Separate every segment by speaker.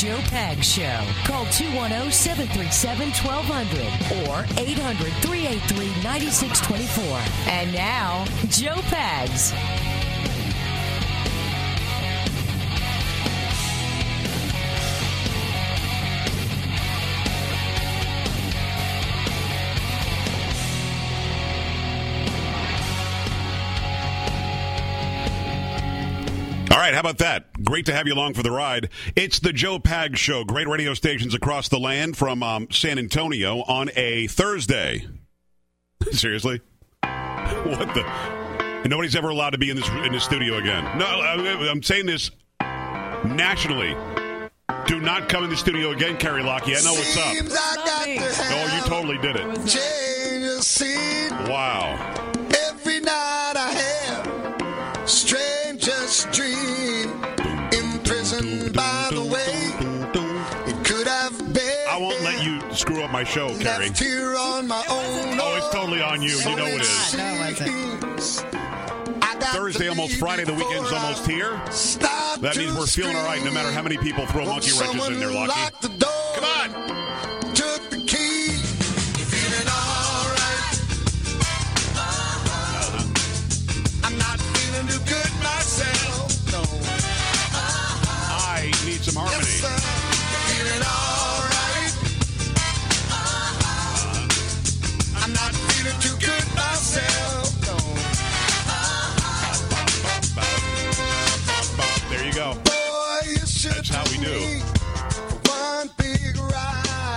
Speaker 1: Joe Pags Show. Call 210 737 1200 or 800 383 9624. And now, Joe Pags.
Speaker 2: All right, how about that? Great to have you along for the ride. It's the Joe Pags Show. Great radio stations across the land from um, San Antonio on a Thursday. Seriously? What the? And nobody's ever allowed to be in this in this studio again. No, I- I'm saying this nationally. Do not come in the studio again, Carrie Lockie. I know what's up.
Speaker 3: Seems I got to
Speaker 2: Oh, you totally did it.
Speaker 3: change of scene.
Speaker 2: Wow. Screw up my show, Carrie.
Speaker 3: Left here on my own.
Speaker 2: Oh, it's totally on you. You know it is. Thursday, almost Friday. The weekend's almost here. That means we're feeling all right, no matter how many people throw monkey wrenches in there, Lucky.
Speaker 3: Come on. Took the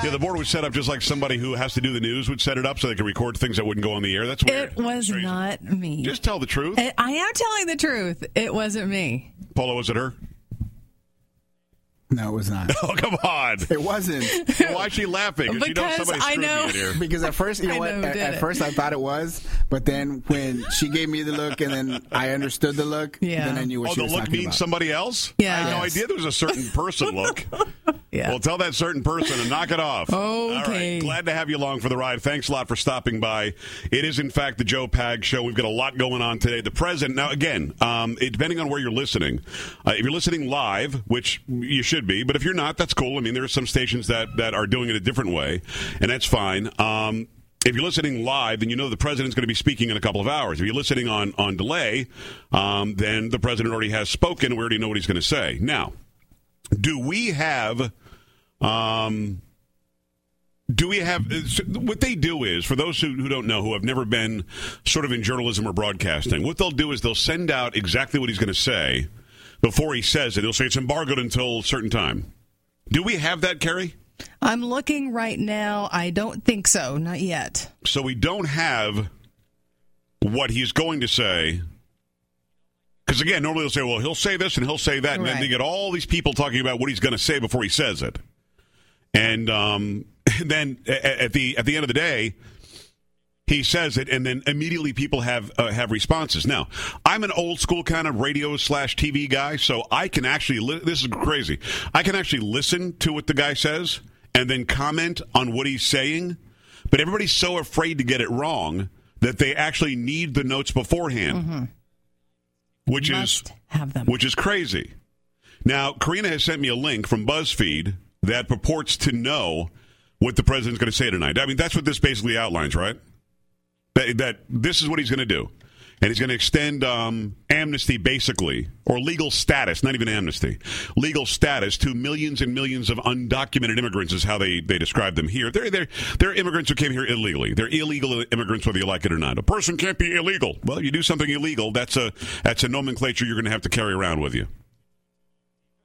Speaker 2: Yeah, the board was set up just like somebody who has to do the news would set it up so they could record things that wouldn't go on the air. That's weird.
Speaker 4: It was not me.
Speaker 2: Just tell the truth.
Speaker 4: I I am telling the truth. It wasn't me.
Speaker 2: Polo, was it her?
Speaker 5: No, it was not.
Speaker 2: Oh, come on.
Speaker 5: It wasn't.
Speaker 2: Why is she laughing? you know
Speaker 4: Because I know-
Speaker 2: here.
Speaker 5: Because at first, you know
Speaker 4: I
Speaker 5: what?
Speaker 4: know
Speaker 5: at at first, I thought it was, but then when she gave me the look, and then I understood the look,
Speaker 4: Yeah.
Speaker 5: then I knew what
Speaker 2: Oh,
Speaker 5: she
Speaker 2: the
Speaker 5: was
Speaker 2: look means somebody else?
Speaker 4: Yeah.
Speaker 2: I had no idea there was a certain person look.
Speaker 4: Yeah.
Speaker 2: Well, tell that certain person and knock it off.
Speaker 4: Okay.
Speaker 2: right. Glad to have you along for the ride. Thanks a lot for stopping by. It is, in fact, the Joe Pags Show. We've got a lot going on today. The president, now, again, um, it, depending on where you're listening, uh, if you're listening live, which you should be, but if you're not, that's cool. I mean, there are some stations that, that are doing it a different way, and that's fine. Um, if you're listening live, then you know the president's going to be speaking in a couple of hours. If you're listening on, on delay, um, then the president already has spoken. We already know what he's going to say. Now, do we have um, do we have what they do is for those who, who don't know who have never been sort of in journalism or broadcasting what they'll do is they'll send out exactly what he's going to say before he says it He'll say it's embargoed until a certain time do we have that Kerry
Speaker 4: I'm looking right now. I don't think so. Not yet.
Speaker 2: so we don't have what he's going to say because again normally they'll say well he'll say this and he'll say that and then they get all these people talking about what he's going to say before he says it and um, then at the at the end of the day he says it and then immediately people have uh, have responses now i'm an old school kind of radio slash tv guy so i can actually li- this is crazy i can actually listen to what the guy says and then comment on what he's saying but everybody's so afraid to get it wrong that they actually need the notes beforehand which is
Speaker 4: have them.
Speaker 2: which is crazy. Now, Karina has sent me a link from BuzzFeed that purports to know what the president's going to say tonight. I mean, that's what this basically outlines, right? That, that this is what he's going to do. And he's going to extend um, amnesty, basically, or legal status, not even amnesty, legal status to millions and millions of undocumented immigrants, is how they, they describe them here. They're, they're, they're immigrants who came here illegally. They're illegal immigrants, whether you like it or not. A person can't be illegal. Well, you do something illegal, that's a, that's a nomenclature you're going to have to carry around with you.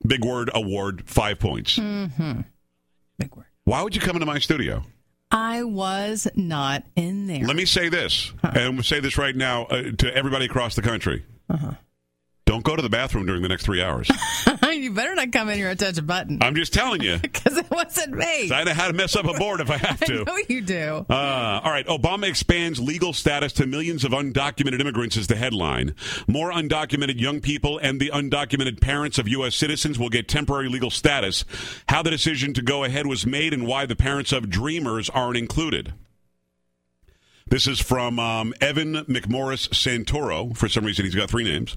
Speaker 2: Big word, award, five points.
Speaker 4: Mm-hmm. Big word.
Speaker 2: Why would you come into my studio?
Speaker 4: I was not in there.
Speaker 2: Let me say this, and I'm going to say this right now uh, to everybody across the country.
Speaker 4: Uh-huh.
Speaker 2: Don't go to the bathroom during the next three hours.
Speaker 4: you better not come in here and touch a button
Speaker 2: I'm just telling you.
Speaker 4: because it wasn't me.
Speaker 2: I know how to mess up a board if I have
Speaker 4: I
Speaker 2: to.
Speaker 4: know you do.
Speaker 2: Uh, all right. Obama expands legal status to millions of undocumented immigrants is the headline. More undocumented young people and the undocumented parents of U.S. citizens will get temporary legal status. How the decision to go ahead was made and why the parents of dreamers aren't included. This is from um, Evan McMorris Santoro. For some reason, he's got three names.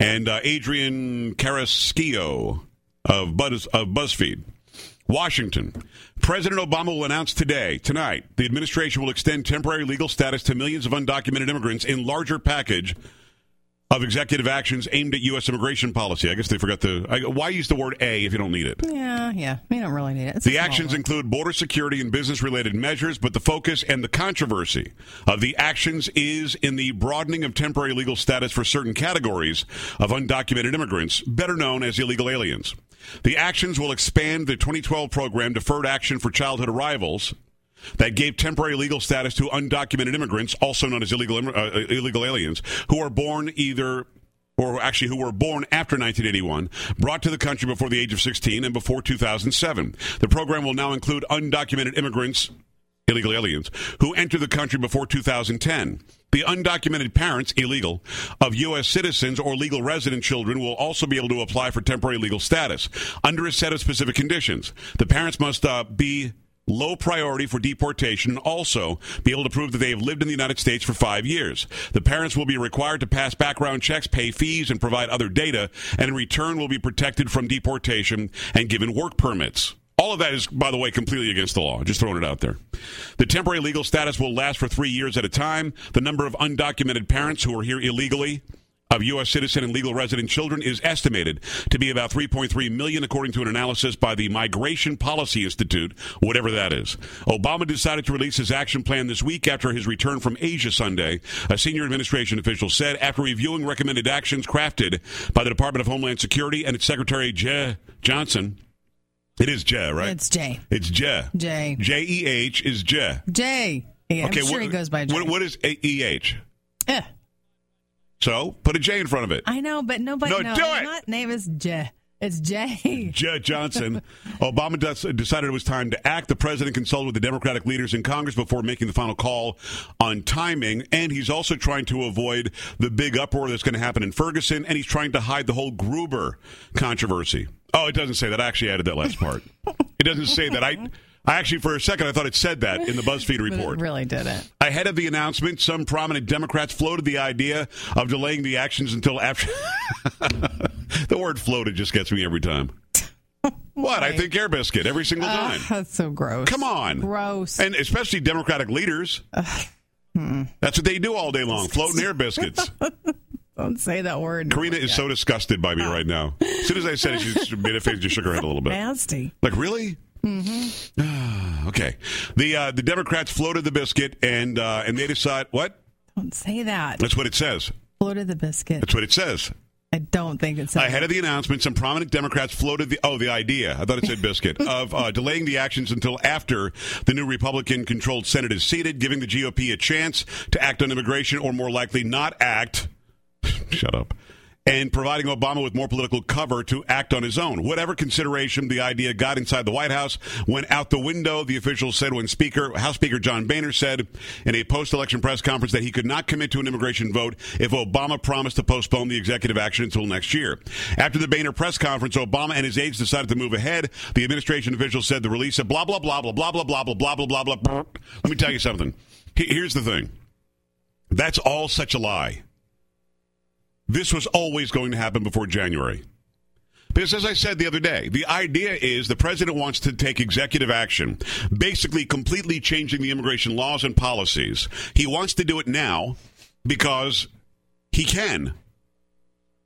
Speaker 2: And uh, Adrian Carrasquillo of, Buzz, of BuzzFeed. Washington. President Obama will announce today, tonight, the administration will extend temporary legal status to millions of undocumented immigrants in larger package of executive actions aimed at U.S. immigration policy. I guess they forgot the. I, why use the word A if you don't need it?
Speaker 4: Yeah, yeah. We don't really need it. It's
Speaker 2: The actions
Speaker 4: one.
Speaker 2: include border security and business related measures, but the focus and the controversy of the actions is in the broadening of temporary legal status for certain categories of undocumented immigrants, better known as illegal aliens. The actions will expand the 2012 program Deferred Action for Childhood Arrivals that gave temporary legal status to undocumented immigrants, also known as illegal uh, illegal aliens, who are born either or actually who were born after 1981, brought to the country before the age of 16 and before 2007. The program will now include undocumented immigrants, illegal aliens, who entered the country before 2010. The undocumented parents, illegal, of U.S. citizens or legal resident children will also be able to apply for temporary legal status under a set of specific conditions. The parents must uh, be low priority for deportation and also be able to prove that they have lived in the United States for five years. The parents will be required to pass background checks, pay fees, and provide other data, and in return will be protected from deportation and given work permits. All of that is, by the way, completely against the law. Just throwing it out there. The temporary legal status will last for three years at a time. The number of undocumented parents who are here illegally of U.S. citizen and legal resident children is estimated to be about 3.3 million, according to an analysis by the Migration Policy Institute, whatever that is. Obama decided to release his action plan this week after his return from Asia Sunday. A senior administration official said after reviewing recommended actions crafted by the Department of Homeland Security and its Secretary Jeh Johnson. It is Jeh, right?
Speaker 4: It's Jay.
Speaker 2: It's Jeh.
Speaker 4: Jay.
Speaker 2: J E H is Jeh.
Speaker 4: Jay. Yeah, I'm sure
Speaker 2: what,
Speaker 4: he goes by Jay.
Speaker 2: What, what is E H?
Speaker 4: Eh,
Speaker 2: So put a J in front of it.
Speaker 4: I know, but nobody
Speaker 2: No,
Speaker 4: knows.
Speaker 2: do it!
Speaker 4: My name is J. It's Jay.
Speaker 2: Judge Johnson. Obama does, decided it was time to act. The president consulted with the Democratic leaders in Congress before making the final call on timing. And he's also trying to avoid the big uproar that's going to happen in Ferguson. And he's trying to hide the whole Gruber controversy. Oh, it doesn't say that. I actually added that last part. It doesn't say that. I, I actually, for a second, I thought it said that in the BuzzFeed report.
Speaker 4: it really didn't.
Speaker 2: Ahead of the announcement, some prominent Democrats floated the idea of delaying the actions until after. the word floated just gets me every time. What? I think Air Biscuit every single ah, time.
Speaker 4: That's so gross.
Speaker 2: Come on.
Speaker 4: Gross.
Speaker 2: And especially Democratic leaders. Hmm. That's what they do all day long, floating air biscuits.
Speaker 4: Don't say that word.
Speaker 2: Karina is so disgusted by me oh. right now. As soon as I said it, she made a face, just shook her head a little bit.
Speaker 4: nasty.
Speaker 2: Like, really? Mm-hmm. okay. The uh, the Democrats floated the biscuit, and uh, and they decide what?
Speaker 4: Don't say that.
Speaker 2: That's what it says.
Speaker 4: Floated the biscuit.
Speaker 2: That's what it says.
Speaker 4: I don't think it's.
Speaker 2: Ahead of the announcement, some prominent Democrats floated the oh the idea. I thought it said biscuit of uh, delaying the actions until after the new Republican-controlled Senate is seated, giving the GOP a chance to act on immigration, or more likely not act. Shut up. And providing Obama with more political cover to act on his own. Whatever consideration the idea got inside the White House went out the window, the officials said when Speaker House Speaker John Boehner said in a post-election press conference that he could not commit to an immigration vote if Obama promised to postpone the executive action until next year. After the Boehner press conference, Obama and his aides decided to move ahead. The administration official said the release of blah blah blah blah blah blah blah blah blah blah. blah. Let me tell you something. Here's the thing. That's all such a lie. This was always going to happen before January. Because as I said the other day, the idea is the president wants to take executive action, basically completely changing the immigration laws and policies. He wants to do it now because he can.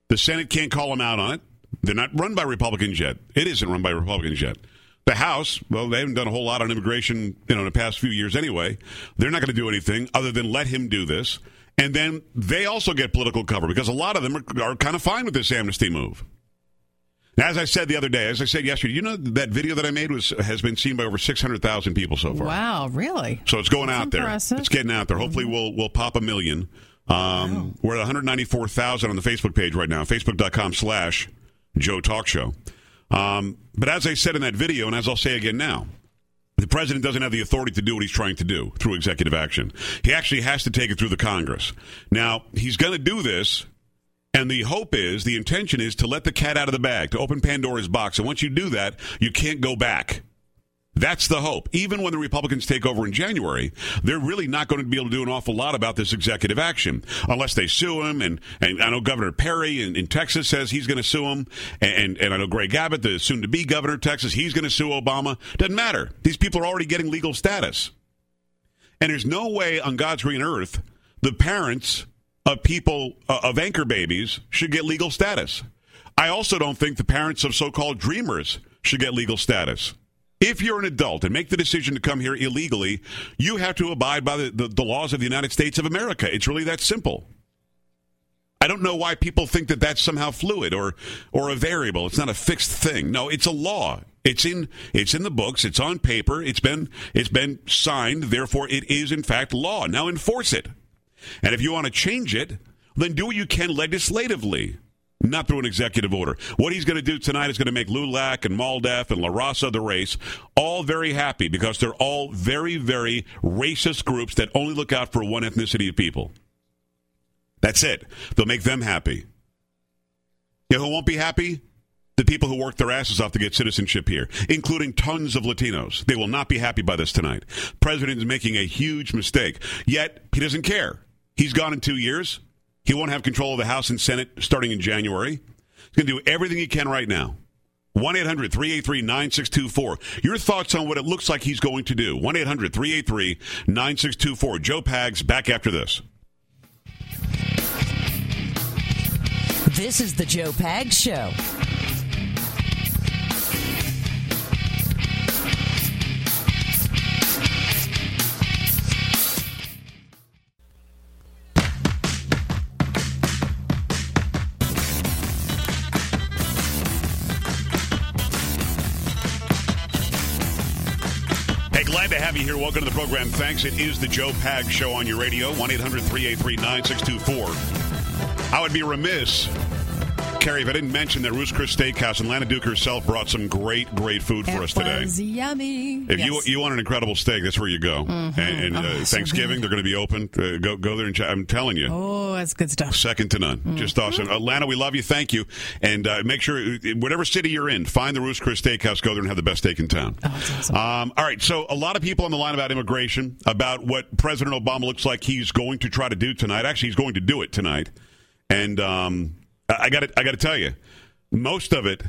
Speaker 2: The Senate can't call him out on it. They're not run by Republicans yet. It isn't run by Republicans yet. The House, well, they haven't done a whole lot on immigration, you know, in the past few years anyway. They're not going to do anything other than let him do this. And then they also get political cover because a lot of them are, are kind of fine with this amnesty move. As I said the other day, as I said yesterday, you know that video that I made was has been seen by over six hundred thousand people so far.
Speaker 4: Wow, really?
Speaker 2: So it's going
Speaker 4: That's
Speaker 2: out there.
Speaker 4: impressive. Mm-hmm.
Speaker 2: It's getting out there. Hopefully, we'll we'll pop a million. Um, We're at 194,000 on the Facebook page right now. Facebook.com slash Joe Talk Show. Um, but as I said in that video, and as I'll say again now, the president doesn't have the authority to do what he's trying to do through executive action. He actually has to take it through the Congress. Now, he's going to do this, and the hope is, the intention is to let the cat out of the bag, to open Pandora's box. And once you do that, you can't go back. That's the hope. Even when the Republicans take over in January, they're really not going to be able to do an awful lot about this executive action unless they sue him. And, and I know Governor Perry in, in Texas says he's going to sue him. And, and I know Greg Abbott, the soon to be governor of Texas, he's going to sue Obama. Doesn't matter. These people are already getting legal status. And there's no way on God's green earth the parents of people, uh, of anchor babies, should get legal status. I also don't think the parents of so called dreamers should get legal status. If you're an adult and make the decision to come here illegally, you have to abide by the, the, the laws of the United States of America. It's really that simple. I don't know why people think that that's somehow fluid or or a variable. It's not a fixed thing. No, it's a law. It's in it's in the books. It's on paper. It's been it's been signed. Therefore, it is in fact law. Now enforce it. And if you want to change it, then do what you can legislatively, not through an executive order. What he's going to do tonight is going to make LULAC and MALDEF and La Raza, the race, all very happy because they're all very, very racist groups that only look out for one ethnicity of people. That's it. They'll make them happy. You know who won't be happy? The people who work their asses off to get citizenship here, including tons of Latinos. They will not be happy by this tonight. President is making a huge mistake, yet he doesn't care. He's gone in two years. He won't have control of the House and Senate starting in January. He's going to do everything he can right now. 1 800 383 9624. Your thoughts on what it looks like he's going to do. 1 800 383 9624. Joe Pags back after this.
Speaker 1: This is the Joe Pags Show.
Speaker 2: Have you here. Welcome to the program. Thanks. It is the Joe Pags Show on your radio. 1 800 383 9624. I would be remiss, Carrie, if I didn't mention that Ruth's Chris Steakhouse and Lana Duke herself brought some great, great food for
Speaker 4: It
Speaker 2: us today.
Speaker 4: was yummy.
Speaker 2: If you
Speaker 4: Yes.
Speaker 2: you want an incredible steak, that's where you go. And, and uh,
Speaker 4: Oh, so
Speaker 2: Thanksgiving,
Speaker 4: good.
Speaker 2: they're going to be open. Uh, go go there and ch- I'm telling you.
Speaker 4: Oh, that's good stuff.
Speaker 2: Second to none. Just awesome. Atlanta, we love you. Thank you. And uh, make sure, whatever city you're in, find the Ruth's Chris Steakhouse. Go there and have the best steak in town.
Speaker 4: Oh, that's awesome.
Speaker 2: Um, all right. So, a lot of people on the line about immigration, about what President Obama looks like he's going to try to do tonight. Actually, he's going to do it tonight. And um, I got to I got to tell you, most of it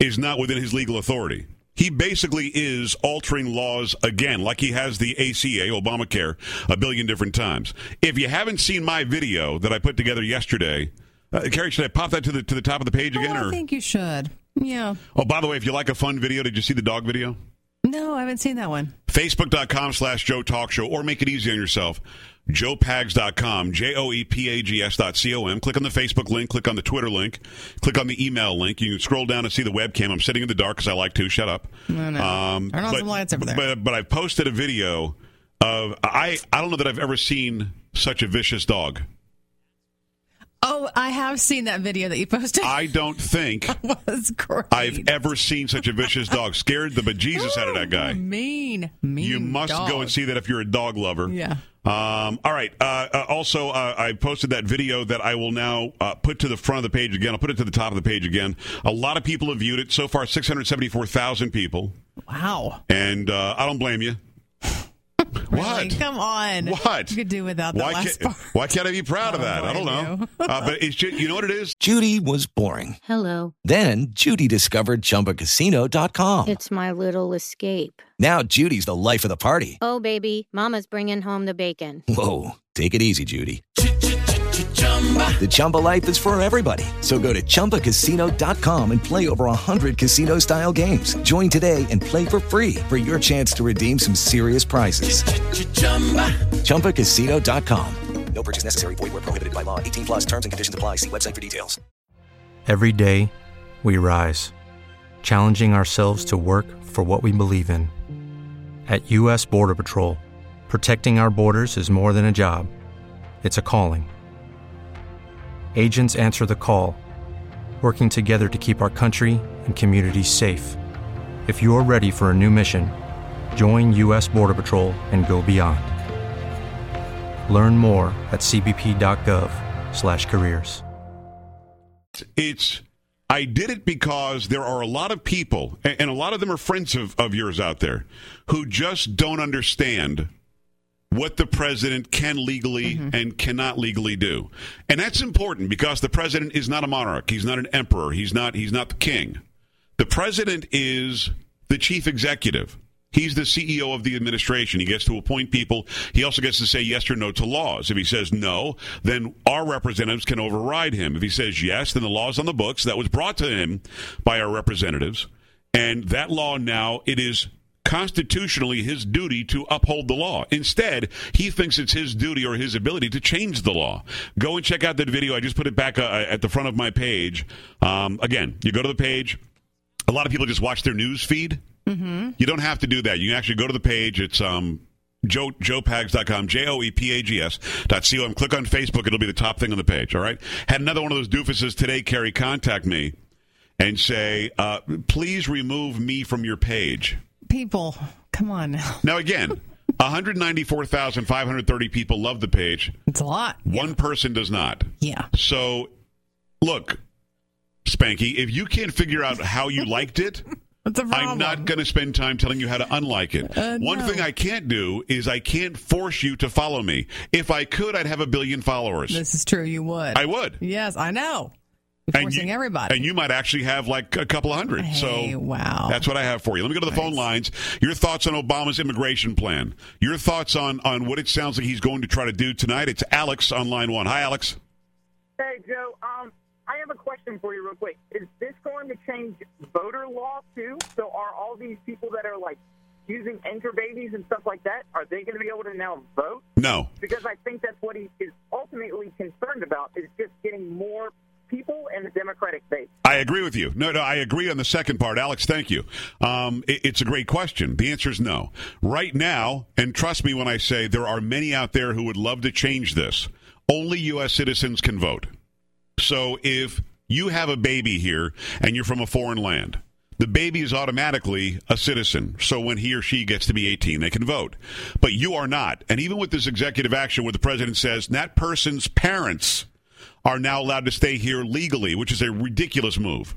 Speaker 2: is not within his legal authority. He basically is altering laws again, like he has the ACA, Obamacare, a billion different times. If you haven't seen my video that I put together yesterday, uh, Carrie, should I pop that to the to the top of the page again?
Speaker 4: Oh,
Speaker 2: or
Speaker 4: I think you should. Yeah.
Speaker 2: oh, by the way, if you like a fun video, did you see the dog video?
Speaker 4: No, I haven't seen that one.
Speaker 2: Facebook.com slash Joe Talk Show, or make it easy on yourself. JoePags.com, J O E P A G S dot C O M. Click on the Facebook link, click on the Twitter link, click on the email link. You can scroll down and see the webcam. I'm sitting in the dark because I like to. Shut up.
Speaker 4: No, no. Um, Turn on some lights over there.
Speaker 2: But, but I posted a video of, I, I don't know that I've ever seen such a vicious dog.
Speaker 4: Oh, I have seen that video that you posted.
Speaker 2: I don't think. I've ever seen such a vicious dog. Scared the bejesus out of that guy.
Speaker 4: Mean, mean.
Speaker 2: You must
Speaker 4: dog.
Speaker 2: go and see that if you're a dog lover.
Speaker 4: Yeah.
Speaker 2: Um, all right. Uh, uh, also, uh, I posted that video that I will now uh, put to the front of the page again. I'll put it to the top of the page again. A lot of people have viewed it. So far, 674,000 people.
Speaker 4: Wow.
Speaker 2: And uh, I don't blame you.
Speaker 4: Really?
Speaker 2: What?
Speaker 4: Come on.
Speaker 2: What?
Speaker 4: You could do without that
Speaker 2: Why
Speaker 4: last
Speaker 2: can't,
Speaker 4: part.
Speaker 2: why can't I be proud of that? I don't
Speaker 4: don't
Speaker 2: know. Uh, but it's just, you know what it is?
Speaker 6: Judy was boring.
Speaker 7: Hello.
Speaker 6: Then Judy discovered ChumbaCasino.com.
Speaker 7: It's my little escape.
Speaker 6: Now Judy's the life of the party.
Speaker 7: Oh, baby, Mama's bringing home the bacon.
Speaker 6: Whoa, take it easy, Judy. The Chumba life is for everybody. So go to ChumbaCasino.com and play over 100 casino-style games. Join today and play for free for your chance to redeem some serious prizes. ChumbaCasino.com. No purchase necessary. Void where prohibited by law. 18 plus terms and conditions apply. See website for details.
Speaker 8: Every day, we rise, challenging ourselves to work for what we believe in. At U.S. Border Patrol, protecting our borders is more than a job, it's a calling. Agents answer the call, working together to keep our country and communities safe. If you're ready for a new mission, join U.S. Border Patrol and go beyond. Learn more at cbp.gov/careers.
Speaker 2: It's I did it because there are a lot of people, and a lot of them are friends of, of yours out there, who just don't understand what the president can legally mm-hmm. and cannot legally do. And that's important because the president is not a monarch. He's not an emperor. He's not he's not the king. The president is the chief executive. He's the CEO of the administration. He gets to appoint people. He also gets to say yes or no to laws. If he says no, then our representatives can override him. If he says yes, then the law's on the books. That was brought to him by our representatives. And that law now, it is constitutionally his duty to uphold the law. Instead, he thinks it's his duty or his ability to change the law. Go and check out that video. I just put it back uh, at the front of my page. Um, again, you go to the page. A lot of people just watch their news feed.
Speaker 4: Mm-hmm.
Speaker 2: You don't have to do that. You can actually go to the page. It's um, Joe, joepags.com, J O E P A G S dot C O M. Click on Facebook. It'll be the top thing on the page. All right. Had another one of those doofuses today, Carrie, contact me and say, uh, please remove me from your page.
Speaker 4: People, come on now.
Speaker 2: Now, again, 194,530 people love the page.
Speaker 4: It's a lot.
Speaker 2: One person does not.
Speaker 4: Yeah.
Speaker 2: So, look, Spanky, if you can't figure out how you liked it, I'm not going to spend time telling you how to unlike it.
Speaker 4: Uh,
Speaker 2: One
Speaker 4: no.
Speaker 2: thing I can't do is I can't force you to follow me. If I could, I'd have a billion followers.
Speaker 4: This is true. You would.
Speaker 2: I would.
Speaker 4: Yes, I know. You're
Speaker 2: And
Speaker 4: forcing
Speaker 2: you-
Speaker 4: everybody.
Speaker 2: And you might actually have like a couple of hundred.
Speaker 4: Hey,
Speaker 2: so
Speaker 4: wow.
Speaker 2: That's what I have for you. Let me go to the phone lines. Your thoughts on Obama's immigration plan. Your thoughts on on what it sounds like he's going to try to do tonight. It's Alex on line one. Hi, Alex.
Speaker 9: Hey, Joe. Um, I have a question for you, real quick. Is this going to change voter law too? So, are all these people that are like using anchor babies and stuff like that, are they going to be able to now vote?
Speaker 2: No.
Speaker 9: Because I think that's what he is ultimately concerned about is just getting more people in the Democratic base.
Speaker 2: I agree with you. No, no, I agree on the second part. Alex, thank you. Um, it- it's a great question. The answer is no. Right now, and trust me when I say there are many out there who would love to change this, only U.S. citizens can vote. So if you have a baby here and you're from a foreign land, the baby is automatically a citizen. So when he or she gets to be 18, they can vote. But you are not. And even with this executive action where the president says that person's parents are now allowed to stay here legally, which is a ridiculous move.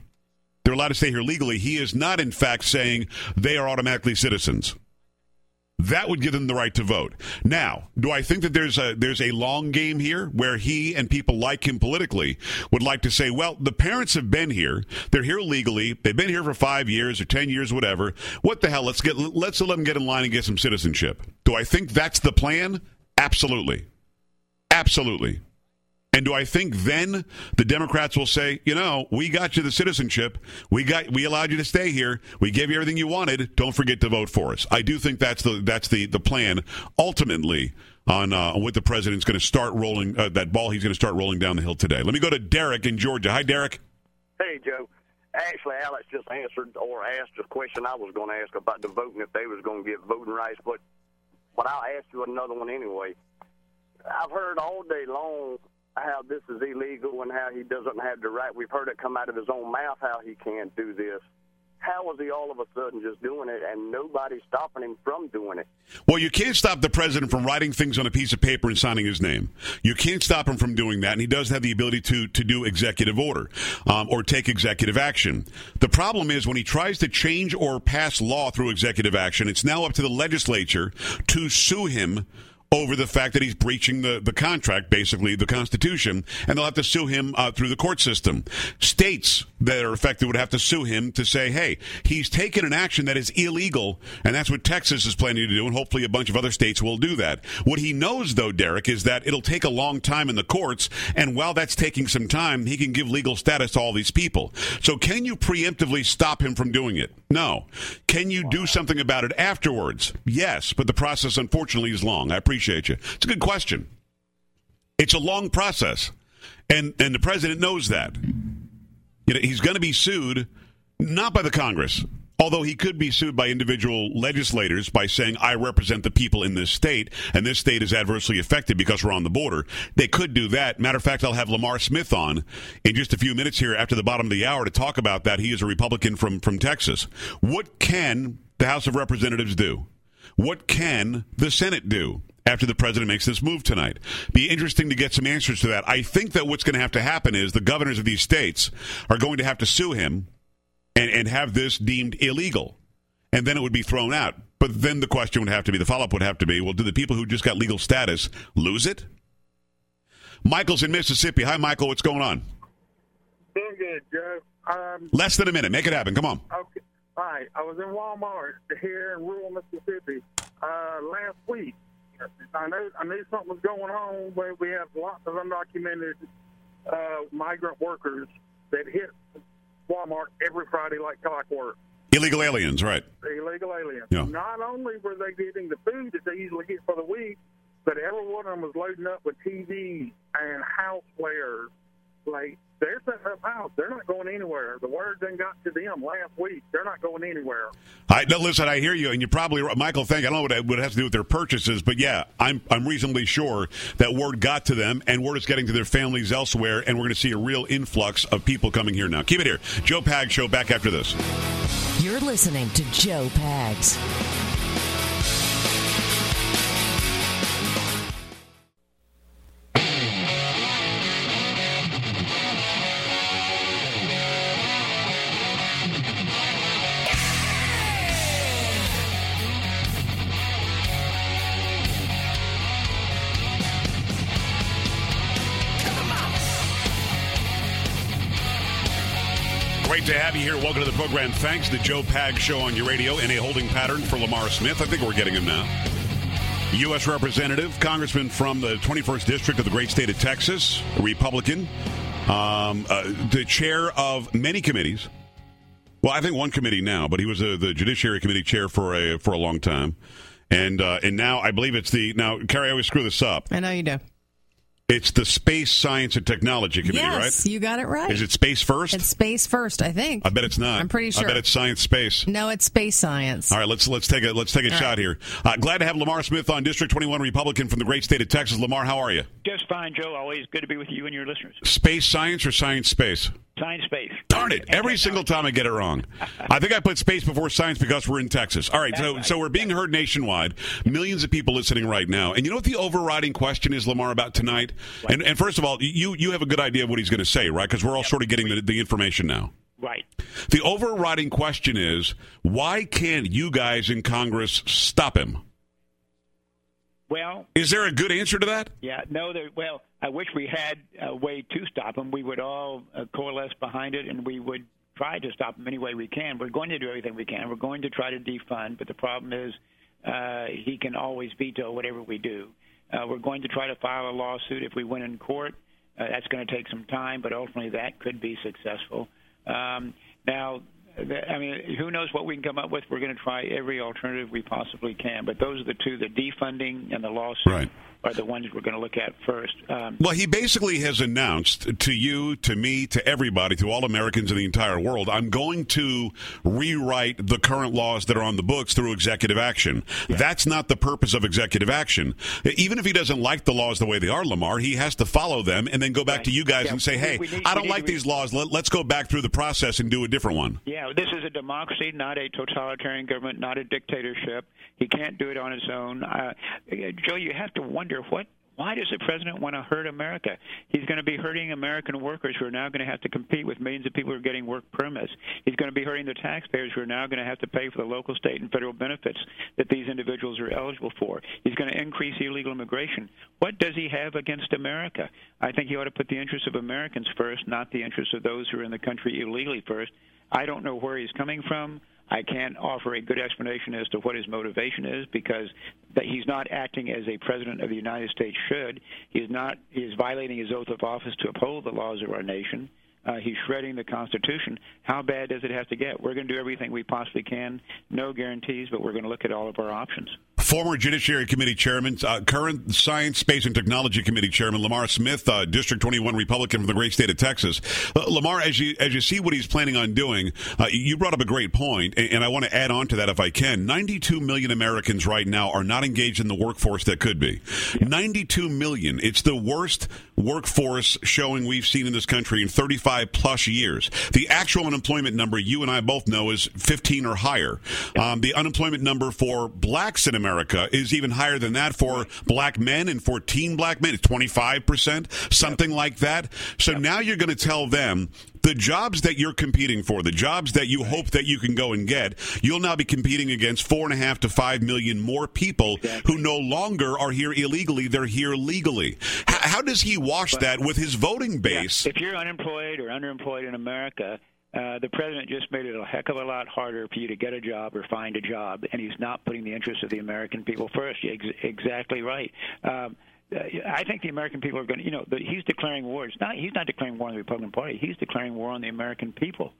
Speaker 2: They're allowed to stay here legally. He is not, in fact, saying they are automatically citizens. That would give them the right to vote. Now, do I think that there's a there's a long game here where he and people like him politically would like to say, well, the parents have been here, they're here legally, they've been here for five years or ten years, whatever. What the hell? Let's get let's let them get in line and get some citizenship. Do I think that's the plan? Absolutely, absolutely. And do I think then the Democrats will say, you know, we got you the citizenship, we got, we allowed you to stay here, we gave you everything you wanted. Don't forget to vote for us. I do think that's the that's the the plan ultimately on uh, what the president's going to start rolling uh, that ball. He's going to start rolling down the hill today. Let me go to Derek in Georgia. Hi, Derek.
Speaker 10: Hey, Joe. Actually, Alex just answered or asked a question I was going to ask about the voting if they was going to get voting rights, but but I'll ask you another one anyway. I've heard all day long how this is illegal and how he doesn't have the right. We've heard it come out of his own mouth how he can't do this. How is he all of a sudden just doing it and nobody stopping him from doing it?
Speaker 2: Well, you can't stop the president from writing things on a piece of paper and signing his name. You can't stop him from doing that, and he does have the ability to to do executive order um, or take executive action. The problem is when he tries to change or pass law through executive action, it's now up to the legislature to sue him over the fact that he's breaching the, the contract, basically the Constitution, and they'll have to sue him uh, through the court system. States that are affected would have to sue him to say, hey, he's taken an action that is illegal, and that's what Texas is planning to do, and hopefully a bunch of other states will do that. What he knows, though, Derek, is that it'll take a long time in the courts, and while that's taking some time, he can give legal status to all these people. So can you preemptively stop him from doing it? No. Can you do something about it afterwards? Yes, but the process, unfortunately, is long. I appreciate you. It's a good question. It's a long process, and and the president knows that. You know, he's going to be sued not by the Congress, although he could be sued by individual legislators by saying, I represent the people in this state, and this state is adversely affected because we're on the border. They could do that. Matter of fact, I'll have Lamar Smith on in just a few minutes here after the bottom of the hour to talk about that. He is a Republican from, from Texas. What can the House of Representatives do? What can the Senate do? After the president makes this move tonight, be interesting to get some answers to that. I think that what's going to have to happen is the governors of these states are going to have to sue him and, and have this deemed illegal. And then it would be thrown out. But then the question would have to be the follow up would have to be well, do the people who just got legal status lose it? Michael's in Mississippi. Hi, Michael. What's going on?
Speaker 11: Doing good, Joe. Um,
Speaker 2: Less than a minute. Make it happen. Come on.
Speaker 11: okay. All right. I was in Walmart here in rural Mississippi uh, last week. I knew I knew something was going on where we have lots of undocumented uh, migrant workers that hit Walmart every Friday like clockwork.
Speaker 2: Illegal aliens, right?
Speaker 11: illegal aliens.
Speaker 2: Yeah.
Speaker 11: Not only were they getting the food that they usually get for the week, but every one of them was loading up with TVs and housewares. Like they're setting up house. They're not going anywhere. The word done got to them last week. They're not going anywhere.
Speaker 2: I no, listen. I hear you, and you're probably right. Michael. Think I don't know what it, what it has to do with their purchases, but yeah, I'm I'm reasonably sure that word got to them, and word is getting to their families elsewhere, and we're going to see a real influx of people coming here now. Keep it here, Joe Pags Show. Back after this.
Speaker 1: You're listening to Joe Pags.
Speaker 2: Here. Welcome to the program. Thanks to Joe Pags Show on your radio in a holding pattern for Lamar Smith. I think we're getting him now. U.S. Representative, Congressman from the 21st District of the great state of Texas, Republican, um, uh, the chair of many committees. Well, I think one committee now, but he was uh, the Judiciary Committee chair for a for a long time, and uh, and now I believe it's the now. Carrie, I always screw this up.
Speaker 4: I know you do.
Speaker 2: It's the Space Science and Technology Committee,
Speaker 4: yes,
Speaker 2: right?
Speaker 4: you got it right.
Speaker 2: Is it Space First?
Speaker 4: It's space first, I think.
Speaker 2: I bet it's not.
Speaker 4: I'm pretty sure.
Speaker 2: I bet it's Science Space.
Speaker 4: No, it's space science.
Speaker 2: All right, let's let's take a let's take a
Speaker 4: All
Speaker 2: shot
Speaker 4: right.
Speaker 2: here. Uh, glad to have Lamar Smith on District 21 Republican from the great state of Texas. Lamar, how are you?
Speaker 12: Just fine, Joe. Always good to be with you and your listeners.
Speaker 2: Space science or science space?
Speaker 12: Science space.
Speaker 2: Darn it! Every single time I get it wrong. I think I put space before science because we're in Texas. All right, so so we're being heard nationwide. Millions of people listening right now. And you know what the overriding question is, Lamar, about tonight? And and first of all, you you have a good idea of what he's going to say, right? Because we're all sort of getting the, the information now.
Speaker 12: Right.
Speaker 2: The overriding question is why can't you guys in Congress stop him?
Speaker 12: Well,
Speaker 2: Is there a good answer to that?
Speaker 12: yeah, no, there, well, I wish we had a way to stop him. We would all uh, coalesce behind it, and we would try to stop him any way we can. We're going to do everything we can. We're going to try to defund, but the problem is uh, he can always veto whatever we do. Uh, we're going to try to file a lawsuit if we win in court. Uh, that's going to take some time, but ultimately that could be successful. Um, now, I mean, who knows what we can come up with? We're going to try every alternative we possibly can, but those are the two: the defunding and the lawsuit
Speaker 2: Right.
Speaker 12: Are the ones we're going to look at first. Um,
Speaker 2: Well, he basically has announced to you, to me, to everybody, to all Americans in the entire world, I'm going to rewrite the current laws that are on the books through executive action. That's not the purpose of executive action. Even if he doesn't like the laws the way they are, Lamar, he has to follow them and then go back to you guys
Speaker 12: Yeah,
Speaker 2: and say, hey,
Speaker 12: we need-
Speaker 2: I don't like
Speaker 12: re-
Speaker 2: these laws. Let, let's go back through the process and do a different one.
Speaker 12: Yeah, this is a democracy, not a totalitarian government, not a dictatorship. He can't do it on his own. Uh, Joe, you have to wonder what. Why does the president want to hurt America? He's going to be hurting American workers who are now going to have to compete with millions of people who are getting work permits. He's going to be hurting the taxpayers who are now going to have to pay for the local, state, and federal benefits that these individuals are eligible for. He's going to increase illegal immigration. What does he have against America? I think he ought to put the interests of Americans first, not the interests of those who are in the country illegally first. I don't know where he's coming from. I can't offer a good explanation as to what his motivation is because that he's not acting as a president of the United States should. He's not. He is violating his oath of office to uphold the laws of our nation. Uh, he's shredding the Constitution. How bad does it have to get? We're going to do everything we possibly can. No guarantees, but we're going to look at all of our options.
Speaker 2: Former Judiciary Committee Chairman, uh, current Science, Space, and Technology Committee Chairman Lamar Smith, uh, District 21 Republican from the great state of Texas. Uh, Lamar, as you as you see what he's planning on doing, uh, you brought up a great point, and, and I want to add on to that if I can. 92 million Americans right now are not engaged in the workforce that could be. 92 million. It's the worst workforce showing we've seen in this country in 35 plus years. The actual unemployment number, you and I both know, is 15 or higher. Um, the unemployment number for blacks in America is even higher than that for black men and for teen black men. It's 25%, something like that. So now you're going to tell them the jobs that you're competing for, the jobs that you hope that you can go and get, you'll now be competing against four and a half to five million more people who no longer are here illegally. They're here legally. H- how does he wash that with his voting base?
Speaker 12: If you're unemployed or underemployed in America, uh, the president just made it a heck of a lot harder for you to get a job or find a job, and he's not putting the interests of the American people first. You're ex- exactly right. Um, uh, I think the American people are going to, you know, the, he's declaring war. It's not, he's not declaring war on the Republican Party. He's declaring war on the American people.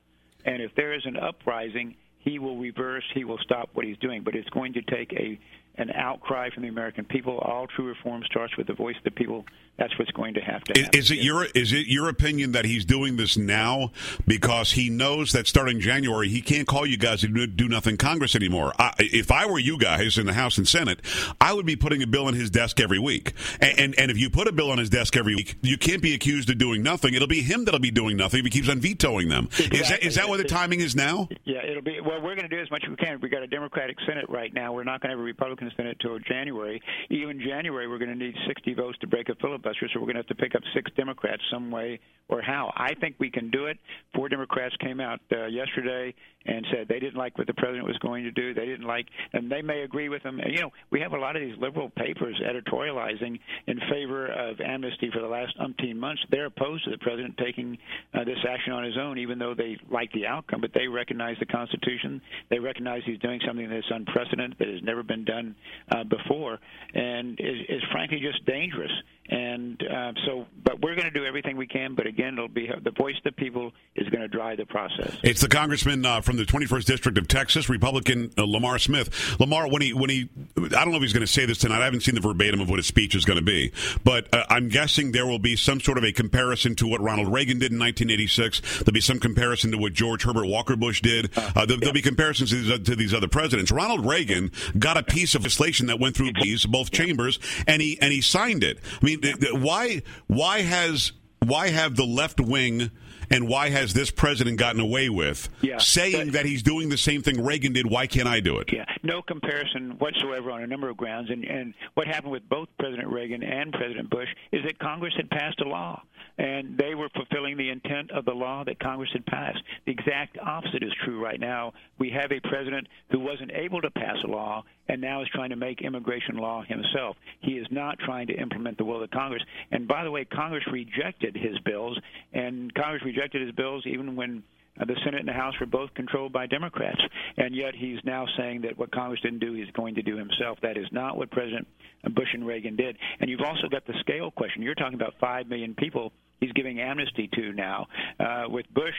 Speaker 12: And if there is an uprising, he will reverse. He will stop what he's doing. But it's going to take a an outcry from the American people. All true reform starts with the voice of the people. That's what's going to have to
Speaker 2: Is,
Speaker 12: happen.
Speaker 2: is it your is it your opinion that he's doing this now because he knows that starting January he can't call you guys to do, do nothing Congress anymore? I, if I were you guys in the House and Senate, I would be putting a bill on his desk every week. And, and and if you put a bill on his desk every week, you can't be accused of doing nothing. It'll be him that'll be doing nothing if he keeps on vetoing them. Is that is that what the timing is now?
Speaker 12: Yeah, it'll be. Well, we're going to do as much as we can. We've got a Democratic Senate right now. We're not going to have a Republican Senate till January. Even January, we're going to need 60 votes to break a filibuster. So we're going to have to pick up six Democrats some way or how. I think we can do it. Four Democrats came out uh, yesterday and said they didn't like what the president was going to do. They didn't like, and they may agree with him. You know, we have a lot of these liberal papers editorializing in favor of amnesty for the last umpteen months. They're opposed to the president taking uh, this action on his own, even though they like the outcome. But they recognize the Constitution. They recognize he's doing something that's unprecedented, that has never been done uh, before, and is, is frankly just dangerous. And uh, so, but we're going to do everything we can. But again, it'll be the voice of the people is going to drive the process.
Speaker 2: It's the congressman uh, from the 21st district of Texas, Republican uh, Lamar Smith. Lamar, when he when he, I don't know if he's going to say this tonight. I haven't seen the verbatim of what his speech is going to be, but uh, I'm guessing there will be some sort of a comparison to what Ronald Reagan did in 1986. There'll be some comparison to what George Herbert Walker Bush did. Uh, there, will be comparisons to these, to these other presidents. Ronald Reagan got a piece of legislation that went through these both chambers, and he and he signed it. I mean, th- why why has why have the left wing and why has this president gotten away with
Speaker 12: Yeah.
Speaker 2: saying that he's doing the same thing Reagan did? Why can't I do it?
Speaker 12: Yeah, no comparison whatsoever on a number of grounds. And, and what happened with both President Reagan and President Bush is that Congress had passed a law, and they were fulfilling the intent of the law that Congress had passed. The exact opposite is true right now. We have a president who wasn't able to pass a law and now is trying to make immigration law himself. He is not trying to implement the will of Congress. And by the way, Congress rejected his bills, and Congress rejected his bills even when the Senate and the House were both controlled by Democrats, and yet he's now saying that what Congress didn't do, he's going to do himself. That is not what President Bush and Reagan did. And you've also got the scale question. You're talking about five million people he's giving amnesty to now. Uh, with Bush,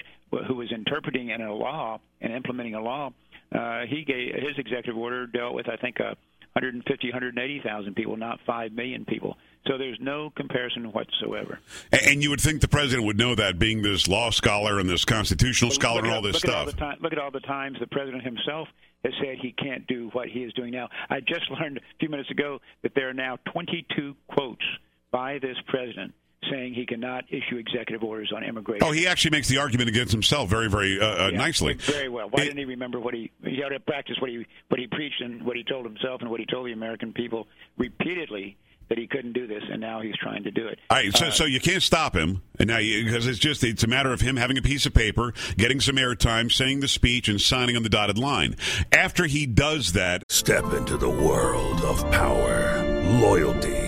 Speaker 12: who was interpreting in a law and implementing a law, uh, he gave his executive order dealt with, I think, uh, 150, 180,000 people, not five million people. So there's no comparison whatsoever.
Speaker 2: And, and you would think the president would know that, being this law scholar and this constitutional scholar
Speaker 12: look
Speaker 2: and all this
Speaker 12: look At all
Speaker 2: stuff.
Speaker 12: time, look at all the times the president himself has said he can't do what he is doing now. I just learned a few minutes ago that there are now 22 quotes by this president saying he cannot issue executive orders on immigration.
Speaker 2: Oh, he actually makes the argument against himself very, very uh, uh,
Speaker 12: Yeah,
Speaker 2: nicely.
Speaker 12: Very well. Why didn't he remember what he he had to practice what he what he preached and what he told himself and what he told the American people repeatedly that he couldn't do this, and now he's trying to do it.
Speaker 2: All right, so,
Speaker 12: Uh,
Speaker 2: so you can't stop him, and now because it's just it's a matter of him having a piece of paper, getting some airtime, saying the speech, and signing on the dotted line. After he does that,
Speaker 13: step into the world of power, loyalty,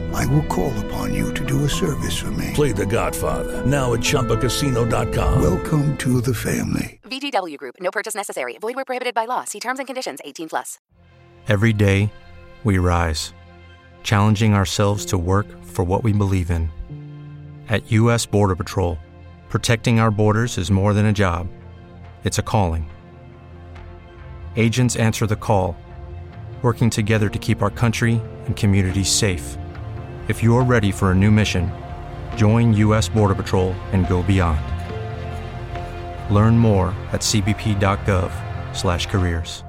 Speaker 13: I will call upon you to do a service for me. Play the Godfather, now at ChumbaCasino.com. Welcome to the family.
Speaker 14: VGW Group. No purchase necessary. Void where prohibited by law. See terms and conditions. 18 plus.
Speaker 8: Every day, we rise, challenging ourselves to work for what we believe in. At U.S. Border Patrol, protecting our borders is more than a job, it's a calling. Agents answer the call, working together to keep our country and communities safe. If you're ready for a new mission, join U.S. Border Patrol and go beyond. Learn more at cbp.gov/careers.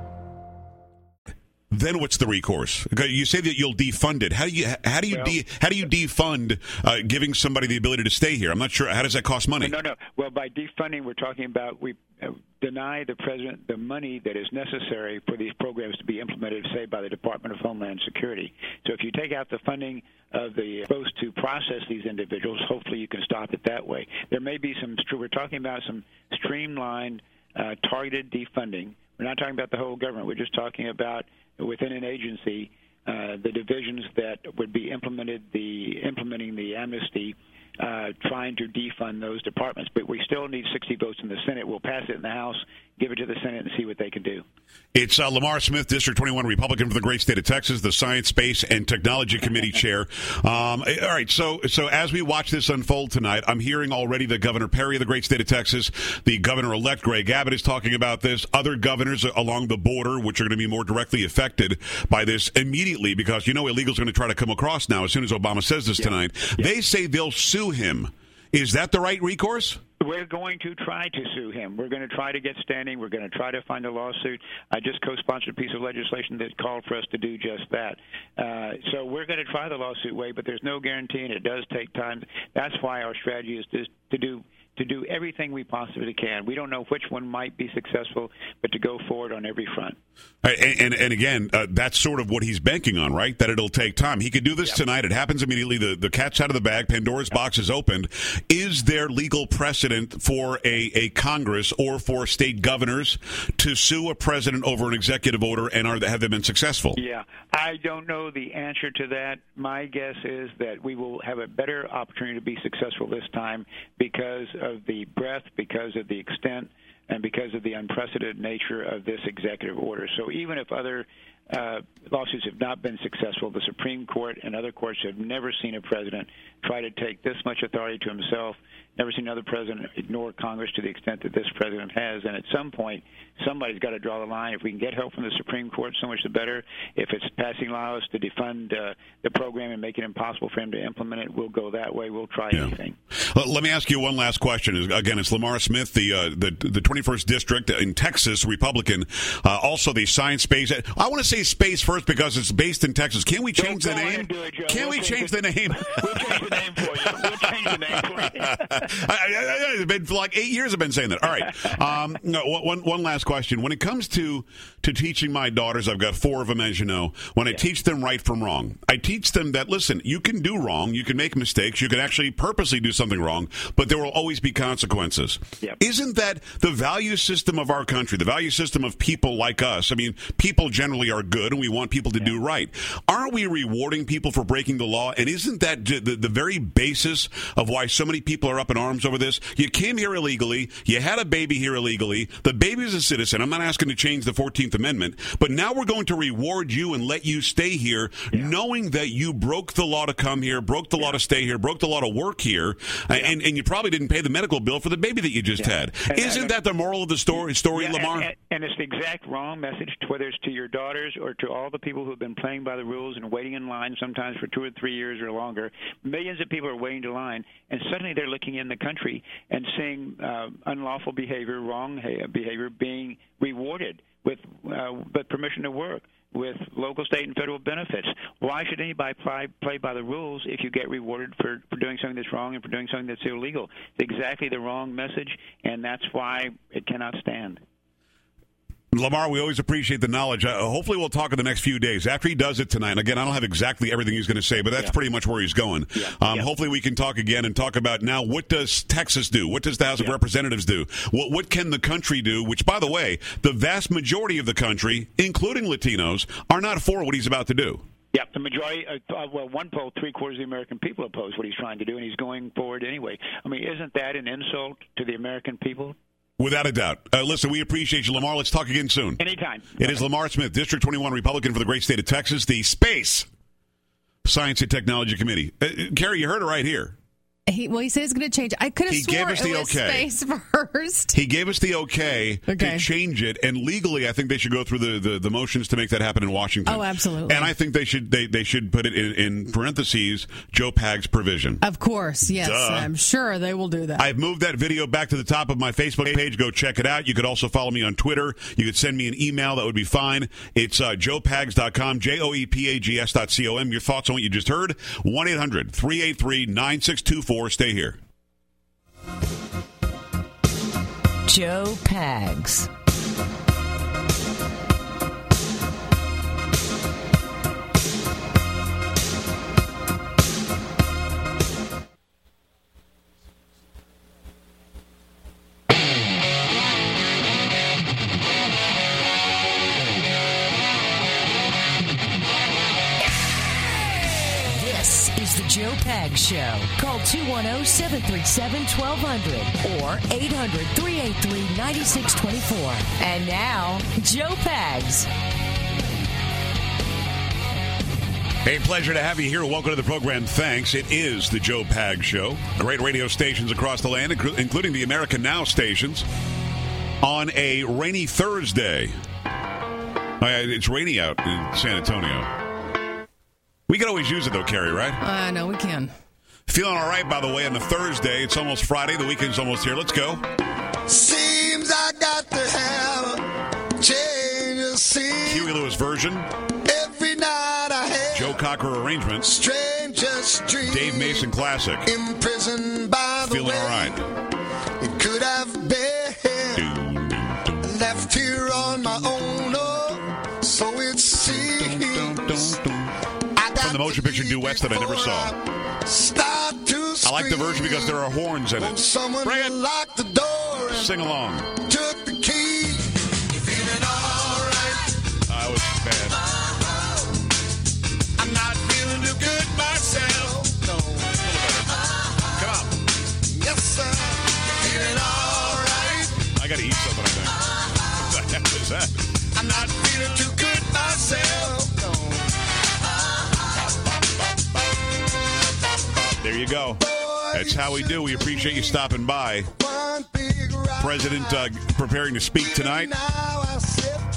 Speaker 2: Then what's the recourse? You say that you'll defund it. How do you how do you de, how do you defund uh, giving somebody the ability to stay here? I'm not sure. How does that cost money?
Speaker 12: No, no. Well, by defunding, we're talking about we uh, deny the president the money that is necessary for these programs to be implemented, say, by the Department of Homeland Security. So if you take out the funding of the supposed to process these individuals, hopefully you can stop it that way. There may be some. We're talking about some streamlined, uh, targeted defunding. We're not talking about the whole government. We're just talking about within an agency uh, the divisions that would be implemented the implementing the amnesty uh, trying to defund those departments but we still need 60 votes in the Senate we'll pass it in the House give it to the Senate and see what they can do
Speaker 2: It's uh, Lamar Smith, District 21 Republican for the great state of Texas, the Science, Space, and Technology Committee chair. Um, all right, so so as we watch this unfold tonight, I'm hearing already that Governor Perry of the great state of Texas, the governor-elect Greg Abbott is talking about this. Other governors along the border, which are going to be more directly affected by this immediately, because you know illegals are going to try to come across now as soon as Obama says this tonight. They say they'll sue him. Is that the right recourse?
Speaker 12: We're going to try to sue him. We're going to try to get standing. We're going to try to find a lawsuit. I just co-sponsored a piece of legislation that called for us to do just that. Uh, so we're going to try the lawsuit way, but there's no guarantee, and it does take time. That's why our strategy is to, to do to do everything we possibly can. We don't know which one might be successful, but to go forward on every front.
Speaker 2: And, and, and again, uh, that's sort of what he's banking on, right? That it'll take time. He could do this tonight. It happens immediately. The, the cat's out of the bag. Pandora's box is opened. Is there legal precedent for a, a Congress or for state governors to sue a president over an executive order, and are have they been successful?
Speaker 12: Yeah, I don't know the answer to that. My guess is that we will have a better opportunity to be successful this time because of the breadth, because of the extent, and because of the unprecedented nature of this executive order. So even if other uh, lawsuits have not been successful, the Supreme Court and other courts have never seen a president try to take this much authority to himself. Never seen another president ignore Congress to the extent that this president has. And at some point, somebody's got to draw the line. If we can get help from the Supreme Court, so much the better. If it's passing laws to defund uh, the program and make it impossible for him to implement it, we'll go that way. We'll try anything.
Speaker 2: Well, let me ask you one last question. Again, it's Lamar Smith, the uh, the the 21st district in Texas, Republican. Uh, also, the science space. I want to say space first because it's based in Texas. Can we change the name? Can we change the name?
Speaker 12: We'll change the name for you. We'll change the name for you.
Speaker 2: I, I, I, it's been for like eight years. I've been saying that. All right. Um, no, one one last question. When it comes to to teaching my daughters, I've got four of them, as you know. When I teach them right from wrong, I teach them that listen, you can do wrong, you can make mistakes, you can actually purposely do something wrong, but there will always be consequences. Isn't that the value system of our country? The value system of people like us. I mean, people generally are good, and we want people to do right. Aren't we rewarding people for breaking the law? And isn't that the, the very basis of why so many people are up in arms over this? You came here illegally. You had a baby here illegally. The baby's a citizen. I'm not asking to change the 14th Amendment, but now we're going to reward you and let you stay here, knowing that you broke the law to come here, broke the law to stay here, broke the law to work here, and, and you probably didn't pay the medical bill for the baby that you just had.
Speaker 12: And-
Speaker 2: Isn't that the moral of the story, story
Speaker 12: Yeah,
Speaker 2: Lamar?
Speaker 12: And, and, it's the exact wrong message, whether it's to your daughters or to all the people who have been playing by the rules and waiting in line sometimes for two or three years or longer. Millions of people are waiting to line, and suddenly they're looking in the country and seeing uh, unlawful behavior, wrong behavior being rewarded with uh, with permission to work. With local, state, and federal benefits. Why should anybody play, play by the rules if you get rewarded for, for doing something that's wrong and for doing something that's illegal? It's exactly the wrong message, and that's why it cannot stand.
Speaker 2: Lamar, we always appreciate the knowledge. Uh, hopefully, we'll talk in the next few days after he does it tonight. And again, I don't have exactly everything he's going to say, but that's pretty much where he's going. Um, Hopefully, we can talk again and talk about now what does Texas do? What does the House of Representatives do? What what can the country do? Which, by the way, the vast majority of the country, including Latinos, are not for what he's about to do.
Speaker 12: Yeah, the majority. Uh, uh, well, one poll, three quarters of the American people oppose what he's trying to do, and he's going forward anyway. I mean, isn't that an insult to the American people?
Speaker 2: Without a doubt. Uh, listen, we appreciate you, Lamar. Let's talk again soon.
Speaker 12: Anytime.
Speaker 2: It is Lamar Smith, District 21 Republican for the great state of Texas, the Space Science and Technology Committee. Uh, Carrie, you heard it right here.
Speaker 4: He, well, he said he's going to change. I could have
Speaker 2: He
Speaker 4: sworn
Speaker 2: gave us the
Speaker 4: it was
Speaker 2: okay.
Speaker 4: space first.
Speaker 2: He gave us the okay,
Speaker 4: Okay.
Speaker 2: to change it, and legally, I think they should go through the, the, the motions to make that happen in Washington.
Speaker 4: Oh, absolutely.
Speaker 2: And I think they should they, they should put it in, in parentheses Joe Pag's provision.
Speaker 4: Of course, yes.
Speaker 2: Duh.
Speaker 4: I'm sure they will do that.
Speaker 2: I've moved that video back to the top of my Facebook page. Go check it out. You could also follow me on Twitter. You could send me an email. That would be fine. It's uh, joepags.com, J O E P A G S dot C O M. Your thoughts on what you just heard? 1 800 383 9624. Stay here.
Speaker 1: Joe Pags. Joe Show. Call 210 737 1200 or 800 383 9624. And now, Joe Pags.
Speaker 2: Hey, pleasure to have you here. Welcome to the program. Thanks. It is the Joe Pags Show. Great radio stations across the land, including the American Now stations, on a rainy Thursday. Oh, It's rainy out in San Antonio. We can always use it, though, Carrie, right?
Speaker 4: Uh, I know we can.
Speaker 2: Feeling all right, by the way, on the Thursday. It's almost Friday. The weekend's almost here. Let's go.
Speaker 3: Seems I got to have a change of scene.
Speaker 2: Huey Lewis version,
Speaker 3: Every night I have
Speaker 2: Joe Cocker arrangements,
Speaker 3: strangest dream.
Speaker 2: Dave Mason classic.
Speaker 3: Imprisoned by the
Speaker 2: Feeling
Speaker 3: way
Speaker 2: all right.
Speaker 3: it could have been. Left here
Speaker 2: motion picture duets that I never saw.
Speaker 3: Start to
Speaker 2: I like the version because there are horns in it.
Speaker 3: Someone Bring it. locked the door
Speaker 2: Sing along.
Speaker 3: took the key. Feeling alright.
Speaker 2: I was bad.
Speaker 3: I'm not feeling too good myself. No.
Speaker 2: Come on.
Speaker 3: Yes, sir. Feeling alright.
Speaker 2: I got to eat something, I think. What the heck is that?
Speaker 3: I'm not feeling too good myself.
Speaker 2: You go. That's how we do. We appreciate you stopping by. President uh, preparing to speak tonight.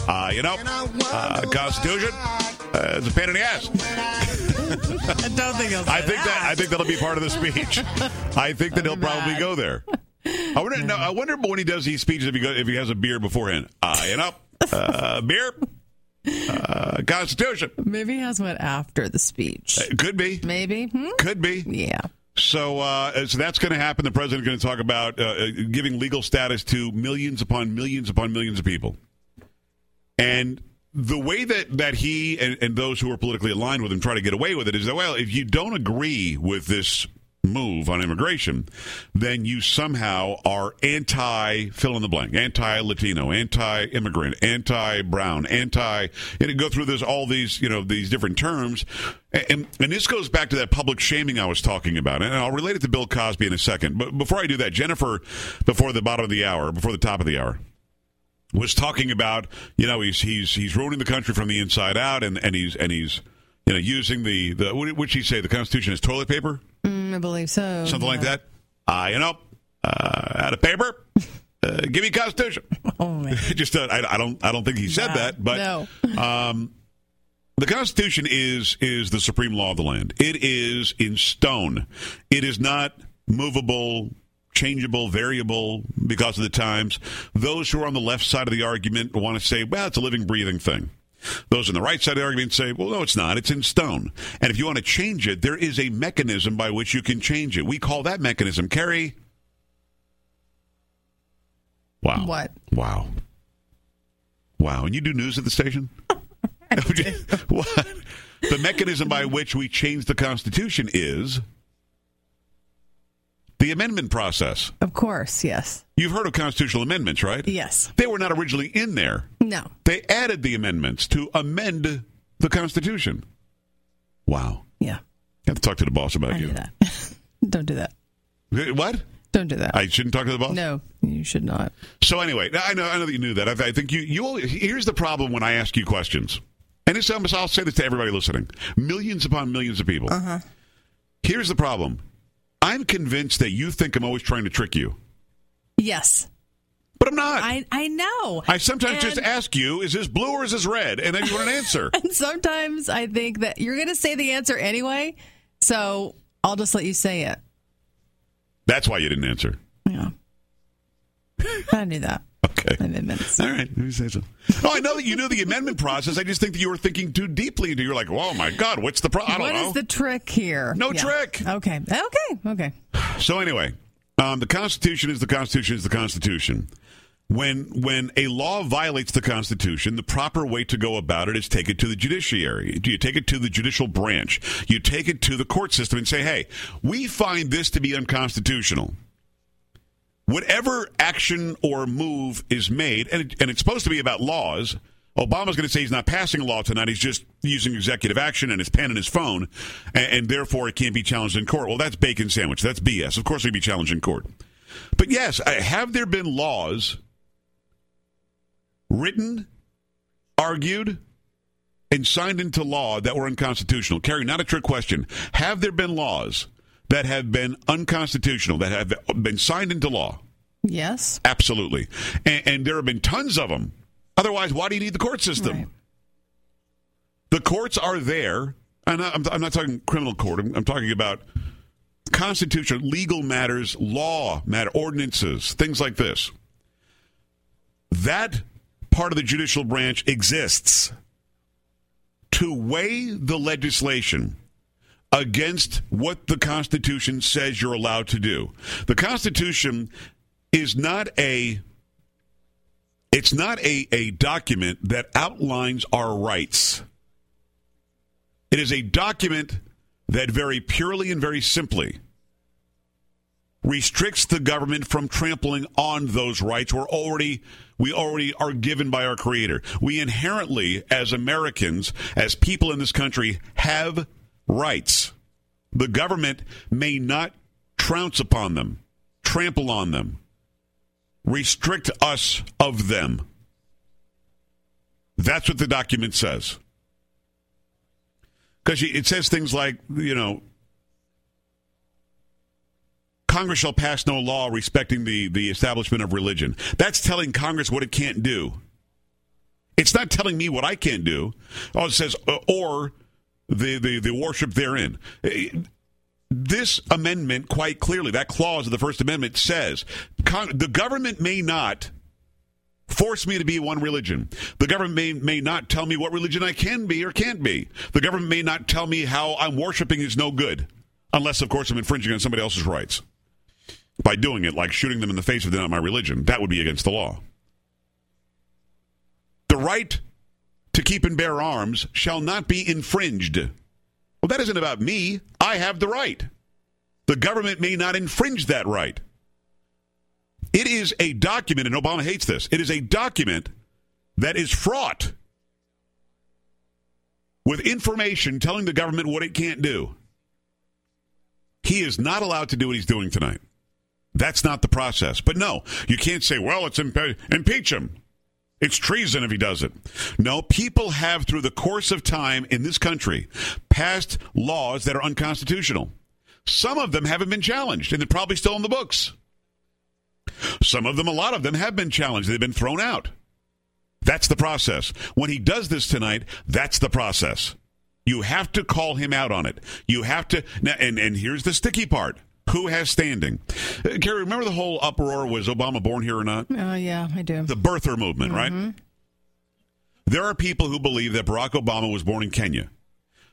Speaker 2: Uh, you know, uh, Constitution uh, is a pain in the ass.
Speaker 4: I don't think he'll say
Speaker 2: I think that
Speaker 4: that.
Speaker 2: I think that'll be part of the speech. I think that he'll probably go there. I wonder. No, I wonder when he does these speeches if he go, if he has a beer beforehand. Uh, you know, uh, beer, uh, Constitution.
Speaker 4: Maybe he has one after the speech.
Speaker 2: Uh, Could be.
Speaker 4: Maybe. Hmm?
Speaker 2: Could be.
Speaker 4: Yeah.
Speaker 2: So, uh, so that's going to happen. The president's going to talk about uh, uh, giving legal status to millions upon millions upon millions of people. And the way that, that he and, and those who are politically aligned with him try to get away with it is that, well, if you don't agree with this move on immigration, then you somehow are anti fill in the blank, anti Latino, anti immigrant, anti brown, anti and go through this all these you know these different terms, and and this goes back to that public shaming I was talking about, and I'll relate it to Bill Cosby in a second. But before I do that, Jennifer, before the bottom of the hour, before the top of the hour was talking about you know he's he's he's ruining the country from the inside out and and he's and he's you know using the the what would she say? The constitution is toilet paper
Speaker 4: Mm, I believe so.
Speaker 2: something like that uh you know uh out of paper uh, give me constitution
Speaker 4: Oh, man.
Speaker 2: just uh, I, I don't i don't think he said that but
Speaker 4: no.
Speaker 2: um the Constitution is is the supreme law of the land. It is in stone. It is not movable, changeable, variable because of the times. Those who are on the left side of the argument want to say, well, it's a living, breathing thing. Those on the right side of the argument say, well, no, it's not. It's in stone. And if you want to change it, there is a mechanism by which you can change it. We call that mechanism, Carrie. Wow.
Speaker 4: What?
Speaker 2: Wow. Wow. And you do news at the station? what? The mechanism by which we change the Constitution is the amendment process.
Speaker 4: Of course, yes.
Speaker 2: You've heard of constitutional amendments, right?
Speaker 4: Yes.
Speaker 2: They were not originally in there.
Speaker 4: No.
Speaker 2: They added the amendments to amend the Constitution. Wow.
Speaker 4: Yeah.
Speaker 2: have to talk to the boss about
Speaker 4: I
Speaker 2: you.
Speaker 4: knew that. Don't do that.
Speaker 2: What?
Speaker 4: Don't do that.
Speaker 2: I shouldn't talk to the boss.
Speaker 4: No, you should not.
Speaker 2: So anyway, I know I know that you knew that. I, I think you you. All, here's the problem when I ask you questions, and it's, almost I'll say this to everybody listening: millions upon millions of people.
Speaker 4: Uh-huh.
Speaker 2: Here's the problem: I'm convinced that you think I'm always trying to trick you,
Speaker 4: Yes.
Speaker 2: but I'm not.
Speaker 4: I I know.
Speaker 2: I sometimes just ask you, "Is this blue or is this red?" And then you want an answer.
Speaker 4: And sometimes I think that you're going to say the answer anyway, so I'll just let you say it.
Speaker 2: That's why you didn't answer.
Speaker 4: Yeah. I knew that.
Speaker 2: Okay.
Speaker 4: Amendments.
Speaker 2: All right. Let me say so. Oh, I know that you knew the amendment process. I just think that you were thinking too deeply into. You're like, "Oh my God, what's the problem?"
Speaker 4: What
Speaker 2: know.
Speaker 4: is the trick here?
Speaker 2: No
Speaker 4: Yeah.
Speaker 2: trick.
Speaker 4: Okay. Okay. Okay.
Speaker 2: So anyway, um, the Constitution is the Constitution is the Constitution. When when a law violates the Constitution, the proper way to go about it is take it to the judiciary. You take it to the judicial branch. You take it to the court system and say, "Hey, we find this to be unconstitutional." Whatever action or move is made, and, it, and it's supposed to be about laws. Obama's going to say he's not passing a law tonight. He's just using executive action and his pen and his phone, and, and therefore it can't be challenged in court. Well, that's bacon sandwich. That's BS. Of course, it can be challenged in court. But yes, have there been laws written, argued, and signed into law that were unconstitutional? Carrie, not a trick question. Have there been laws that have been unconstitutional, that have been signed into law?
Speaker 4: Yes.
Speaker 2: Absolutely. And, and there have been tons of them. Otherwise, why do you need the court system? The courts are there. And I'm, I'm not talking criminal court. I'm, I'm talking about constitutional, legal matters, law matter, ordinances, things like this. That part of the judicial branch exists to weigh the legislation against what the Constitution says you're allowed to do. The Constitution is not a it's not a, a document that outlines our rights. It is a document that very purely and very simply restricts the government from trampling on those rights we're already we already are given by our creator. We inherently as Americans, as people in this country have rights. The government may not trounce upon them, trample on them, restrict us of them. That's what the document says. Because it says things like, you know, Congress shall pass no law respecting the, the establishment of religion. That's telling Congress what it can't do. It's not telling me what I can't do. Oh, it says, or the, the, the worship therein. Eh, This amendment, quite clearly, that clause of the First Amendment says Con- the government may not force me to be one religion. The government may, may not tell me what religion I can be or can't be. The government may not tell me how I'm worshiping is no good, unless, of course, I'm infringing on somebody else's rights by doing it, like shooting them in the face if they're not my religion. That would be against the law. The right to keep and bear arms shall not be infringed. Well, that isn't about me. I have the right. The government may not infringe that right. It is a document, and Obama hates this. It is a document that is fraught with information telling the government what it can't do. He is not allowed to do what he's doing tonight. That's not the process. But no, you can't say, well, it's impe- impeach him. It's treason if he does it. No, people have, through the course of time in this country, passed laws that are unconstitutional. Some of them haven't been challenged, and they're probably still in the books. Some of them, a lot of them, have been challenged. They've been thrown out. That's the process. When he does this tonight, that's the process. You have to call him out on it. You have to, and, and here's the sticky part. Who has standing? Uh, Carrie, remember the whole uproar was Obama born here or not?
Speaker 4: Oh, yeah, I do.
Speaker 2: The birther movement, right? There are people who believe that Barack Obama was born in Kenya.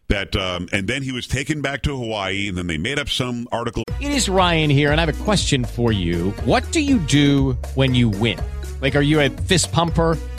Speaker 2: That um, and then he was taken back to Hawaii, and then they made up some article.
Speaker 15: It is Ryan here, and I have a question for you. What do you do when you win? Like, are you a fist pumper?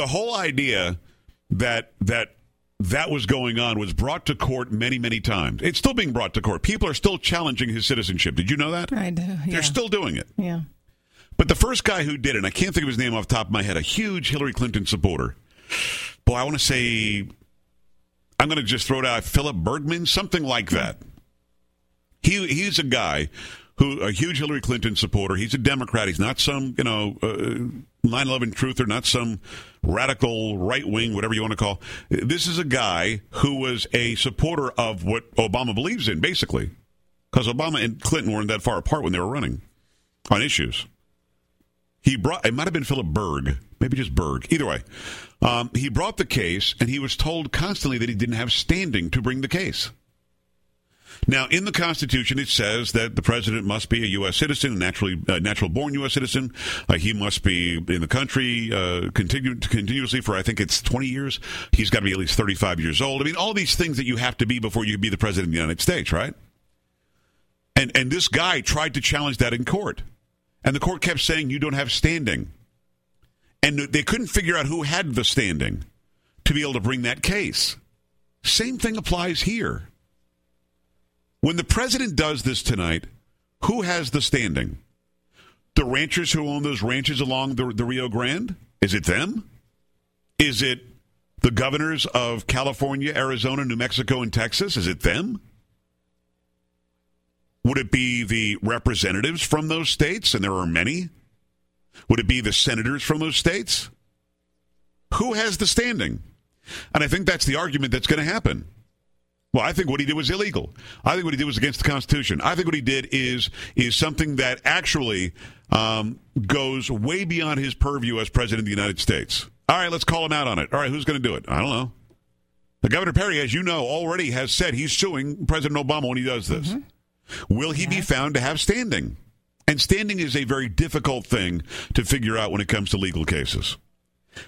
Speaker 2: The whole idea that that that was going on was brought to court many, many times. It's still being brought to court. People are still challenging his citizenship. Did you know that?
Speaker 4: I do. Yeah.
Speaker 2: They're still doing it.
Speaker 4: Yeah.
Speaker 2: But the first guy who did it, I can't think of his name off the top of my head, a huge Hillary Clinton supporter. Boy, I want to say, I'm going to just throw it out, Philip Bergman, something like that. He he's a guy who a huge Hillary Clinton supporter. He's a Democrat. He's not some you know uh, 9/11 truther, not some radical right wing, whatever you want to call. This is a guy who was a supporter of what Obama believes in, basically, because Obama and Clinton weren't that far apart when they were running on issues. He brought it might have been Philip Berg, maybe just Berg. Either way, um, he brought the case, and he was told constantly that he didn't have standing to bring the case. Now, in the Constitution, it says that the president must be a U.S. citizen, naturally uh, natural born U.S. citizen. Uh, he must be in the country uh, continu- continuously for I think it's 20 years. He's got to be at least 35 years old. I mean, all these things that you have to be before you can be the president of the United States, right? And and this guy tried to challenge that in court, and the court kept saying you don't have standing, and they couldn't figure out who had the standing to be able to bring that case. Same thing applies here. When the president does this tonight, who has the standing? The ranchers who own those ranches along the, the Rio Grande? Is it them? Is it the governors of California, Arizona, New Mexico, and Texas? Is it them? Would it be the representatives from those states? And there are many. Would it be the senators from those states? Who has the standing? And I think that's the argument that's going to happen. Well, I think what he did was illegal. I think what he did was against the Constitution. I think what he did is is something that actually um, goes way beyond his purview as president of the United States. All right, let's call him out on it. All right, who's going to do it? I don't know. The Governor Perry, as you know, already has said he's suing President Obama when he does this. Mm-hmm. Will he be found to have standing? And standing is a very difficult thing to figure out when it comes to legal cases.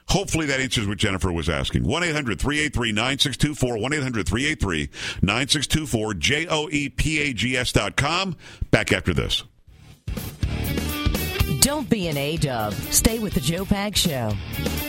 Speaker 2: Hopefully that answers what Jennifer was asking. 1 800 383 9624. 1 800 383 9624. J O E P A G S dot com. Back after this.
Speaker 1: Don't be an A dub. Stay with the Joe Pags Show.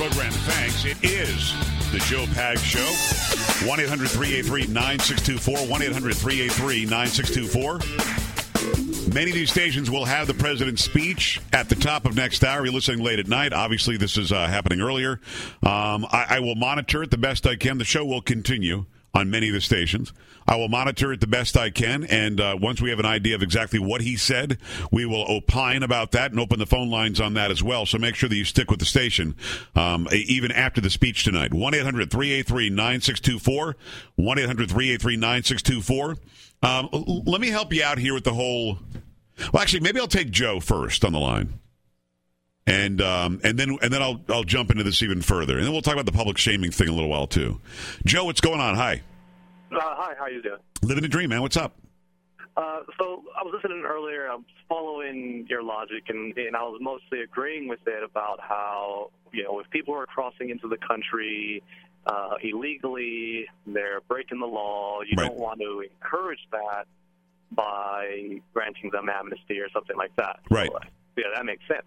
Speaker 2: Program. Thanks. It is the Joe Pags Show. 1 800 383 9624. 1 800 383 9624. Many of these stations will have the president's speech at the top of next hour. You're listening late at night. Obviously, this is uh, happening earlier. Um, I, I will monitor it the best I can. The show will continue on many of the stations. I will monitor it the best I can, and uh, once we have an idea of exactly what he said, we will opine about that and open the phone lines on that as well. So make sure that you stick with the station um, even after the speech tonight. 1 800 383 9624. 1 800 383 9624. Um, Let me help you out here with the whole. Well, actually, maybe I'll take Joe first on the line and um, and then and then I'll I'll jump into this even further, and then we'll talk about the public shaming thing a little while too. Joe, what's going on? Hi,
Speaker 16: Uh, hi, how you doing?
Speaker 2: living a dream, man. What's up?
Speaker 16: Uh, so I was listening earlier. I was following your logic, and, and I was mostly agreeing with it about how you know if people are crossing into the country uh, illegally. They're breaking the law. You
Speaker 2: Right.
Speaker 16: don't want to encourage that by granting them amnesty or something like that.
Speaker 2: Right.
Speaker 16: So, yeah, that makes sense.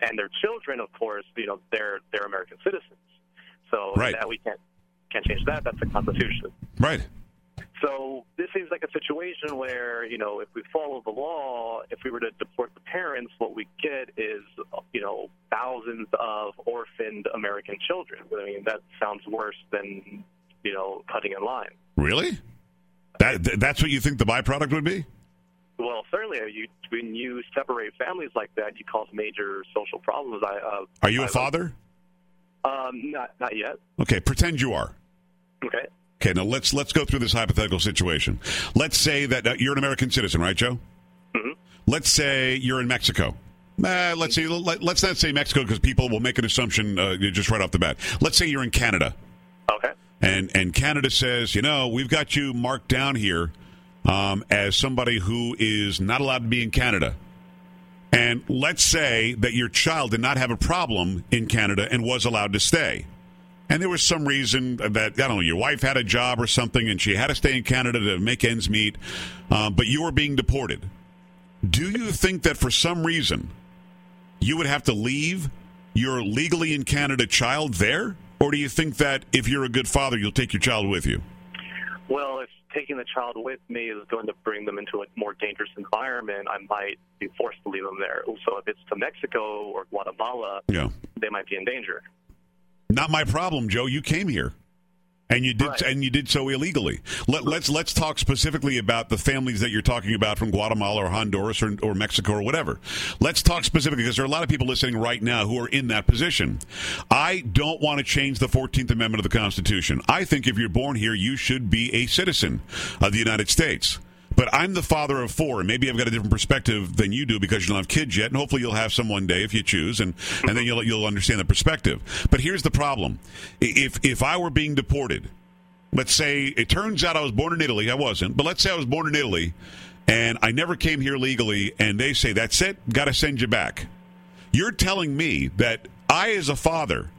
Speaker 16: And their children, of course, you know, they're they're American citizens. So
Speaker 2: Right.
Speaker 16: that we can't can't change that. That's the Constitution.
Speaker 2: Right.
Speaker 16: So this seems like a situation where, you know, if we follow the law, if we were to deport the parents, what we get is, you know, thousands of orphaned American children. I mean, that sounds worse than, you know, cutting in line.
Speaker 2: Really? That that's what you think the byproduct would be?
Speaker 16: Well, certainly, uh, you, when you separate families like that, you cause major social problems. I, uh,
Speaker 2: Are you a
Speaker 16: I-
Speaker 2: father?
Speaker 16: Um, not not yet.
Speaker 2: Okay, pretend you are.
Speaker 16: Okay.
Speaker 2: Okay, now let's let's go through this hypothetical situation. Let's say that uh, you're an American citizen, right, Joe?
Speaker 16: Mm-hmm.
Speaker 2: Let's say you're in Mexico. Uh, let's see. Let, let's not say Mexico because people will make an assumption uh, just right off the bat. Let's say you're in Canada.
Speaker 16: Okay.
Speaker 2: And and Canada says, you know, we've got you marked down here um, as somebody who is not allowed to be in Canada. And let's say that your child did not have a problem in Canada and was allowed to stay. And there was some reason that, I don't know, your wife had a job or something and she had to stay in Canada to make ends meet, um, but you were being deported. Do you think that for some reason you would have to leave your legally in Canada child there? Or do you think that if you're a good father, you'll take your child with you?
Speaker 16: Well, if taking the child with me is going to bring them into a more dangerous environment, I might be forced to leave them there. So if it's to Mexico or Guatemala,
Speaker 2: Yeah.
Speaker 16: they might be in danger.
Speaker 2: Not my problem, Joe. You came here, and you did, and you did so illegally. Let, let's let's talk specifically about the families that you're talking about from Guatemala or Honduras or, or Mexico or whatever. Let's talk specifically because there are a lot of people listening right now who are in that position. I don't want to change the Fourteenth Amendment of the Constitution. I think if you're born here, you should be a citizen of the United States. But I'm the father of four, and maybe I've got a different perspective than you do because you don't have kids yet, and hopefully you'll have some one day if you choose, and, and then you'll you'll understand the perspective. But here's the problem: if if I were being deported, let's say it turns out I was born in Italy, I wasn't, but let's say I was born in Italy, and I never came here legally, and they say that's it, got to send you back. You're telling me that I, as a father,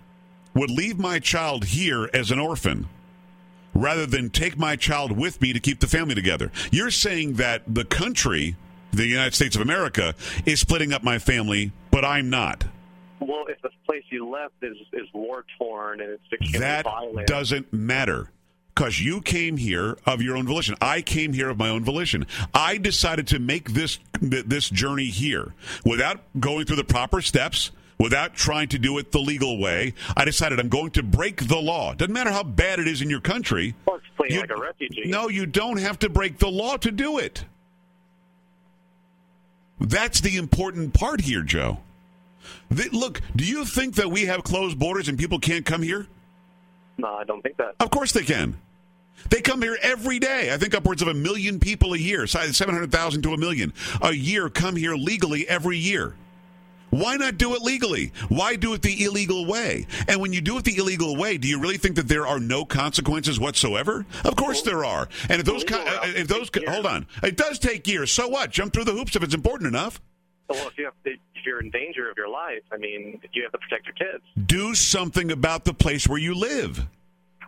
Speaker 2: would leave my child here as an orphan rather than take my child with me to keep the family together. You're saying that the country, the United States of America, is splitting up my family, but I'm not.
Speaker 16: Well, if the place you left is is war torn and it's extremely violent,
Speaker 2: That
Speaker 16: violent,
Speaker 2: doesn't matter. Because you came here of your own volition. I came here of my own volition. I decided to make this this journey here without going through the proper steps, without trying to do it the legal way. I decided I'm going to break the law. Doesn't matter how bad it is in your country.
Speaker 16: well,
Speaker 2: You-
Speaker 16: like a refugee.
Speaker 2: No, you don't have to break the law to do it. That's the important part here, Joe. Th- look, do you think that we have closed borders and people can't come here?
Speaker 16: No, I don't think that.
Speaker 2: Of course they can. They come here every day. I think upwards of a million people a year, 700,000 to a million a year come here legally every year. Why not do it legally? Why do it the illegal way? And when you do it the illegal way, do you really think that there are no consequences whatsoever? Of course there are. And if those, con- uh, if those, hold on, it does take years. So what? Jump through the hoops if it's important enough.
Speaker 16: Well, if you have, if you're in danger of your life, I mean, you have to protect your kids.
Speaker 2: Do something about the place where you live.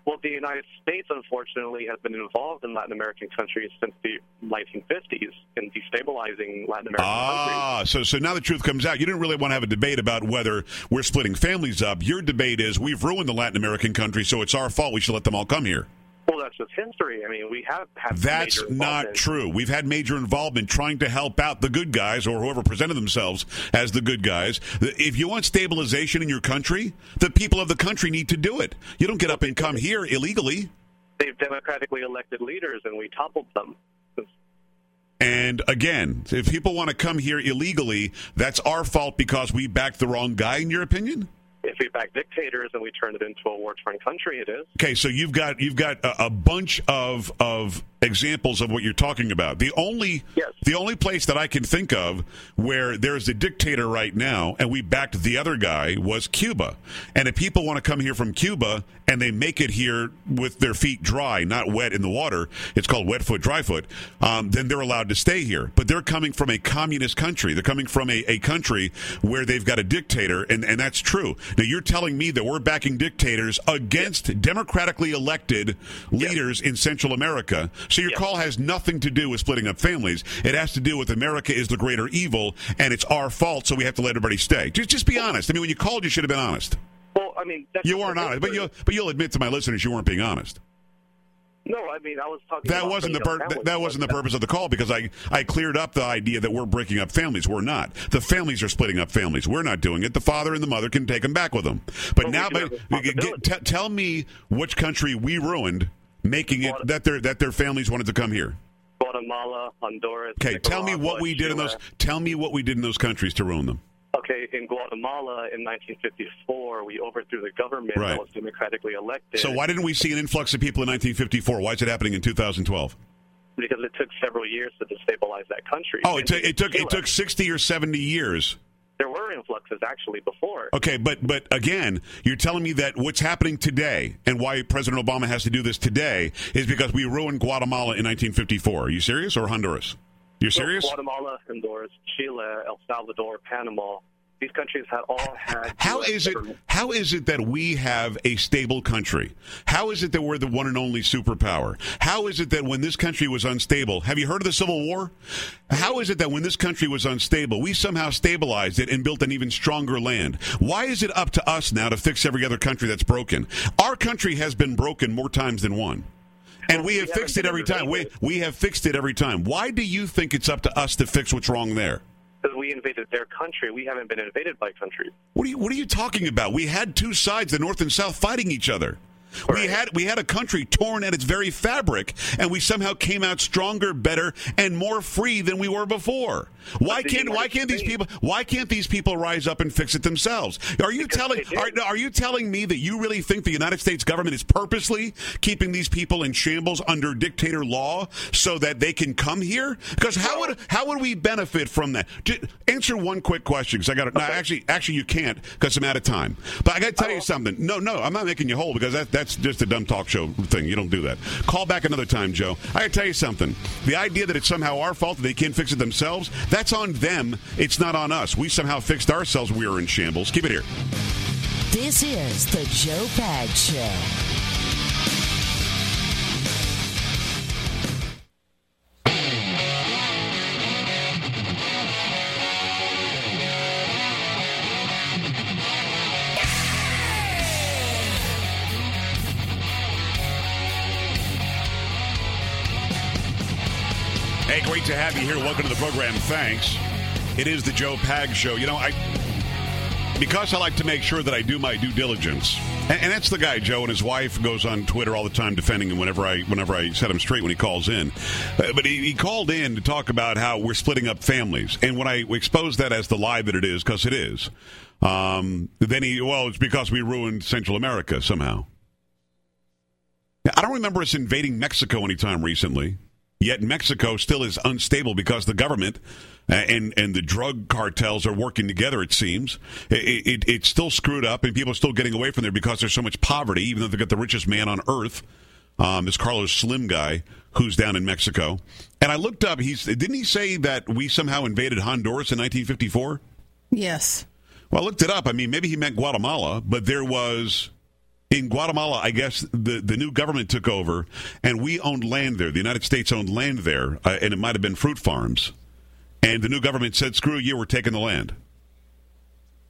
Speaker 16: Well, the United States, unfortunately, has been involved in Latin American countries since the 1950s in destabilizing Latin American countries.
Speaker 2: Ah, so so now the truth comes out. You didn't really want to have a debate about whether we're splitting families up. Your debate is we've ruined the Latin American country, so it's our fault. We should let them all come here.
Speaker 16: Well, that's just history. I mean, we have had
Speaker 2: That's not true. We've had major involvement trying to help out the good guys or whoever presented themselves as the good guys. If you want stabilization in your country, the people of the country need to do it. You don't get up and come here illegally.
Speaker 16: They've democratically elected leaders, and we toppled them.
Speaker 2: And again, if people want to come here illegally, that's our fault because we backed the wrong guy, in your opinion?
Speaker 16: If we back dictators and we turn it into a war-torn country, it is.
Speaker 2: Okay, so you've got you've got a, a bunch of of examples of what you're talking about. The only the only place that I can think of where there's a dictator right now, and we backed the other guy, was Cuba. And if people want to come here from Cuba and they make it here with their feet dry, not wet in the water, it's called wet foot, dry foot. Um, then they're allowed to stay here. But they're coming from a communist country. They're coming from a, a country where they've got a dictator, and, and that's true. Now Now you're telling me that we're backing dictators against democratically elected leaders in Central America. So your call has nothing to do with splitting up families. It has to do with America is the greater evil, and it's our fault. So we have to let everybody stay. Just just be honest. I mean, when you called, you should have been honest.
Speaker 16: Well, I mean, that's
Speaker 2: You weren't honest, but you but you'll admit to my listeners you weren't being honest.
Speaker 16: No, I mean, I was talking.
Speaker 2: That
Speaker 16: about
Speaker 2: wasn't the
Speaker 16: uh,
Speaker 2: pur- that, that wasn't the purpose of the call because I I cleared up the idea that we're breaking up families. We're not. The families are splitting up families. We're not doing it. The father and the mother can take them back with them. But
Speaker 16: Well,
Speaker 2: now, but, get, t- tell me which country we ruined, making it that their that their families wanted to come here.
Speaker 16: Guatemala, Honduras.
Speaker 2: Okay, tell me what we did in those. Tell me what we did in those countries to ruin them.
Speaker 16: Okay, in Guatemala in 1954, we overthrew the government
Speaker 2: Right.
Speaker 16: that was democratically elected.
Speaker 2: So why didn't we see an influx of people in 1954? Why is it happening in 2012?
Speaker 16: Because it took several years to destabilize that country.
Speaker 2: Oh, it, took it took
Speaker 16: Chile.
Speaker 2: it took 60 or 70 years.
Speaker 16: Influxes actually before.
Speaker 2: Okay, but but again, you're telling me that what's happening today and why President Obama has to do this today is because we ruined Guatemala in 1954. Are you serious or Honduras? You're
Speaker 16: So
Speaker 2: serious?
Speaker 16: Guatemala, Honduras, Chile, El Salvador, Panama. These countries had all had.
Speaker 2: How is it? How is it that we have a stable country? How is it that we're the one and only superpower? How is it that when this country was unstable, have you heard of the Civil War? How is it that when this country was unstable, we somehow stabilized it and built an even stronger land? Why is it up to us now to fix every other country that's broken? Our country has been broken more times than one. And we have fixed it every time. We, we have fixed it every time. Why do you think it's up to us to fix what's wrong there?
Speaker 16: Because we invaded their country. We haven't been invaded by countries.
Speaker 2: What are you What are you talking about? We had two sides, the North and South, fighting each other. We had we had a country torn at its very fabric, and we somehow came out stronger, better, and more free than we were before. Why can't Why can't these people Why can't these people rise up and fix it themselves? Are you telling are, are you telling me that you really think the United States government is purposely keeping these people in shambles under dictator law so that they can come here? Because how would how would we benefit from that? Ju- answer one quick question because I got to. No, actually, actually, you can't because I'm out of time. But I got to tell you something. No, no, I'm not making you whole because that, that's just a dumb talk show thing. You don't do that. Call back another time, Joe. I got to tell you something. The idea that it's somehow our fault that they can't fix it themselves, that's on them. It's not on us. We somehow fixed ourselves. We are in shambles. Keep it here.
Speaker 1: This is the Joe Pags Show.
Speaker 2: Have you here. Welcome to the program. Thanks. It is the Joe Pags Show. You know, I because I like to make sure that I do my due diligence, and, and that's the guy Joe and his wife goes on Twitter all the time defending him whenever I whenever I set him straight when he calls in. Uh, but he, he called in to talk about how we're splitting up families, and when I expose that as the lie that it is, because it is, um, then he well, it's because we ruined Central America somehow. I don't remember us invading Mexico anytime recently. Yet Mexico still is unstable because the government uh, and and the drug cartels are working together. It seems it, it, it's still screwed up, and people are still getting away from there because there's so much poverty. Even though they've got the richest man on earth, um, this Carlos Slim guy who's down in Mexico. And I looked up. He's didn't he say that we somehow invaded Honduras in 1954?
Speaker 4: Yes.
Speaker 2: Well, I looked it up. I mean, maybe he meant Guatemala, but there was in Guatemala. I guess the the new government took over, and we owned land there. The United States owned land there, uh, and it might have been fruit farms. And the new government said, "Screw you, we're taking the land."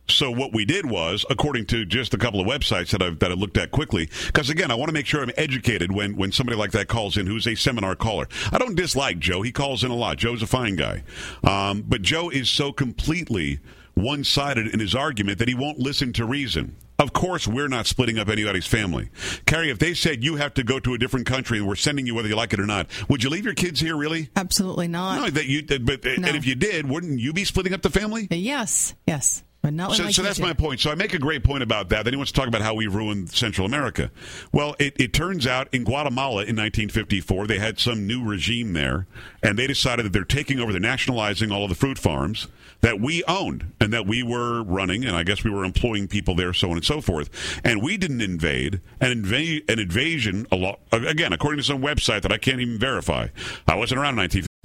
Speaker 2: So what we did was, according to just a couple of websites that I've that I looked at quickly, because again, I want to make sure I'm educated when when somebody like that calls in, who's a seminar caller. I don't dislike Joe; he calls in a lot. Joe's a fine guy, um, but Joe is so completely one-sided in his argument that he won't listen to reason. Of course, we're not splitting up anybody's family. Carrie, if they said you have to go to a different country and we're sending you whether you like it or not, would you leave your kids here? Really?
Speaker 4: Absolutely not.
Speaker 2: No, that you. But and if you did, wouldn't you be splitting up the family?
Speaker 4: Yes. Yes. But not
Speaker 2: So, so that's my point. So I make a great point about that. Then he wants to talk about how we ruined Central America. Well, it, it turns out in Guatemala in 1954, they had some new regime there, and they decided that they're taking over, they're nationalizing all of the fruit farms that we owned and that we were running, and I guess we were employing people there, so on and so forth. And we didn't invade. An, inva- an invasion, again, according to some website that I can't even verify, I wasn't around in 1954.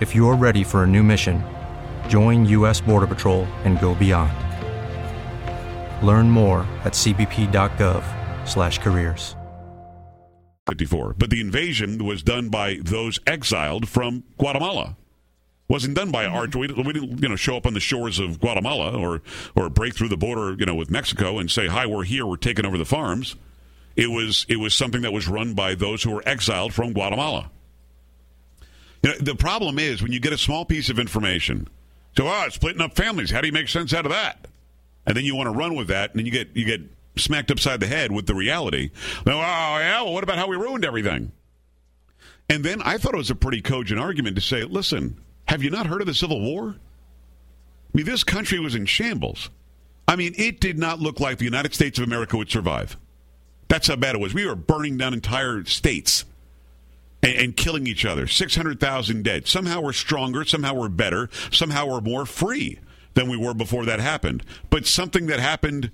Speaker 8: If you're ready for a new mission, join U.S. Border Patrol and go beyond. Learn more at cbp.gov/careers.
Speaker 2: 54. But the invasion was done by those exiled from Guatemala. Wasn't done by mm-hmm. our. We, we didn't, you know, show up on the shores of Guatemala or or break through the border, you know, with Mexico and say, "Hi, we're here. We're taking over the farms." It was it was something that was run by those who were exiled from Guatemala. You know, the problem is when you get a small piece of information, so oh, splitting up families. How do you make sense out of that? And then you want to run with that, and then you get you get smacked upside the head with the reality. Oh yeah, well, what about how we ruined everything? And then I thought it was a pretty cogent argument to say, listen, have you not heard of the Civil War? I mean, this country was in shambles. I mean, it did not look like the United States of America would survive. That's how bad it was. We were burning down entire states and, and killing each other. 600,000 dead. Somehow we're stronger. Somehow we're better. Somehow we're more free than we were before that happened. But something that happened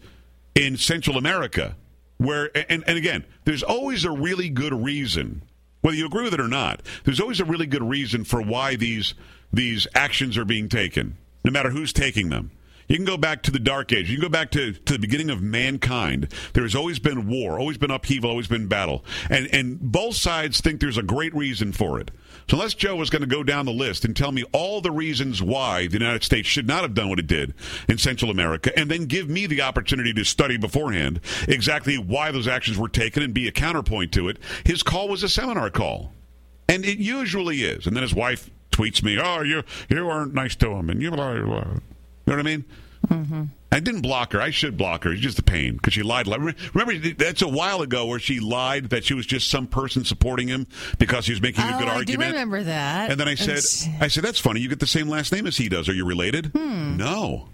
Speaker 2: in Central America, where, and, and again, there's always a really good reason, whether you agree with it or not, there's always a really good reason for why these, these actions are being taken, no matter who's taking them. You can go back to the Dark Age. You can go back to, to the beginning of mankind. There has always been war, always been upheaval, always been battle. And, and both sides think there's a great reason for it. So unless Joe was going to go down the list and tell me all the reasons why the United States should not have done what it did in Central America, and then give me the opportunity to study beforehand exactly why those actions were taken and be a counterpoint to it, his call was a seminar call. And it usually is. And then his wife tweets me, "Oh, you you weren't nice to him," and you blah, blah, blah. You know what I mean? Mm-hmm. I didn't block her. I should block her. It's just a pain because she lied. Remember, that's a while ago where she lied that she was just some person supporting him because he was making a
Speaker 4: Oh,
Speaker 2: good
Speaker 4: I do
Speaker 2: argument.
Speaker 4: remember that.
Speaker 2: And then I said,
Speaker 4: It's-
Speaker 2: I said, that's funny. You get the same last name as he does. Are you related? No.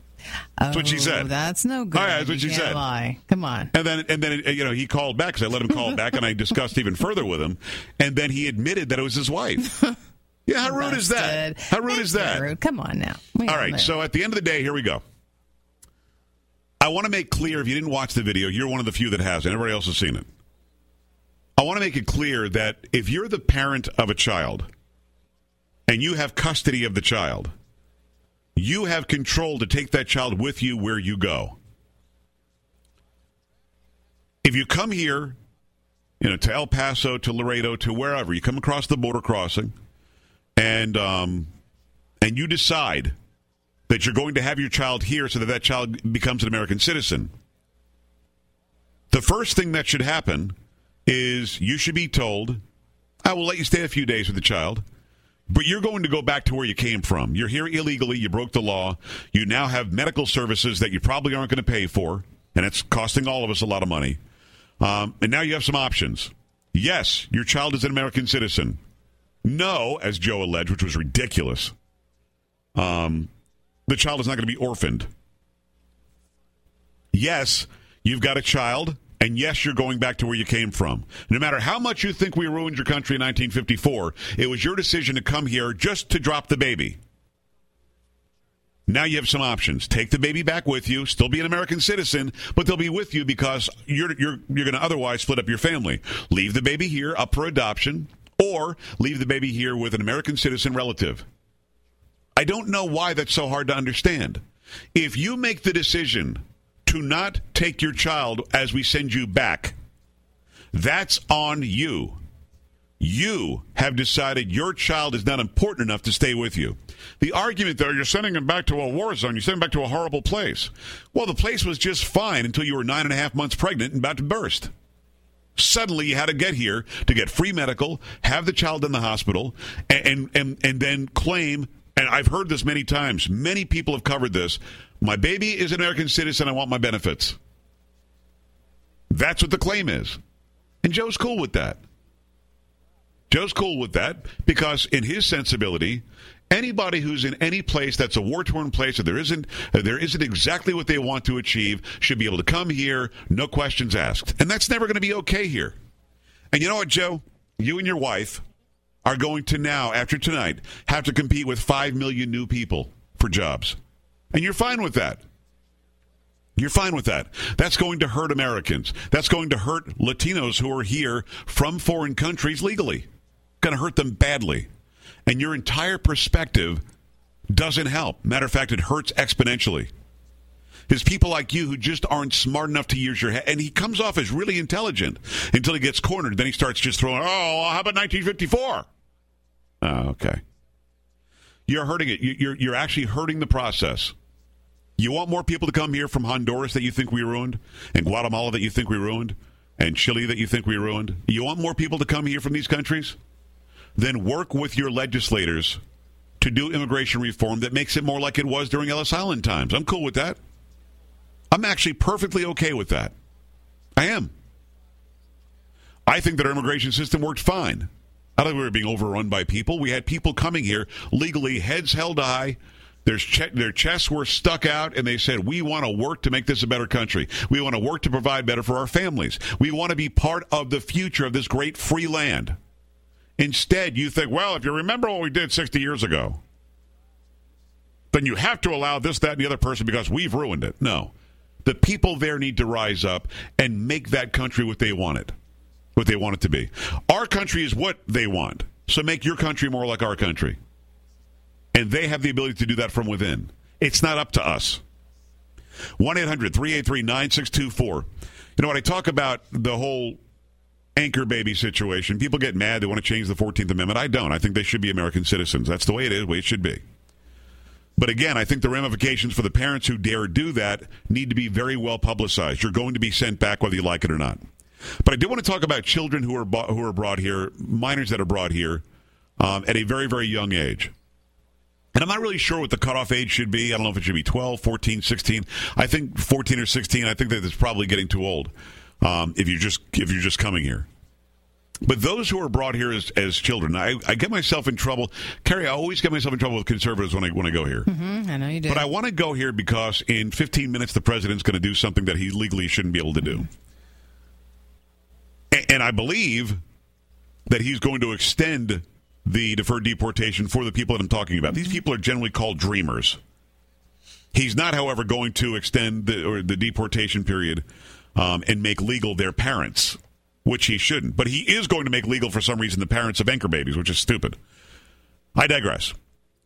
Speaker 2: That's what she
Speaker 4: Oh,
Speaker 2: said.
Speaker 4: That's no good.
Speaker 2: Oh, yeah, that's what
Speaker 4: You
Speaker 2: she
Speaker 4: can't
Speaker 2: said.
Speaker 4: Lie. Come on.
Speaker 2: And then, and then, you know, he called back because I let him call back, and I discussed even further with him. And then he admitted that it was his wife. Yeah, how rude is that? How rude is that?
Speaker 4: rude. Come on now. We
Speaker 2: All right.
Speaker 4: know.
Speaker 2: So at the end of the day, here we go. I want to make clear if you didn't watch the video, you're one of the few that hasn't. Everybody else has seen it. I want to make it clear that if you're the parent of a child and you have custody of the child, you have control to take that child with you where you go. If you come here, you know, to El Paso, to Laredo, to wherever, you come across the border crossing, and um, and you decide that you're going to have your child here so that that child becomes an American citizen. The first thing that should happen is you should be told, I will let you stay a few days with the child, but you're going to go back to where you came from. You're here illegally, you broke the law, you now have medical services that you probably aren't going to pay for, and it's costing all of us a lot of money. Um, and now you have some options. Yes, your child is an American citizen. No, as Joe alleged, which was ridiculous. Um, the child is not going to be orphaned. Yes, you've got a child, and yes, you're going back to where you came from. No matter how much you think we ruined your country in 1954, it was your decision to come here just to drop the baby. Now you have some options. Take the baby back with you, still be an American citizen, but they'll be with you because you're you're you're going to otherwise split up your family. Leave the baby here up for adoption or leave the baby here with an American citizen relative. I don't know why that's so hard to understand. If you make the decision to not take your child as we send you back, that's on you. You have decided your child is not important enough to stay with you. The argument there, you're sending him back to a war zone, you're sending him back to a horrible place. Well, the place was just fine until you were nine and a half months pregnant and about to burst. Suddenly, you had to get here to get free medical, have the child in the hospital, and and and, then claim. And I've heard this many times. Many people have covered this. My baby is an American citizen. I want my benefits. That's what the claim is. And Joe's cool with that. Joe's cool with that because, in his sensibility, anybody who's in any place that's a war-torn place or there isn't uh, there isn't exactly what they want to achieve should be able to come here, no questions asked, and that's never going to be okay here. And you know what, Joe? You and your wife are going to now, after tonight, have to compete with five million new people for jobs, and you're fine with that. You're fine with that. That's going to hurt Americans. That's going to hurt Latinos who are here from foreign countries legally. Going to hurt them badly. And your entire perspective doesn't help. Matter of fact, it hurts exponentially. There's people like you who just aren't smart enough to use your head. And he comes off as really intelligent until he gets cornered. Then he starts just throwing, oh, how about 1954? Oh, okay. You're hurting it. You're, you're actually hurting the process. You want more people to come here from Honduras that you think we ruined, and Guatemala that you think we ruined, and Chile that you think we ruined? You want more people to come here from these countries? Then work with your legislators to do immigration reform that makes it more like it was during Ellis Island times. I'm cool with that. I'm actually perfectly okay with that. I am. I think that our immigration system worked fine. I don't think we were being overrun by people. We had people coming here legally, heads held high, their, their chests were stuck out, and they said, We want to work to make this a better country. We want to work to provide better for our families. We want to be part of the future of this great free land. Instead, you think, Well, if you remember what we did 60 years ago, then you have to allow this, that, and the other person because we've ruined it. No. The people there need to rise up and make that country what they want it, what they want it to be. Our country is what they want. So make your country more like our country and they have the ability to do that from within. It's not up to us. 1 800 383 9624. You know, when I talk about the whole anchor baby situation, people get mad. They want to change the 14th Amendment. I don't. I think they should be American citizens. That's the way it is, the way it should be. But again, I think the ramifications for the parents who dare do that need to be very well publicized. You're going to be sent back whether you like it or not. But I do want to talk about children who are who are brought here, minors that are brought here um, at a very very young age. And I'm not really sure what the cutoff age should be. I don't know if it should be 12, 14, 16. I think 14 or 16. I think that it's probably getting too old um, if you just if you're just coming here. But those who are brought here as, as children, I, I get myself in trouble. Carrie, I always get myself in trouble with conservatives when I when I go here.
Speaker 4: Mm-hmm, I know you do.
Speaker 2: But I want to go here because in 15 minutes the president's going to do something that he legally shouldn't be able to do. And, and I believe that he's going to extend the deferred deportation for the people that I'm talking about. These people are generally called dreamers. He's not, however, going to extend the, or the deportation period um, and make legal their parents, which he shouldn't. But he is going to make legal, for some reason, the parents of anchor babies, which is stupid. I digress.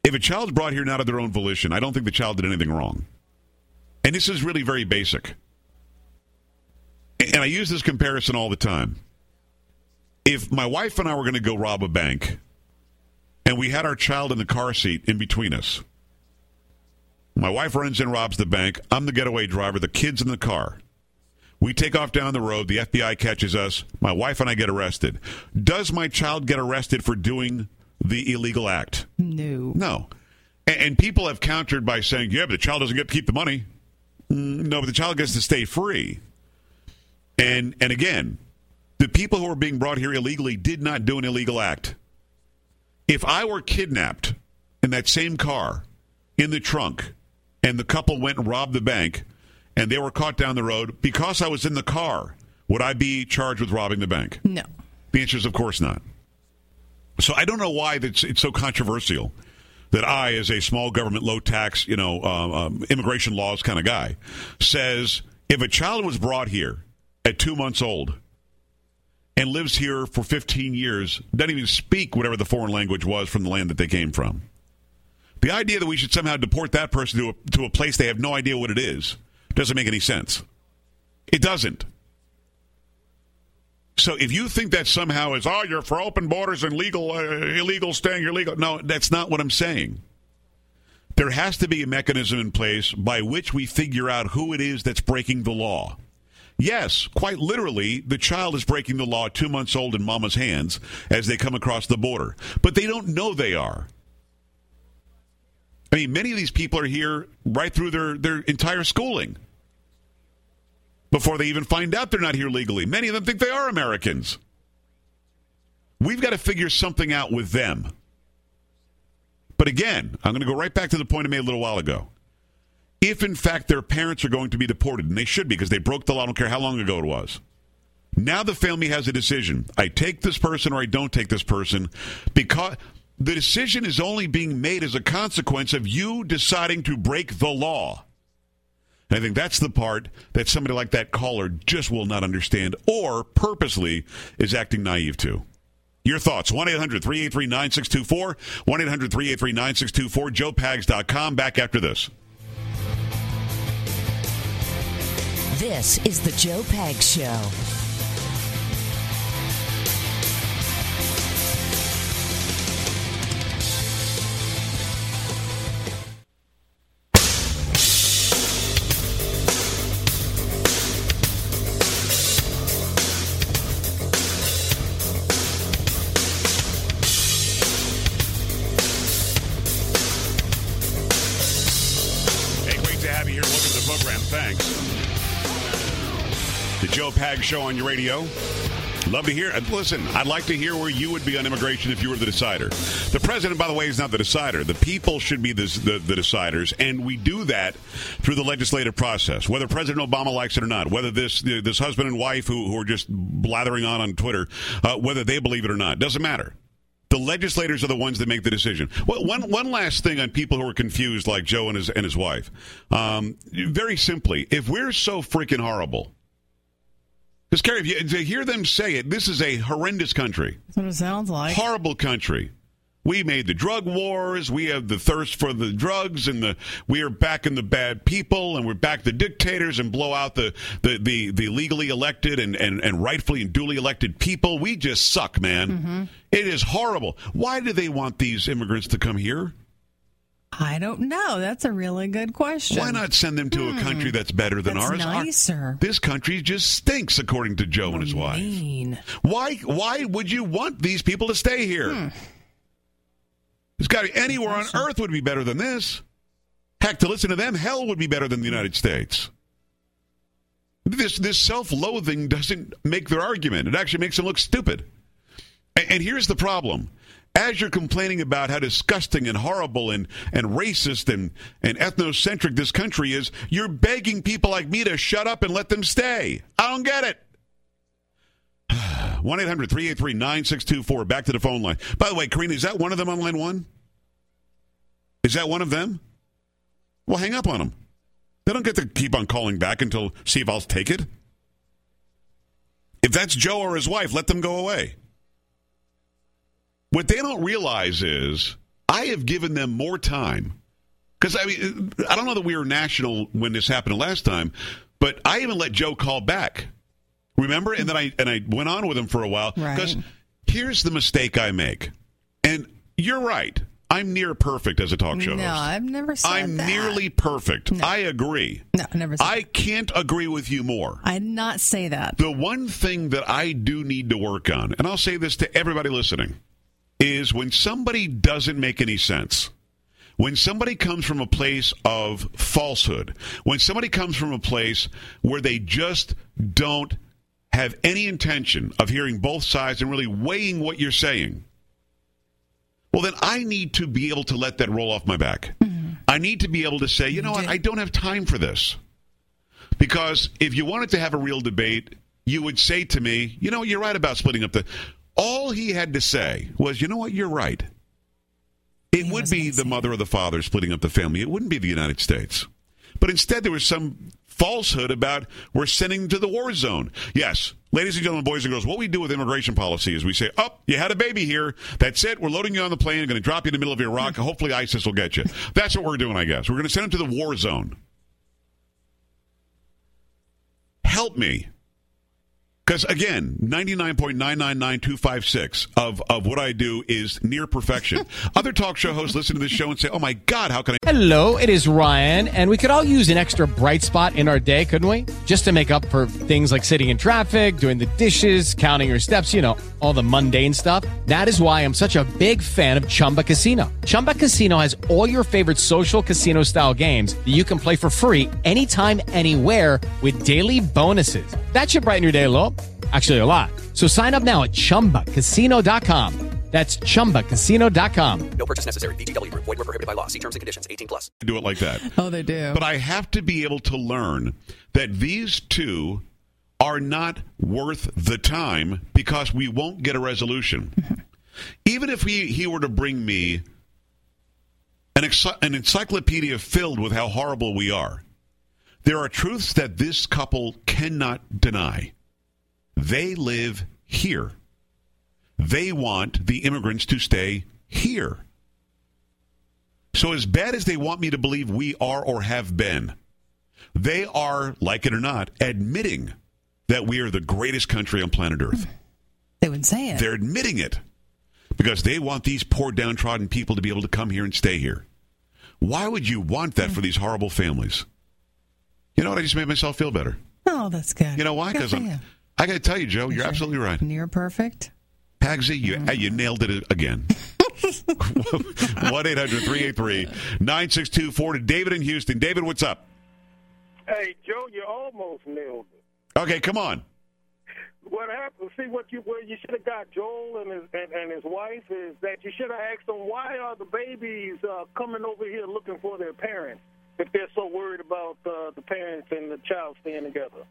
Speaker 2: If a child's brought here not of their own volition, I don't think the child did anything wrong. And this is really very basic. And I use this comparison all the time. If my wife and I were going to go rob a bank, and we had our child in the car seat in between us. My wife runs in, robs the bank. I'm the getaway driver. The kid's in the car. We take off down the road. The FBI catches us. My wife and I get arrested. Does my child get arrested for doing the illegal act?
Speaker 4: No.
Speaker 2: No. And, and people have countered by saying, yeah, but the child doesn't get to keep the money. Mm, no, but the child gets to stay free. And and again, the people who are being brought here illegally did not do an illegal act. If I were kidnapped in that same car in the trunk and the couple went and robbed the bank and they were caught down the road because I was in the car, would I be charged with robbing the bank?
Speaker 4: No.
Speaker 2: The answer is of course not. So I don't know why that's it's so controversial that I, as a small government, low tax, you know, uh, um, immigration laws kind of guy, says if a child was brought here at two months old and lives here for 15 years, doesn't even speak whatever the foreign language was from the land that they came from. The idea that we should somehow deport that person to a, to a place they have no idea what it is doesn't make any sense. It doesn't. So if you think that somehow is, oh, you're for open borders and legal, uh, illegal staying, legal. No, that's not what I'm saying. There has to be a mechanism in place by which we figure out who it is that's breaking the law. Yes, quite literally, the child is breaking the law two months old in mama's hands as they come across the border. But they don't know they are. I mean, many of these people are here right through their, their entire schooling before they even find out they're not here legally. Many of them think they are Americans. We've got to figure something out with them. But again, I'm going to go right back to the point I made a little while ago. If in fact their parents are going to be deported, and they should be because they broke the law, I don't care how long ago it was. Now the family has a decision. I take this person or I don't take this person because the decision is only being made as a consequence of you deciding to break the law. I think that's the part that somebody like that caller just will not understand or purposely is acting naive to. Your thoughts, 1 800 383 9624, 1 800 383 9624, joepags.com. Back after this.
Speaker 1: This is the Joe Pags Show.
Speaker 2: Show on your radio. Love to hear. Listen, I'd like to hear where you would be on immigration if you were the decider. The president, by the way, is not the decider. The people should be the, the, the deciders, and we do that through the legislative process. Whether President Obama likes it or not, whether this this husband and wife who, who are just blathering on on Twitter, uh, whether they believe it or not, doesn't matter. The legislators are the ones that make the decision. Well, one one last thing on people who are confused, like Joe and his and his wife. Um, very simply, if we're so freaking horrible, because if you, to hear them say it, this is a horrendous country,
Speaker 4: That's what it sounds like.
Speaker 2: horrible country. We made the drug wars. We have the thirst for the drugs, and the we are back in the bad people, and we're back the dictators, and blow out the the the, the legally elected and, and and rightfully and duly elected people. We just suck, man. Mm-hmm. It is horrible. Why do they want these immigrants to come here?
Speaker 4: I don't know. That's a really good question.
Speaker 2: Why not send them to a country that's better than
Speaker 4: That's
Speaker 2: ours? Our-
Speaker 4: nicer.
Speaker 2: this country just stinks, according to Joe and his wife.
Speaker 4: Mean.
Speaker 2: Why? Why would you want these people to stay here?
Speaker 4: Hmm.
Speaker 2: There's got to anywhere on earth would be better than this. Heck, to listen to them, hell would be better than the United States. This this self-loathing doesn't make their argument. It actually makes them look stupid. And, and here's the problem. As you're complaining about how disgusting and horrible and, and racist and, and ethnocentric this country is, you're begging people like me to shut up and let them stay. I don't get it. 1 800 383 9624. Back to the phone line. By the way, Karina, is that one of them on line one? Is that one of them? Well, hang up on them. They don't get to keep on calling back until see if I'll take it. If that's Joe or his wife, let them go away. What they don't realize is I have given them more time. Because, I mean, I don't know that we were national when this happened last time, but I even let Joe call back. Remember? And then I and I went on with him for a while. Because here's the mistake I make. And you're right. I'm near perfect as a talk show
Speaker 4: No,
Speaker 2: host.
Speaker 4: I've never said that.
Speaker 2: I'm
Speaker 4: that.
Speaker 2: nearly perfect. I agree.
Speaker 4: No, I never said
Speaker 2: I can't agree with you more.
Speaker 4: I did not say that.
Speaker 2: The one thing that I do need to work on, and I'll say this to everybody listening, is when somebody doesn't make any sense. When somebody comes from a place of falsehood, when somebody comes from a place where they just don't have any intention of hearing both sides and really weighing what you're saying, well, then I need to be able to let that roll off my back. Mm-hmm. I need to be able to say, you know what, I don't have time for this. Because if you wanted to have a real debate, you would say to me, you know, you're right about splitting up the. All he had to say was, you know what, you're right. It would be the mother or the father splitting up the family. It wouldn't be the United States. But instead, there was some falsehood about we're sending them to the war zone. Yes, ladies and gentlemen, boys and girls, what we do with immigration policy is we say, oh, you had a baby here. That's it. We're loading you on the plane. We're going to drop you in the middle of Iraq. Hopefully, ISIS will get you. That's what we're doing, I guess. We're going to send them to the war zone. Help me. Because again, ninety nine point nine nine nine two five six of of what I do is near perfection. Other talk show hosts listen to this show and say, "Oh my God, how can I?"
Speaker 15: Hello, it is Ryan, and we could all use an extra bright spot in our day, couldn't we? Just to make up for things like sitting in traffic, doing the dishes, counting your steps, you know, all the mundane stuff. That is why I'm such a big fan of Chumba Casino. Chumba Casino has all your favorite social casino style games that you can play for free anytime, anywhere with daily bonuses. That should brighten your day a little. Actually, a lot. So sign up now at chumbacasino.com. That's chumbacasino.com.
Speaker 6: No purchase necessary. VGW Group. Void were prohibited by law. See terms and conditions. 18 plus.
Speaker 2: do it like that.
Speaker 4: Oh, they do.
Speaker 2: But I have to be able to learn that these two are not worth the time because we won't get a resolution. Even if he, he were to bring me an, exci- an encyclopedia filled with how horrible we are, there are truths that this couple cannot deny. They live here. They want the immigrants to stay here. So, as bad as they want me to believe we are or have been, they are, like it or not, admitting that we are the greatest country on planet Earth.
Speaker 4: They wouldn't say it.
Speaker 2: They're admitting it because they want these poor downtrodden people to be able to come here and stay here. Why would you want that for these horrible families? You know what? I just made myself feel better.
Speaker 4: Oh, that's good.
Speaker 2: You know why? Because I'm.
Speaker 4: You.
Speaker 2: I got to tell you, Joe, you're absolutely right.
Speaker 4: Near perfect.
Speaker 2: Pagsy, you, you nailed it again. 1 800 383 9624 to David in Houston. David, what's up?
Speaker 11: Hey, Joe, you almost nailed it.
Speaker 2: Okay, come on.
Speaker 11: What happened? See what you where you should have got Joel and his and, and his wife is that you should have asked them why are the babies uh, coming over here looking for their parents if they're so worried about uh, the parents and the child staying together.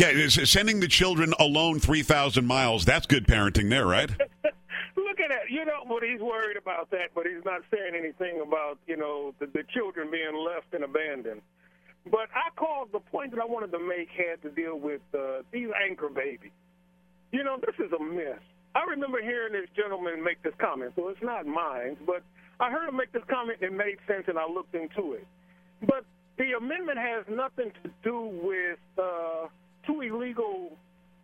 Speaker 2: Yeah, sending the children alone 3,000 miles, that's good parenting there, right?
Speaker 11: Look at that. You know, but he's worried about that, but he's not saying anything about you know the, the children being left and abandoned. But I called the point that I wanted to make had to deal with uh, these anchor babies. You know, this is a myth. I remember hearing this gentleman make this comment, so it's not mine, but I heard him make this comment and it made sense, and I looked into it. But the amendment has nothing to do with uh, two illegal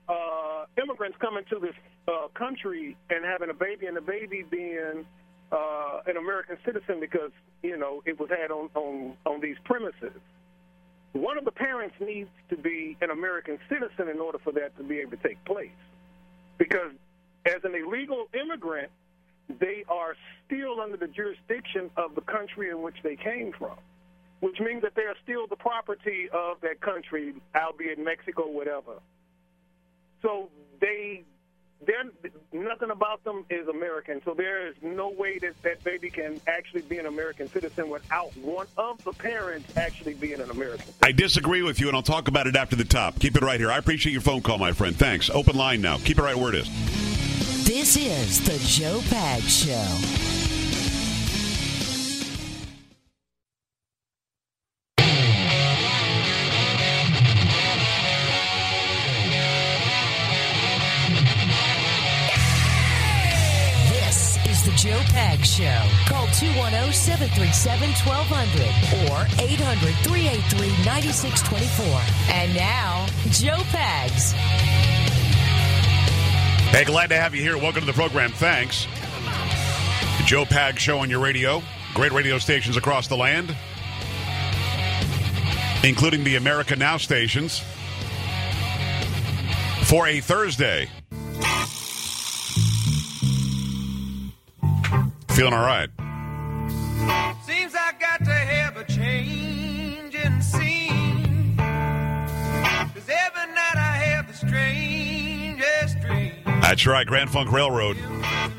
Speaker 11: uh, immigrants coming to this uh, country and having a baby, and the baby being uh, an American citizen because you know it was had on, on on these premises. One of the parents needs to be an American citizen in order for that to be able to take place. Because as an illegal immigrant, they are still under the jurisdiction of the country in which they came from, which means that they are still the property of that country, albeit Mexico, whatever. So they, they're nothing about them is American. So there is no way that that baby can actually be an American citizen without one of the parents actually being an American.
Speaker 2: I disagree with you, and I'll talk about it after the top. Keep it right here. I appreciate your phone call, my friend. Thanks. Open line now. Keep it right where it is.
Speaker 1: This is the Joe Pags Show. 210 737 1200 or 800 383 9624. And now, Joe Pags.
Speaker 2: Hey, glad to have you here. Welcome to the program. Thanks. The Joe Pags Show on your radio. Great radio stations across the land, including the America Now stations. For a Thursday. Feeling all right. That's right, Grand Funk Railroad.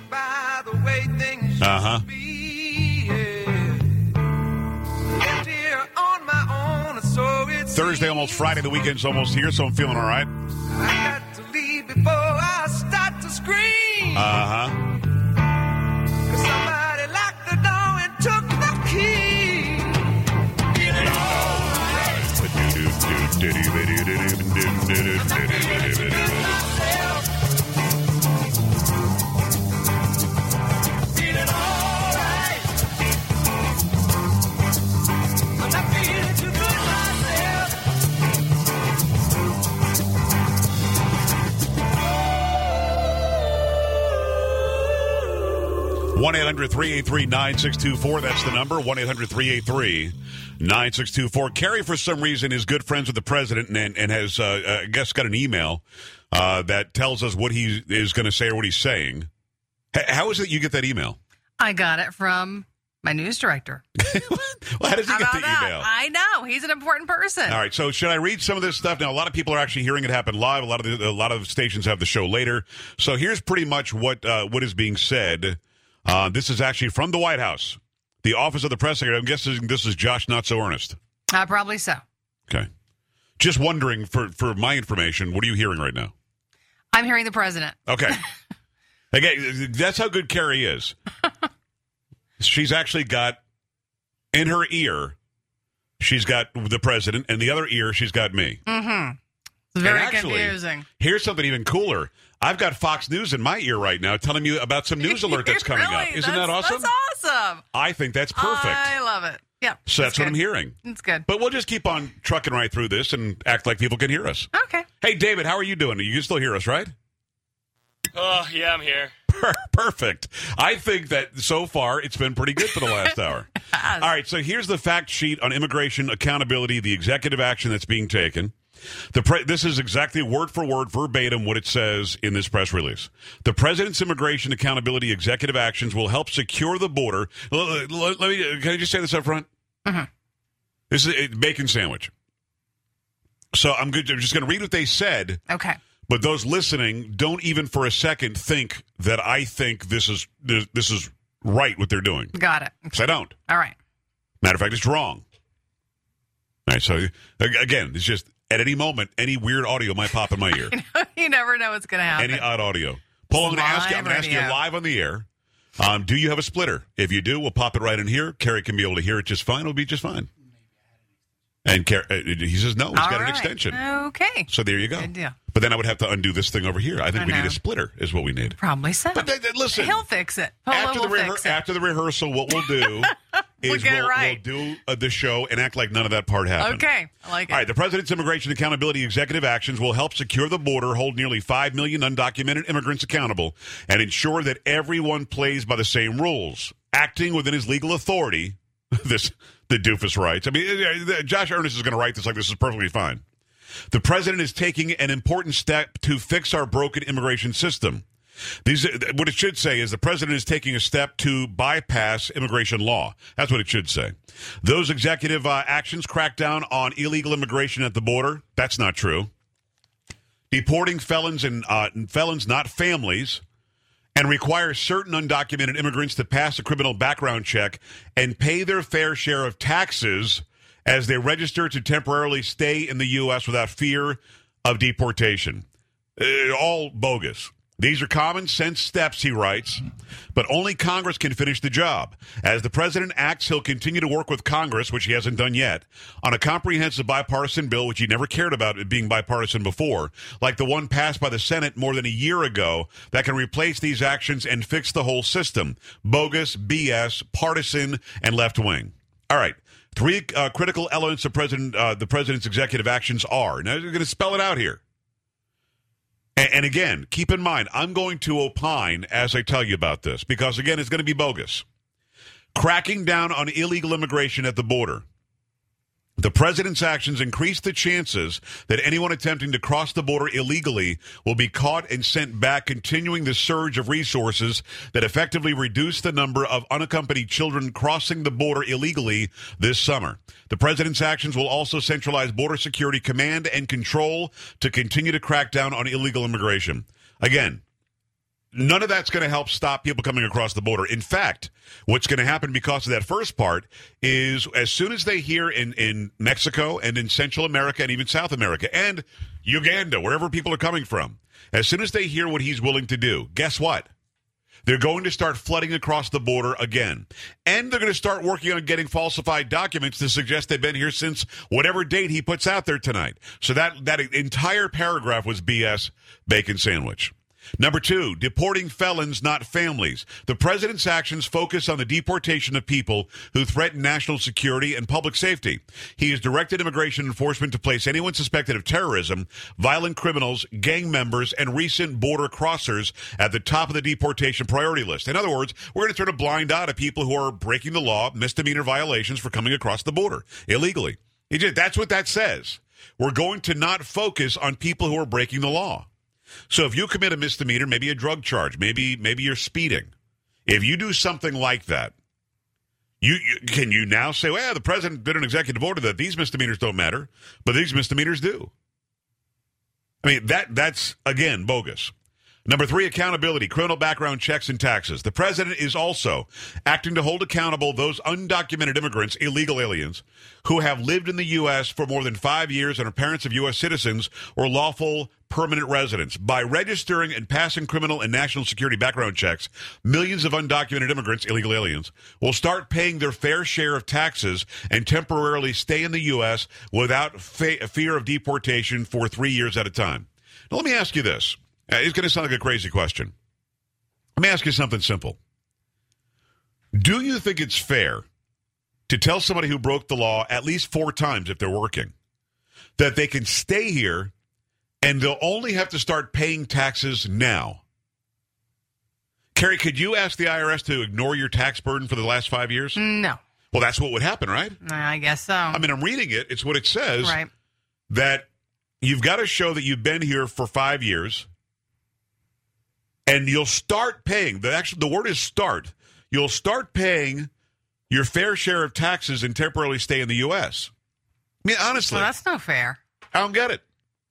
Speaker 17: By the way things
Speaker 2: Uh huh.
Speaker 17: left here on my own, so it's
Speaker 2: Thursday, almost Friday. The weekend's almost here, so I'm feeling all right.
Speaker 17: I got
Speaker 2: 800 383 9624. That's the number 1 800 383 9624. Kerry, for some reason, is good friends with the president and, and has, uh, I guess, got an email uh, that tells us what he is going to say or what he's saying. H- how is it you get that email?
Speaker 4: I got it from my news director.
Speaker 2: Well, how does he
Speaker 4: How
Speaker 2: get the
Speaker 4: that?
Speaker 2: email?
Speaker 4: I know he's an important person.
Speaker 2: All right, so should I read some of this stuff now? A lot of people are actually hearing it happen live. A lot of the, a lot of stations have the show later. So here's pretty much what uh, what is being said. Uh, this is actually from the White House, the Office of the Press Secretary. I'm guessing this is Josh, not so earnest.
Speaker 4: Uh, probably so.
Speaker 2: Okay, just wondering for for my information, what are you hearing right now?
Speaker 4: I'm hearing the president.
Speaker 2: Okay, again, that's how good Carrie is. She's actually got in her ear. She's got the president, and the other ear, she's got me.
Speaker 4: Mm-hmm. Very
Speaker 2: actually,
Speaker 4: confusing.
Speaker 2: Here's something even cooler. I've got Fox News in my ear right now telling me about some news alert that's coming
Speaker 4: Really?
Speaker 2: up. Isn't that awesome?
Speaker 4: That's awesome.
Speaker 2: I think that's perfect.
Speaker 4: I love it. Yeah.
Speaker 2: so that's, what I'm hearing.
Speaker 4: It's good.
Speaker 2: But we'll just keep on trucking right through this and act like people can hear us.
Speaker 4: Okay.
Speaker 2: Hey, David, how are you doing? You can still hear us, right?
Speaker 18: Oh, yeah, I'm here.
Speaker 2: Perfect. I think that so far it's been pretty good for the last hour. All right, so here's the fact sheet on immigration accountability, the executive action that's being taken. The pre- this is exactly word for word, verbatim, what it says in this press release. The president's immigration accountability executive actions will help secure the border. L- l- Let, me. Can I just say this up front? Mm-hmm. This is a bacon sandwich. So I'm good. I'm just going to read what they said.
Speaker 4: Okay.
Speaker 2: But those listening, don't even for a second think that I think this is this this is right what they're doing.
Speaker 4: Got it.
Speaker 2: Because I don't.
Speaker 4: All right.
Speaker 2: Matter of fact, it's wrong. All right. So ag- again, it's just at any moment, any weird audio might pop in my ear.
Speaker 4: you never know what's going to happen.
Speaker 2: any odd audio. Paul, I'm going to ask you. I'm going to ask you live on the air. Um, do you have a splitter? If you do, we'll pop it right in here. Carrie can be able to hear it just fine. It'll be just fine. And Car- uh, he says no. He's
Speaker 4: All
Speaker 2: got an
Speaker 4: right.
Speaker 2: extension.
Speaker 4: Okay.
Speaker 2: So there you go.
Speaker 4: Good deal.
Speaker 2: But then I would have to undo this thing over here. I think
Speaker 4: I
Speaker 2: we need a splitter. Is what we need.
Speaker 4: Probably so.
Speaker 2: But th- th- listen,
Speaker 4: He'll fix it. Polo
Speaker 2: after the
Speaker 4: will
Speaker 2: rehe-
Speaker 4: fix it.
Speaker 2: after the rehearsal, what we'll do is
Speaker 4: get it
Speaker 2: we'll,
Speaker 4: right.
Speaker 2: we'll do uh, the show and act like none of that part happened.
Speaker 4: Okay. I like it.
Speaker 2: All right, the president's immigration accountability executive actions will help secure the border, hold nearly 5 million undocumented immigrants accountable, and ensure that everyone plays by the same rules. Acting within his legal authority, this the doofus writes. I mean, uh, uh, Josh Earnest is going to write this like this is perfectly fine. The president is taking an important step to fix our broken immigration system. These, what it should say is the president is taking a step to bypass immigration law. That's what it should say. Those executive uh, actions crack down on illegal immigration at the border. That's not true. Deporting felons and uh, felons, not families, and require certain undocumented immigrants to pass a criminal background check and pay their fair share of taxes as they register to temporarily stay in the U.S. without fear of deportation. Uh, all bogus. These are common sense steps, he writes, but only Congress can finish the job. As the president acts, he'll continue to work with Congress, which he hasn't done yet, on a comprehensive bipartisan bill, which he never cared about it being bipartisan before, like the one passed by the Senate more than a year ago that can replace these actions and fix the whole system. Bogus, BS, partisan, and left wing. All right. Three uh, critical elements of President uh, the president's executive actions are. Now, you're going to spell it out here. And, and again, keep in mind, I'm going to opine as I tell you about this because, again, it's going to be bogus. Cracking down on illegal immigration at the border. The president's actions increase the chances that anyone attempting to cross the border illegally will be caught and sent back, continuing the surge of resources that effectively reduce the number of unaccompanied children crossing the border illegally this summer. The president's actions will also centralize border security command and control to continue to crack down on illegal immigration. Again, none of that's going to help stop people coming across the border. In fact, what's going to happen because of that first part is as soon as they hear in, in Mexico and in Central America and even South America and Uganda, wherever people are coming from, as soon as they hear what he's willing to do, guess what? They're going to start flooding across the border again. And they're going to start working on getting falsified documents to suggest they've been here since whatever date he puts out there tonight. So that, that entire paragraph was BS bacon sandwich. Number two, deporting felons, not families. The president's actions focus on the deportation of people who threaten national security and public safety. He has directed immigration enforcement to place anyone suspected of terrorism, violent criminals, gang members, and recent border crossers at the top of the deportation priority list. In other words, we're going to turn a blind eye to people who are breaking the law, misdemeanor violations for coming across the border illegally. That's what that says. We're going to not focus on people who are breaking the law. So if you commit a misdemeanor, maybe a drug charge, maybe maybe you're speeding. If you do something like that, you, you can you now say, "Well, the president did an executive order that these misdemeanors don't matter, but these misdemeanors do." I mean, that that's again bogus. Number three, accountability, criminal background checks and taxes. The president is also acting to hold accountable those undocumented immigrants, illegal aliens, who have lived in the U.S. for more than five years and are parents of U.S. citizens or lawful permanent residents. By registering and passing criminal and national security background checks, millions of undocumented immigrants, illegal aliens, will start paying their fair share of taxes and temporarily stay in the U.S. without fa- fear of deportation for three years at a time. Now, let me ask you this. Uh, it's going to sound like a crazy question. Let me ask you something simple. Do you think it's fair to tell somebody who broke the law at least four times if they're working that they can stay here and they'll only have to start paying taxes now? Carrie, could you ask the IRS to ignore your tax burden for the last five years?
Speaker 4: No.
Speaker 2: Well, that's what would happen, right?
Speaker 4: I guess so.
Speaker 2: I mean, I'm reading it. It's what it says.
Speaker 4: Right.
Speaker 2: That you've got to show that you've been here for five years, and you'll start paying. The actually, the word is start. You'll start paying your fair share of taxes and temporarily stay in the U.S. I mean, honestly,
Speaker 4: Well, that's no fair.
Speaker 2: I don't get it.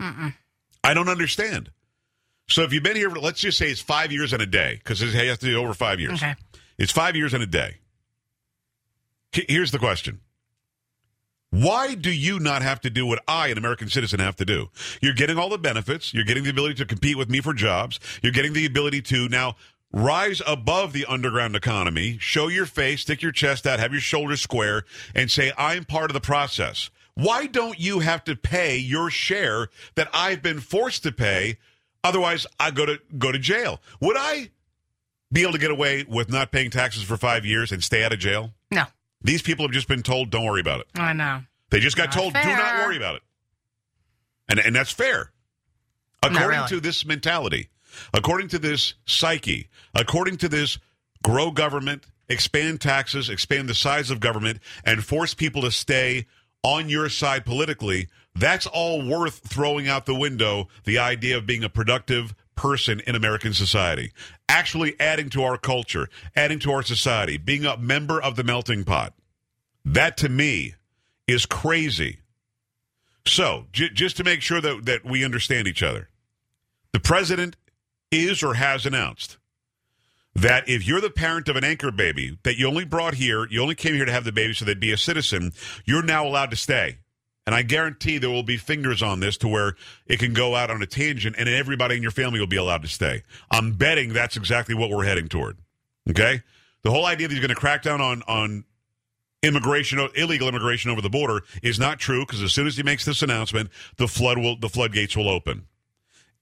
Speaker 4: Mm-mm.
Speaker 2: I don't understand. So if you've been here, for let's just say it's five years and a day, because it has to be over five years.
Speaker 4: Okay.
Speaker 2: It's five years and a day. Here's the question. Why do you not have to do what I, an American citizen, have to do? You're getting all the benefits. You're getting the ability to compete with me for jobs. You're getting the ability to now rise above the underground economy, show your face, stick your chest out, have your shoulders square, and say, I'm part of the process. Why don't you have to pay your share that I've been forced to pay? Otherwise, I go to go to jail. Would I be able to get away with not paying taxes for five years and stay out of jail?
Speaker 4: No.
Speaker 2: These people have just been told, don't worry about it.
Speaker 4: I know.
Speaker 2: They just got
Speaker 4: Not
Speaker 2: told, do not worry about it. And, and that's fair. According
Speaker 4: really.
Speaker 2: to this mentality, according to this psyche, according to this grow government, expand taxes, expand the size of government, and force people to stay on your side politically, that's all worth throwing out the window the idea of being a productive person in American society. Actually adding to our culture, adding to our society, being a member of the melting pot. That to me is crazy. So, j- just to make sure that, that we understand each other, the president is or has announced that if you're the parent of an anchor baby that you only brought here, you only came here to have the baby so they'd be a citizen, you're now allowed to stay. And I guarantee there will be fingers on this to where it can go out on a tangent and everybody in your family will be allowed to stay. I'm betting that's exactly what we're heading toward. Okay? The whole idea that he's going to crack down on on immigration illegal immigration over the border is not true because as soon as he makes this announcement, the flood will the floodgates will open.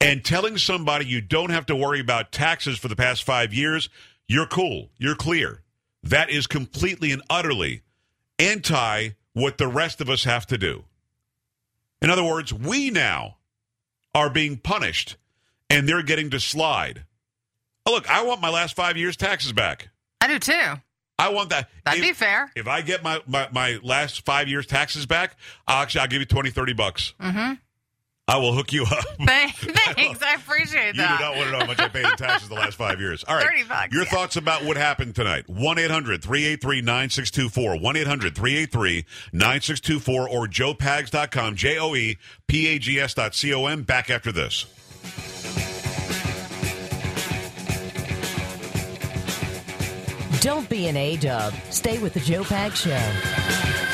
Speaker 2: And telling somebody you don't have to worry about taxes for the past 5 years, you're cool, you're clear. That is completely and utterly anti what the rest of us have to do. In other words, we now are being punished and they're getting to slide. Oh, look, I want my last 5 years taxes back.
Speaker 4: I do too.
Speaker 2: I want that.
Speaker 4: That'd
Speaker 2: if,
Speaker 4: be fair.
Speaker 2: If I get my, my, my last five years taxes back, I'll actually I'll give you 20, 30 bucks.
Speaker 4: Mm-hmm.
Speaker 2: I will hook you up.
Speaker 4: Thanks. I appreciate that.
Speaker 2: You do not want to know how much I paid in taxes the last five years. All right.
Speaker 4: 30 bucks,
Speaker 2: Your
Speaker 4: yeah.
Speaker 2: thoughts about what happened tonight. 1 800 383 9624. 1 800 383 9624 or joepags.com. J O E P A G S dot C O M. Back after this.
Speaker 1: Don't be an A dub. Stay with the Joe Pags Show.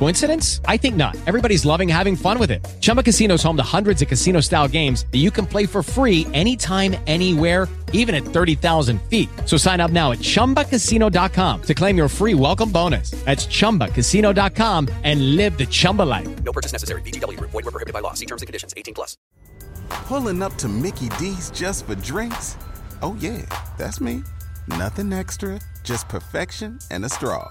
Speaker 15: Coincidence? I think not. Everybody's loving having fun with it. Chumba Casino is home to hundreds of casino style games that you can play for free anytime, anywhere, even at 30,000 feet. So sign up now at chumbacasino.com to claim your free welcome bonus. That's chumbacasino.com and live the Chumba life.
Speaker 6: No purchase necessary. VGW Group. Void were prohibited by law. See terms and conditions. 18 plus.
Speaker 19: Pulling up to Mickey D's just for drinks? Oh, yeah, that's me. Nothing extra, just perfection and a straw.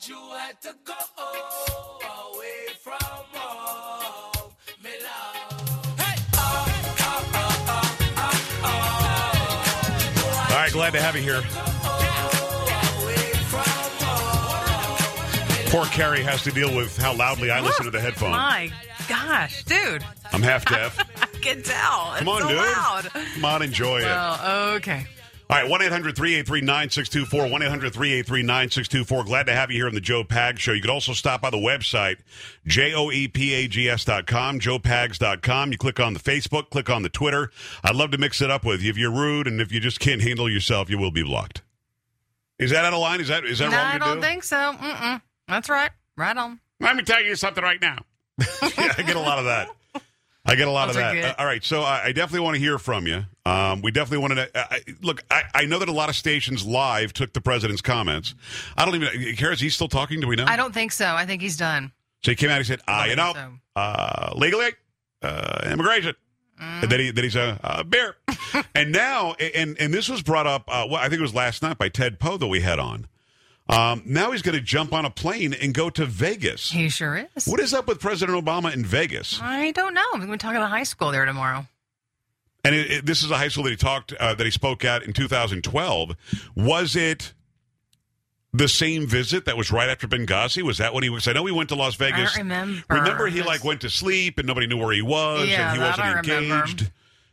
Speaker 17: Why'd you have to go away from home, me love? Hey, oh, oh, oh.
Speaker 2: All right, glad to have you here. Poor Carrie has to deal with how loudly I listen to the headphones.
Speaker 4: My gosh, dude.
Speaker 2: I'm half deaf.
Speaker 4: I can tell.
Speaker 2: Come
Speaker 4: It's
Speaker 2: on,
Speaker 4: so
Speaker 2: dude.
Speaker 4: loud.
Speaker 2: Come on, enjoy it.
Speaker 4: Oh, okay.
Speaker 2: All right, 1 800 383 9624. 1 800 383 9624. Glad to have you here on the Joe Pags Show. You could also stop by the website, J O E P A G S.com, joepags.com. You click on the Facebook, click on the Twitter. I'd love to mix it up with you. If you're rude and if you just can't handle yourself, you will be blocked. Is that out of line? Is that is that
Speaker 4: no,
Speaker 2: wrong
Speaker 4: I don't
Speaker 2: do?
Speaker 4: think so. Mm-mm. That's right. Right on.
Speaker 2: Let me tell you something right now. yeah, I get a lot of that. I get a lot
Speaker 4: Those
Speaker 2: of that. Uh, all right, so I, I definitely want to hear from you. Um, we definitely want to I, look. I, I know that a lot of stations live took the president's comments. I don't even. care. is he still talking? Do we know?
Speaker 4: I don't think so. I think he's done.
Speaker 2: So he came out. He said, "Ah, you know,
Speaker 4: so.
Speaker 2: uh, legally, uh, immigration." And then he then he's a uh, beer, and now and and this was brought up. Uh, well, I think it was last night by Ted Poe that we had on. Um, now he's going to jump on a plane and go to Vegas.
Speaker 4: He sure is.
Speaker 2: What is up with President Obama in Vegas?
Speaker 4: I don't know. We're going to talk about high school there tomorrow.
Speaker 2: And it, it- this is a high school that he talked uh, that he spoke at in 2012. Was it the same visit that was right after Benghazi? Was that when he was? I know he went to Las Vegas.
Speaker 4: I don't remember.
Speaker 2: Remember, he like went to sleep and nobody knew where he was,
Speaker 4: Yeah,
Speaker 2: and he wasn't engaged.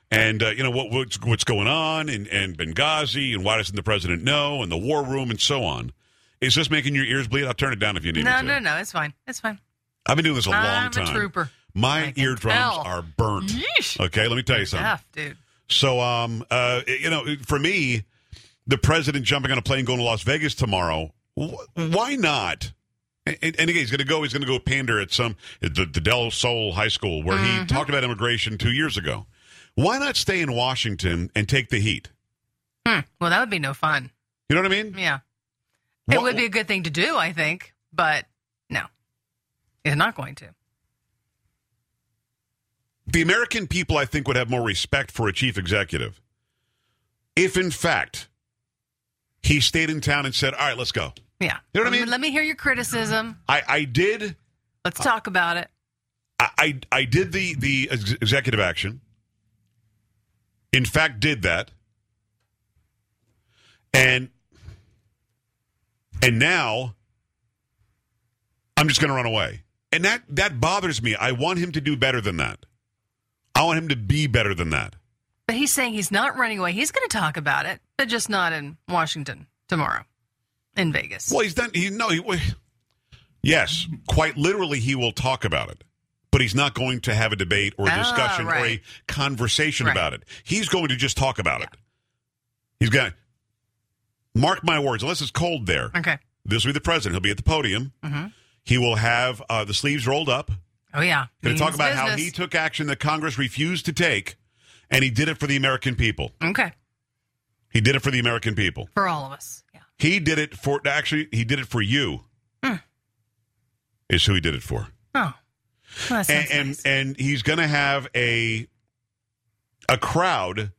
Speaker 2: And uh, you know what, what's what's going on, and, and Benghazi, and why doesn't the president know, and the war room, and so on. Is this making your ears bleed? I'll turn it down if you need
Speaker 4: No,
Speaker 2: to.
Speaker 4: no, no. It's fine. It's fine.
Speaker 2: I've been doing this a long
Speaker 4: I'm
Speaker 2: time.
Speaker 4: a trooper.
Speaker 2: My eardrums
Speaker 4: tell.
Speaker 2: are burnt.
Speaker 4: Yeesh.
Speaker 2: Okay, let me tell you something.
Speaker 4: Tough, dude.
Speaker 2: So, um, uh, you know, for me, the president jumping on a plane going to Las Vegas tomorrow, wh- why not? And, and again, he's going to go. He's going to go pander at some at the, the Del Sol High School where he talked about immigration two years ago. Why not stay in Washington and take the heat?
Speaker 4: Hmm. Well, that would be no fun.
Speaker 2: You know what I mean?
Speaker 4: Yeah. It
Speaker 2: What-
Speaker 4: would be a good thing to do, I think, but no. He's not going to.
Speaker 2: The American people, I think, would have more respect for a chief executive if, in fact, he stayed in town and said, "All right, let's go."
Speaker 4: Yeah.
Speaker 2: You know what I mean?
Speaker 4: Let me hear your criticism.
Speaker 2: I, I did.
Speaker 4: Let's talk about it.
Speaker 2: I, I I did the the ex- executive action. In fact, did that, and and now I'm just going to run away, and that that bothers me. I want him to do better than that. I want him to be better than that.
Speaker 4: But he's saying he's not running away. He's going to talk about it, but just not in Washington tomorrow, in Vegas.
Speaker 2: Well, he's done. He no. He, yes, quite literally, he will talk about it, but he's not going to have a debate or a
Speaker 4: Ah,
Speaker 2: discussion or a conversation
Speaker 4: Right.
Speaker 2: about it. He's going to just talk about it. He's got. Mark my words. Unless it's cold there,
Speaker 4: Okay.
Speaker 2: this will be the president. He'll be at the podium.
Speaker 4: hmm
Speaker 2: He will have uh, the sleeves rolled up.
Speaker 4: Oh, yeah.
Speaker 2: Going to talk about how he took action that Congress refused to take, and he did it for the American people.
Speaker 4: Okay.
Speaker 2: He did it for the American people.
Speaker 4: For all of us. Yeah.
Speaker 2: He did it for actually. He did it for you.
Speaker 4: Hmm.
Speaker 2: Is who he did it for.
Speaker 4: Oh. Well,
Speaker 2: and and,
Speaker 4: nice.
Speaker 2: and he's going to have a a crowd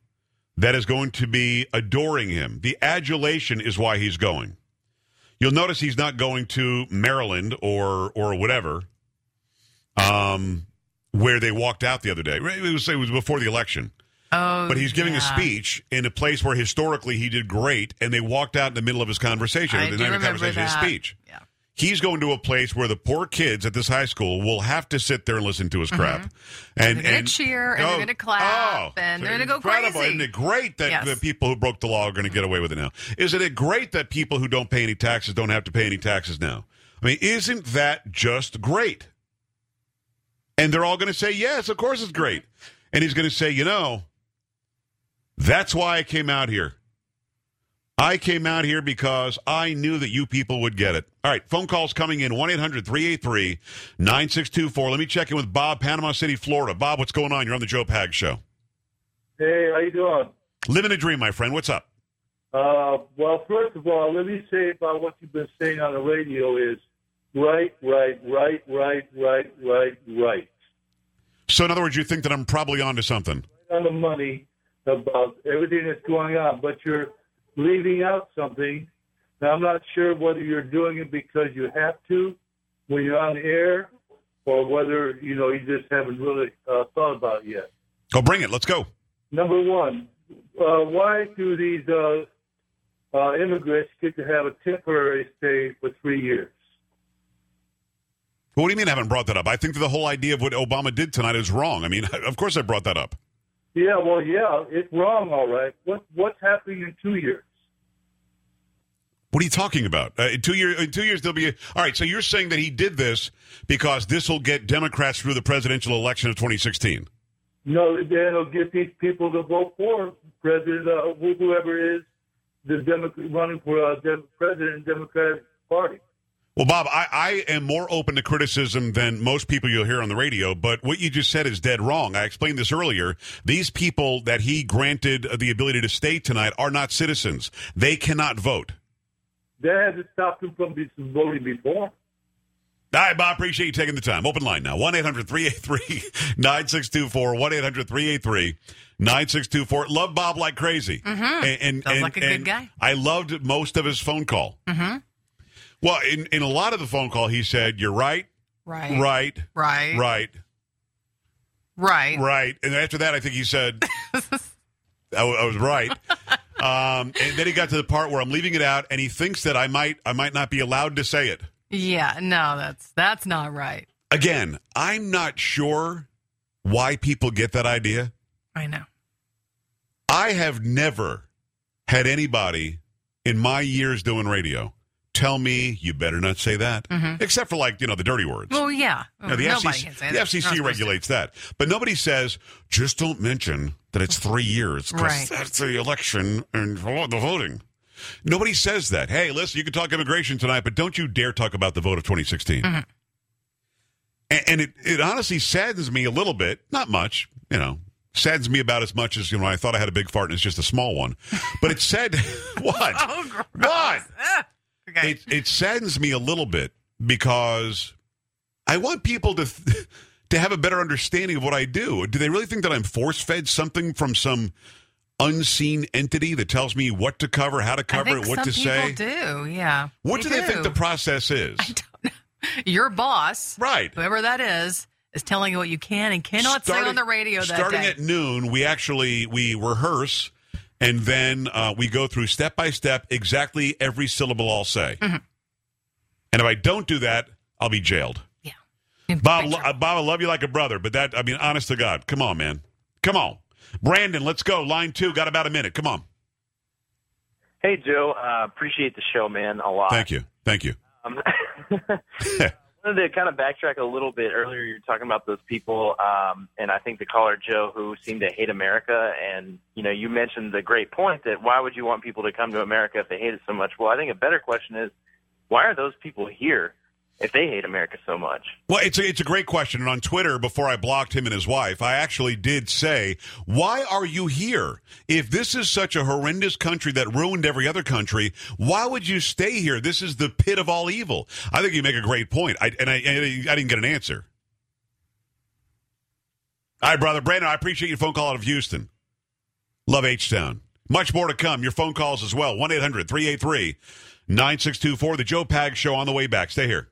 Speaker 2: that is going to be adoring him. The adulation is why he's going. You'll notice he's not going to Maryland or or whatever, um, where they walked out the other day. It was it was before the election.
Speaker 4: Oh,
Speaker 2: but he's giving a speech in a place where historically he did great, and they walked out in the middle of his conversation.
Speaker 4: I
Speaker 2: the
Speaker 4: do
Speaker 2: end of
Speaker 4: remember
Speaker 2: conversation, his
Speaker 4: that.
Speaker 2: speech. He's going to a place where the poor kids at this high school will have to sit there and listen to his crap. And,
Speaker 4: Mm-hmm. they're going
Speaker 2: and
Speaker 4: to cheer and
Speaker 2: Oh,
Speaker 4: they're going to clap
Speaker 2: oh,
Speaker 4: and they're going to go crazy.
Speaker 2: Isn't it great that
Speaker 4: Yes.
Speaker 2: the people who broke the law are going to get away with it now? Isn't it great that people who don't pay any taxes don't have to pay any taxes now? I mean, isn't that just great? And they're all going to say, yes, of course it's great. And he's going to say, you know, that's why I came out here. I came out here because I knew that you people would get it. All right, phone calls coming in 1 800 383 9624. Let me check in with Bob, Panama City, Florida. Bob, what's going on? You're on the Joe Pags Show.
Speaker 20: Hey, how you doing?
Speaker 2: Living a dream, my friend. What's up?
Speaker 20: Uh, well, first of all, let me say about what you've been saying on the radio is right, right, right, right, right, right, right.
Speaker 2: So, in other words, you think that I'm probably onto something.
Speaker 20: On the money about everything that's going on, but you're leaving out something. Now, I'm not sure whether you're doing it because you have to when you're on air, or whether you know you just haven't really uh, thought about it yet.
Speaker 2: Go bring it. Let's go.
Speaker 20: Number one, uh, why do these uh, uh, immigrants get to have a temporary stay for three years?
Speaker 2: What do you mean I haven't brought that up? I think that the whole idea of what Obama did tonight is wrong. I mean, of course I brought that up.
Speaker 20: Yeah, well, yeah, it's wrong, all right. What what's happening in two years?
Speaker 2: What are you talking about? Uh, in two years, in two years there'll be. A, all right, so you're saying that he did this because this will get Democrats through the presidential election of 2016.
Speaker 20: No, then it'll get these people to vote for president, uh, whoever is the Democrat running for uh, Dem- president Democratic Party.
Speaker 2: Well, Bob, I, I am more open to criticism than most people you'll hear on the radio, but what you just said is dead wrong. I explained this earlier. These people that he granted the ability to stay tonight are not citizens. They cannot vote.
Speaker 20: That hasn't stopped them from be- voting before.
Speaker 2: All right, Bob, appreciate you taking the time. Open line now 1 800 383 9624. 1 800 383 9624. Love Bob like crazy.
Speaker 4: Mhm.
Speaker 2: And, and,
Speaker 4: Sounds
Speaker 2: and-
Speaker 4: like a good
Speaker 2: and
Speaker 4: guy.
Speaker 2: I loved most of his phone call.
Speaker 4: Mm-hmm.
Speaker 2: Well, in, in a lot of the phone call, he said, You're right,
Speaker 4: Right.
Speaker 2: right,
Speaker 4: Right.
Speaker 2: right,
Speaker 4: Right.
Speaker 2: right. And after that, I think he said, I, w- I was right. Um, and then he got to the part where I'm leaving it out, and he thinks that I might I might not be allowed to say it.
Speaker 4: Yeah. No, that's that's not right.
Speaker 2: Again, I'm not sure why people get that idea.
Speaker 4: I know.
Speaker 2: I have never had anybody in my years doing radio tell me you better not say that,
Speaker 4: Mhm.
Speaker 2: except for like you know the dirty words.
Speaker 4: Well, yeah.
Speaker 2: You know, the
Speaker 4: Nobody
Speaker 2: FCC,
Speaker 4: can say
Speaker 2: the.
Speaker 4: Not
Speaker 2: FCC regulates that, but nobody says just don't mention that it's three years because
Speaker 4: Right.
Speaker 2: that's the election and the voting. Nobody says that. Hey, listen, you can talk immigration tonight, but don't you dare talk about the vote of 2016.
Speaker 4: Mm-hmm.
Speaker 2: And, and it, it honestly saddens me a little bit, not much, you know, saddens me about as much as you know. I thought I had a big fart and it's just a small one, but it said what?
Speaker 4: Oh.
Speaker 2: What?
Speaker 4: Okay.
Speaker 2: It, it saddens me a little bit because I want people to to have a better understanding of what I do. Do they really think that I'm force fed something from some unseen entity that tells me what to cover, how to cover it, what to say?
Speaker 4: do. Yeah.
Speaker 2: What do they think the process is? I don't know.
Speaker 4: Your boss,
Speaker 2: right?
Speaker 4: Whoever that is, is telling you what you can and cannot say on the radio that
Speaker 2: starting
Speaker 4: day.
Speaker 2: at noon, we actually we rehearse and then uh, we go through step by step exactly every syllable I'll say.
Speaker 4: Mm-hmm.
Speaker 2: And if I don't do that, I'll be jailed.
Speaker 4: Yeah.
Speaker 2: Bob, lo- Bob, I love you like a brother, but that I mean, honest to God, come on, man, come on, Brandon, let's go. Line two, got about a minute. Come on.
Speaker 21: Hey, Joe. Uh, appreciate the show, man, a lot.
Speaker 2: Thank you, thank you.
Speaker 21: Um, I wanted to kind of backtrack a little bit. Earlier, you were talking about those people, um, and I think the caller Joe who seemed to hate America. And you know, you mentioned the great point that why would you want people to come to America if they hate it so much? Well, I think a better question is why are those people here if they hate America so much?
Speaker 2: Well, it's a, it's a great question. And on Twitter, before I blocked him and his wife, I actually did say, Why are you here? If this is such a horrendous country that ruined every other country, why would you stay here? This is the pit of all evil. I think you make a great point. I, and I, I didn't get an answer. All right, brother. Brandon, I appreciate your phone call out of Houston. Love H Town. Much more to come. Your phone calls as well. 1 800 383 9624. The Joe Pags Show on the way back. Stay here.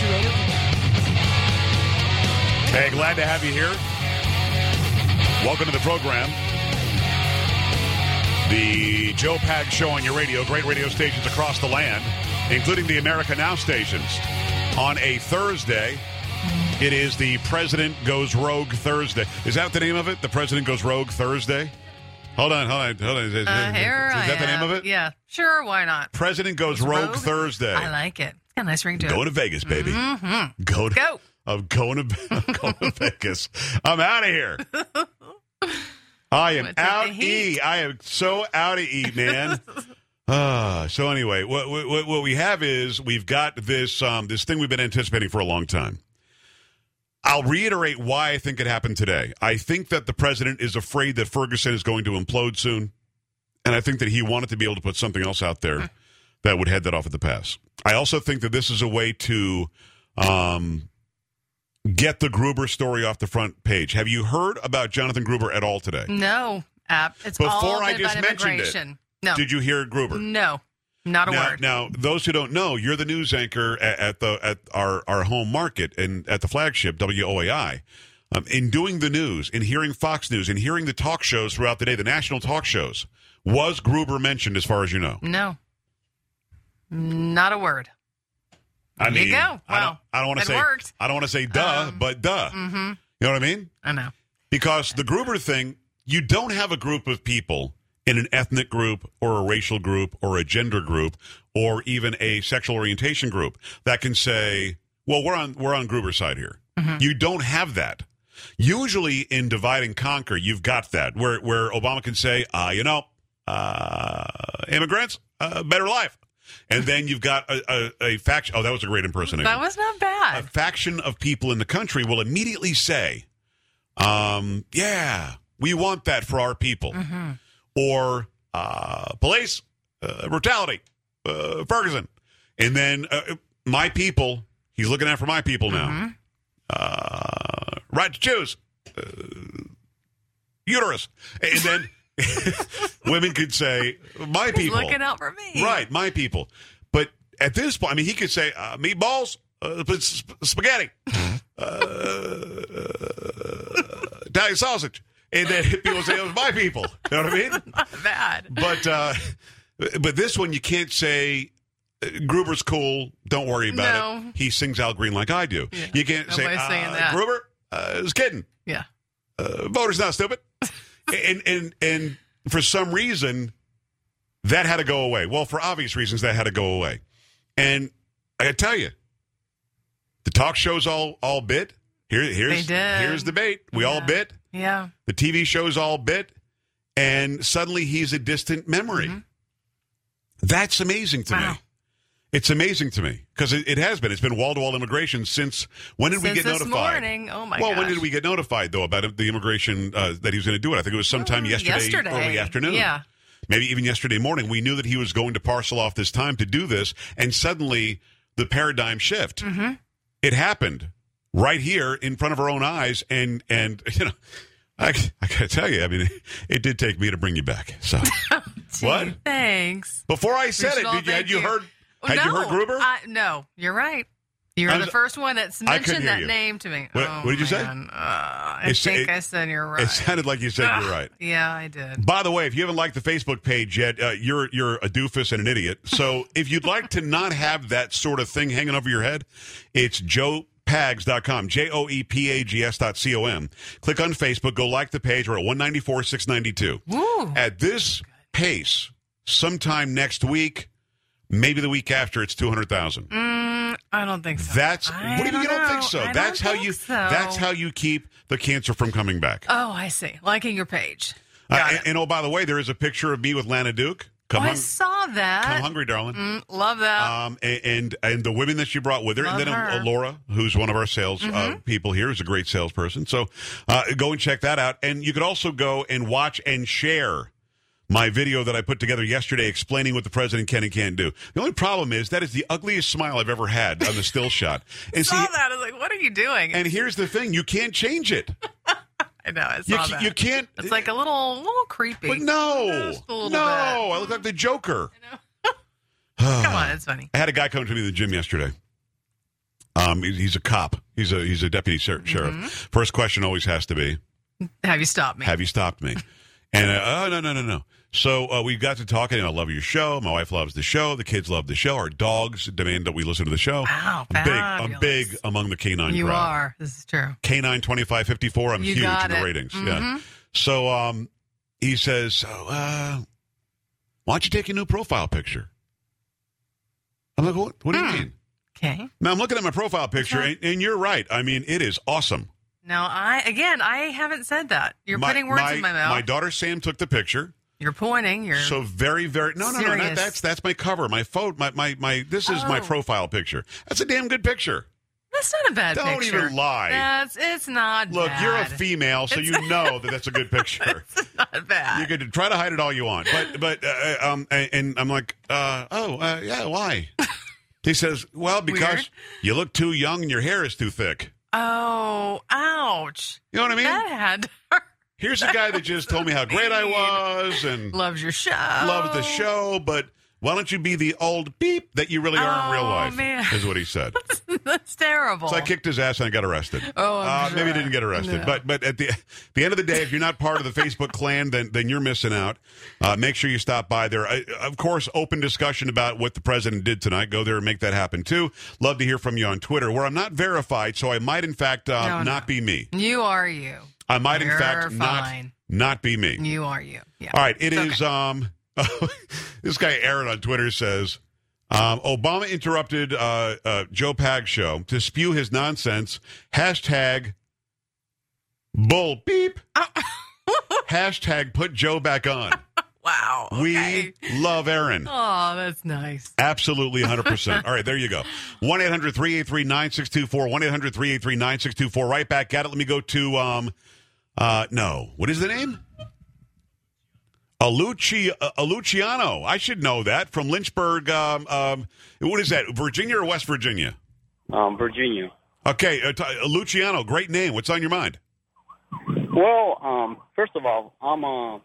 Speaker 1: Refrigerator.
Speaker 2: Hey, glad to have you here. Welcome to the program. The Joe Pags Show on your radio, great radio stations across the land, including the America Now stations. On a Thursday, it is the President Goes Rogue Thursday. Is that the name of it? The President Goes Rogue Thursday? Hold on, hold on, hold on. Is, is-
Speaker 4: Uh,
Speaker 2: is- is
Speaker 4: I
Speaker 2: that the name of it?
Speaker 4: Yeah, sure. Why not?
Speaker 2: President Goes Rogue,
Speaker 4: Rogue?
Speaker 2: Thursday.
Speaker 4: I like it. A nice ring to it.
Speaker 2: Going to Vegas, baby.
Speaker 4: Mm-hmm.
Speaker 2: Go to,
Speaker 4: Go.
Speaker 2: I'm going to I'm going to Vegas. I'm out of here. I am out? E. I am so out of E, man. Ah, so anyway, what, what what we have is we've got this um, this thing we've been anticipating for a long time. I'll reiterate why I think it happened today. I think that the president is afraid that Ferguson is going to implode soon, and I think that he wanted to be able to put something else out there that would head that off at the pass. I also think that this is a way to um, get the Gruber story off the front page. Have you heard about Jonathan Gruber at all today?
Speaker 4: No, app. It's
Speaker 2: Before I just mentioned it.
Speaker 4: No.
Speaker 2: Did you hear Gruber?
Speaker 4: No, not a
Speaker 2: now,
Speaker 4: word.
Speaker 2: now, those who don't know, you're the news anchor at, at the at our our home market and at the flagship WOAI. Um, in doing the news, in hearing Fox News, in hearing the talk shows throughout the day, the national talk shows, was Gruber mentioned as far as you know?
Speaker 4: No, not a word.
Speaker 2: I
Speaker 4: There you
Speaker 2: mean,
Speaker 4: go. Well,
Speaker 2: I don't want to say
Speaker 4: worked.
Speaker 2: I don't want to say duh, but duh.
Speaker 4: Mm-hmm.
Speaker 2: You know what I mean?
Speaker 4: I know.
Speaker 2: Because the Gruber thing, you don't have a group of people in an ethnic group or a racial group or a gender group or even a sexual orientation group that can say, "Well, we're on we're on Gruber's side here." You don't have that. Usually in divide and conquer, you've got that where where Obama can say, uh, you know, uh, immigrants, uh, better life. And then you've got a, a, a faction. Oh, that was a great impersonation
Speaker 4: That was not bad.
Speaker 2: a faction of people in the country will immediately say, um, yeah, we want that for our people.
Speaker 4: Mm-hmm.
Speaker 2: Or uh, police, uh, brutality, uh, Ferguson. And then uh, my people, he's looking out for my people now.
Speaker 4: Mm-hmm.
Speaker 2: Uh, right to choose, uh, uterus. And then women could say, my
Speaker 4: He's
Speaker 2: people.
Speaker 4: looking out for me.
Speaker 2: Right, my people. But at this point, I mean, he could say uh, meatballs, uh, sp- sp- spaghetti, uh, Italian sausage, and then people say it was my people. You know what I mean?
Speaker 4: Not bad.
Speaker 2: But uh, but this one, you can't say. uh, Gruber's cool. Don't worry about
Speaker 4: No.
Speaker 2: it. He sings Al Green like I do. You can't say
Speaker 4: Nobody's saying
Speaker 2: uh,
Speaker 4: that.
Speaker 2: Gruber uh, is kidding.
Speaker 4: Yeah.
Speaker 2: Uh, voters not stupid. And and and for some reason, that had to go away. Well, for obvious reasons, that had to go away. And I got to tell you, the talk shows all all bit. Here, here's here's the bait. We all bit.
Speaker 4: Yeah.
Speaker 2: The TV shows all bit, and suddenly he's a distant memory. That's amazing to
Speaker 4: Mm-hmm. Wow.
Speaker 2: me. It's amazing to me because it, it has been. It's been wall to wall immigration since when did we get
Speaker 4: this
Speaker 2: notified?
Speaker 4: morning. Oh my
Speaker 2: well, when did we get notified though about the immigration uh, that he was going to do it? I think it was sometime yesterday,
Speaker 4: Mm, yesterday.
Speaker 2: early afternoon.
Speaker 4: Yeah.
Speaker 2: maybe even yesterday morning. We knew that he was going to parcel off this time to do this, and suddenly the paradigm shift.
Speaker 4: Mm-hmm.
Speaker 2: It happened right here in front of our own eyes, and and you know. I, I gotta tell you, I mean, it, did take me to bring you back. So, what?
Speaker 4: Thanks.
Speaker 2: Before I said it, did you, had you
Speaker 4: you.
Speaker 2: heard? Had
Speaker 4: no,
Speaker 2: you heard Gruber?
Speaker 4: I, no, you're right. You're the first one that's mentioned that
Speaker 2: you.
Speaker 4: name to me.
Speaker 2: What-
Speaker 4: oh,
Speaker 2: what did you say?
Speaker 4: Uh, I
Speaker 2: It's-
Speaker 4: think
Speaker 2: it-
Speaker 4: I said you're right.
Speaker 2: It sounded like you said you're right.
Speaker 4: Yeah, I did.
Speaker 2: By the way, if you haven't liked the Facebook page yet, uh, you're you're a doofus and an idiot. So if you'd like to not have that sort of thing hanging over your head, it's joepags.com, J O E P A G S dot C O M. Click on Facebook, go like the page. We're at 194 692.
Speaker 4: Woo.
Speaker 2: At this pace, sometime next week, maybe the week after, it's 200,000.
Speaker 4: Mm, I don't think so.
Speaker 2: That's
Speaker 4: I
Speaker 2: what do you mean you don't think so?
Speaker 4: I
Speaker 2: that's how you
Speaker 4: so.
Speaker 2: that's how you keep the cancer from coming back.
Speaker 4: Oh, I see. Liking your page.
Speaker 2: Uh, and, and oh, by the way, there is a picture of me with Lana Duke. Come
Speaker 4: oh, I saw that.
Speaker 2: come hungry, darling.
Speaker 4: Mm, love that.
Speaker 2: Um, and, and and the women that she brought with her,
Speaker 4: Love
Speaker 2: and then uh,
Speaker 4: her. Mm-hmm.
Speaker 2: Laura, who's one of our sales uh, people here, is a great salesperson. So uh, go and check that out. And you could also go and watch and share my video that I put together yesterday explaining what the president can and can't do. The only problem is that is the ugliest smile I've ever had on the still shot. And
Speaker 4: saw
Speaker 2: see,
Speaker 4: that. I was like, what are you doing?
Speaker 2: and here's the thing: you can't change it.
Speaker 4: I know. I
Speaker 2: You,
Speaker 4: saw
Speaker 2: ca-
Speaker 4: that.
Speaker 2: you can't.
Speaker 4: It's like a little, little creepy.
Speaker 2: But no,
Speaker 4: little
Speaker 2: no,
Speaker 4: bit.
Speaker 2: I look like the Joker.
Speaker 4: Come on, it's funny.
Speaker 2: I had a guy come to me in the gym yesterday. Um, he's a cop. He's a he's a deputy ser- sheriff.
Speaker 4: Mm-hmm.
Speaker 2: First question always has to be,
Speaker 4: Have you stopped me?
Speaker 2: "Have you stopped me?" And uh, oh no no no no. So uh, we got to talking, and I love your show. My wife loves the show. The kids love the show. Our dogs demand that we listen to the show.
Speaker 4: Wow,
Speaker 2: I'm big. I'm big among the canine
Speaker 4: you
Speaker 2: crowd.
Speaker 4: are. This is true.
Speaker 2: Canine twenty five fifty four. I'm
Speaker 4: You
Speaker 2: huge in the ratings. Yeah.
Speaker 4: Mhm.
Speaker 2: So um, he says, so, uh, "Why don't you take a new profile picture?" I'm like, "What? What do you mean?"
Speaker 4: Okay.
Speaker 2: Now I'm looking at my profile picture, and, and you're right. I mean, it is awesome.
Speaker 4: Now, I again, I haven't said that. You're putting words in my mouth.
Speaker 2: My daughter Sam took the picture.
Speaker 4: You're pointing. You're
Speaker 2: So very, very no, no, no. Not,
Speaker 4: Serious.
Speaker 2: that's that's my cover. My photo. My my my. This is my
Speaker 4: Oh.
Speaker 2: profile picture. That's a damn good picture.
Speaker 4: That's not a bad
Speaker 2: Don't
Speaker 4: picture.
Speaker 2: even lie.
Speaker 4: That's it's not.
Speaker 2: Look, you're a female, so you know that that's a good picture.
Speaker 4: Not bad.
Speaker 2: You could try to hide it all you want, but but uh, um, and, and I'm like, uh, oh uh, yeah, why? He says, well, because
Speaker 4: Weird.
Speaker 2: you look too young and your hair is too thick.
Speaker 4: Oh, ouch!
Speaker 2: You know what I mean?
Speaker 4: That had
Speaker 2: Here's a guy that just told me how great I was and
Speaker 4: loves your show.
Speaker 2: loves the show, but why don't you be the old beep that you really are in real
Speaker 4: Oh,
Speaker 2: life?
Speaker 4: man.
Speaker 2: Is what he said.
Speaker 4: That's terrible.
Speaker 2: So I kicked his ass and I got arrested.
Speaker 4: Oh, I'm
Speaker 2: uh, maybe
Speaker 4: sure.
Speaker 2: didn't get arrested,
Speaker 4: No.
Speaker 2: but but at the the end of the day, if you're not part of the Facebook clan, then then you're missing out. Uh, make sure you stop by there. I, of course, open discussion about what the president did tonight. Go there and make that happen too. Love to hear from you on Twitter, where I'm not verified, so I might in fact uh,
Speaker 4: No, no.
Speaker 2: not be me.
Speaker 4: You are you.
Speaker 2: I might in
Speaker 4: You're
Speaker 2: fact not
Speaker 4: fine.
Speaker 2: not be me.
Speaker 4: You are you. Yeah.
Speaker 2: All right, it
Speaker 4: It's
Speaker 2: is. Um, this guy Aaron on Twitter says um, Obama interrupted uh, uh, Joe Pags show to spew his nonsense. Hashtag bull beep. Hashtag put Joe back on.
Speaker 4: Wow.
Speaker 2: We love Aaron.
Speaker 4: Oh, that's nice.
Speaker 2: Absolutely 100%. All right, there you go. 1 800 383 9624. 1 800 383 9624. Right back at it. Let me go to, um, uh, no. What is the name? Aluci, uh, Aluciano. I should know that from Lynchburg. Um, um, what is that? Virginia or West Virginia?
Speaker 22: Um, Virginia.
Speaker 2: Okay, uh, t- Luciano, great name. What's on your mind?
Speaker 22: Well, um, first of all, I'm uh,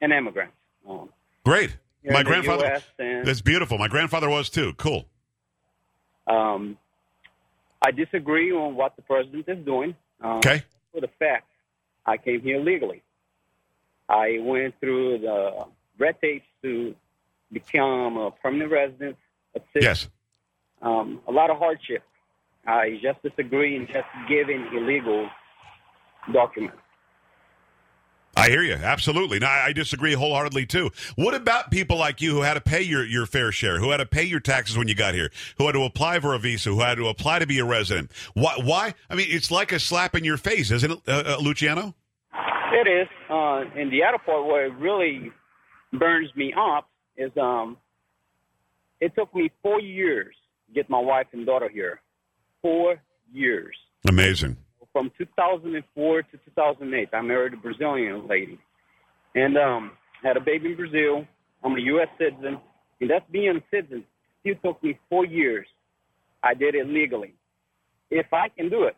Speaker 22: an immigrant. Um,
Speaker 2: Great. My grandfather.
Speaker 22: And-
Speaker 2: That's beautiful. My grandfather was too. Cool.
Speaker 22: um, I disagree on what the president is doing. Um,
Speaker 2: Okay.
Speaker 22: For the fact, I came here legally. I went through the red tape to become a permanent resident. A citizen.
Speaker 2: Yes.
Speaker 22: Um, a lot of hardship. I just disagree in just giving illegal documents.
Speaker 2: I hear you. Absolutely. No, I disagree wholeheartedly too. What about people like you who had to pay your, your fair share, who had to pay your taxes when you got here, who had to apply for a visa, who had to apply to be a resident? Why? why? I mean, it's like a slap in your face, isn't it, uh, uh, Luciano?
Speaker 22: It is. Uh, and the other part where it really burns me up is um, it took me four years to get my wife and daughter here. Four years.
Speaker 2: Amazing.
Speaker 22: From 2004 to 2008, I married a Brazilian lady. And um, had a baby in Brazil. I'm a U.S. citizen. And that's being a citizen. Still took me four years. I did it legally. If I can do it,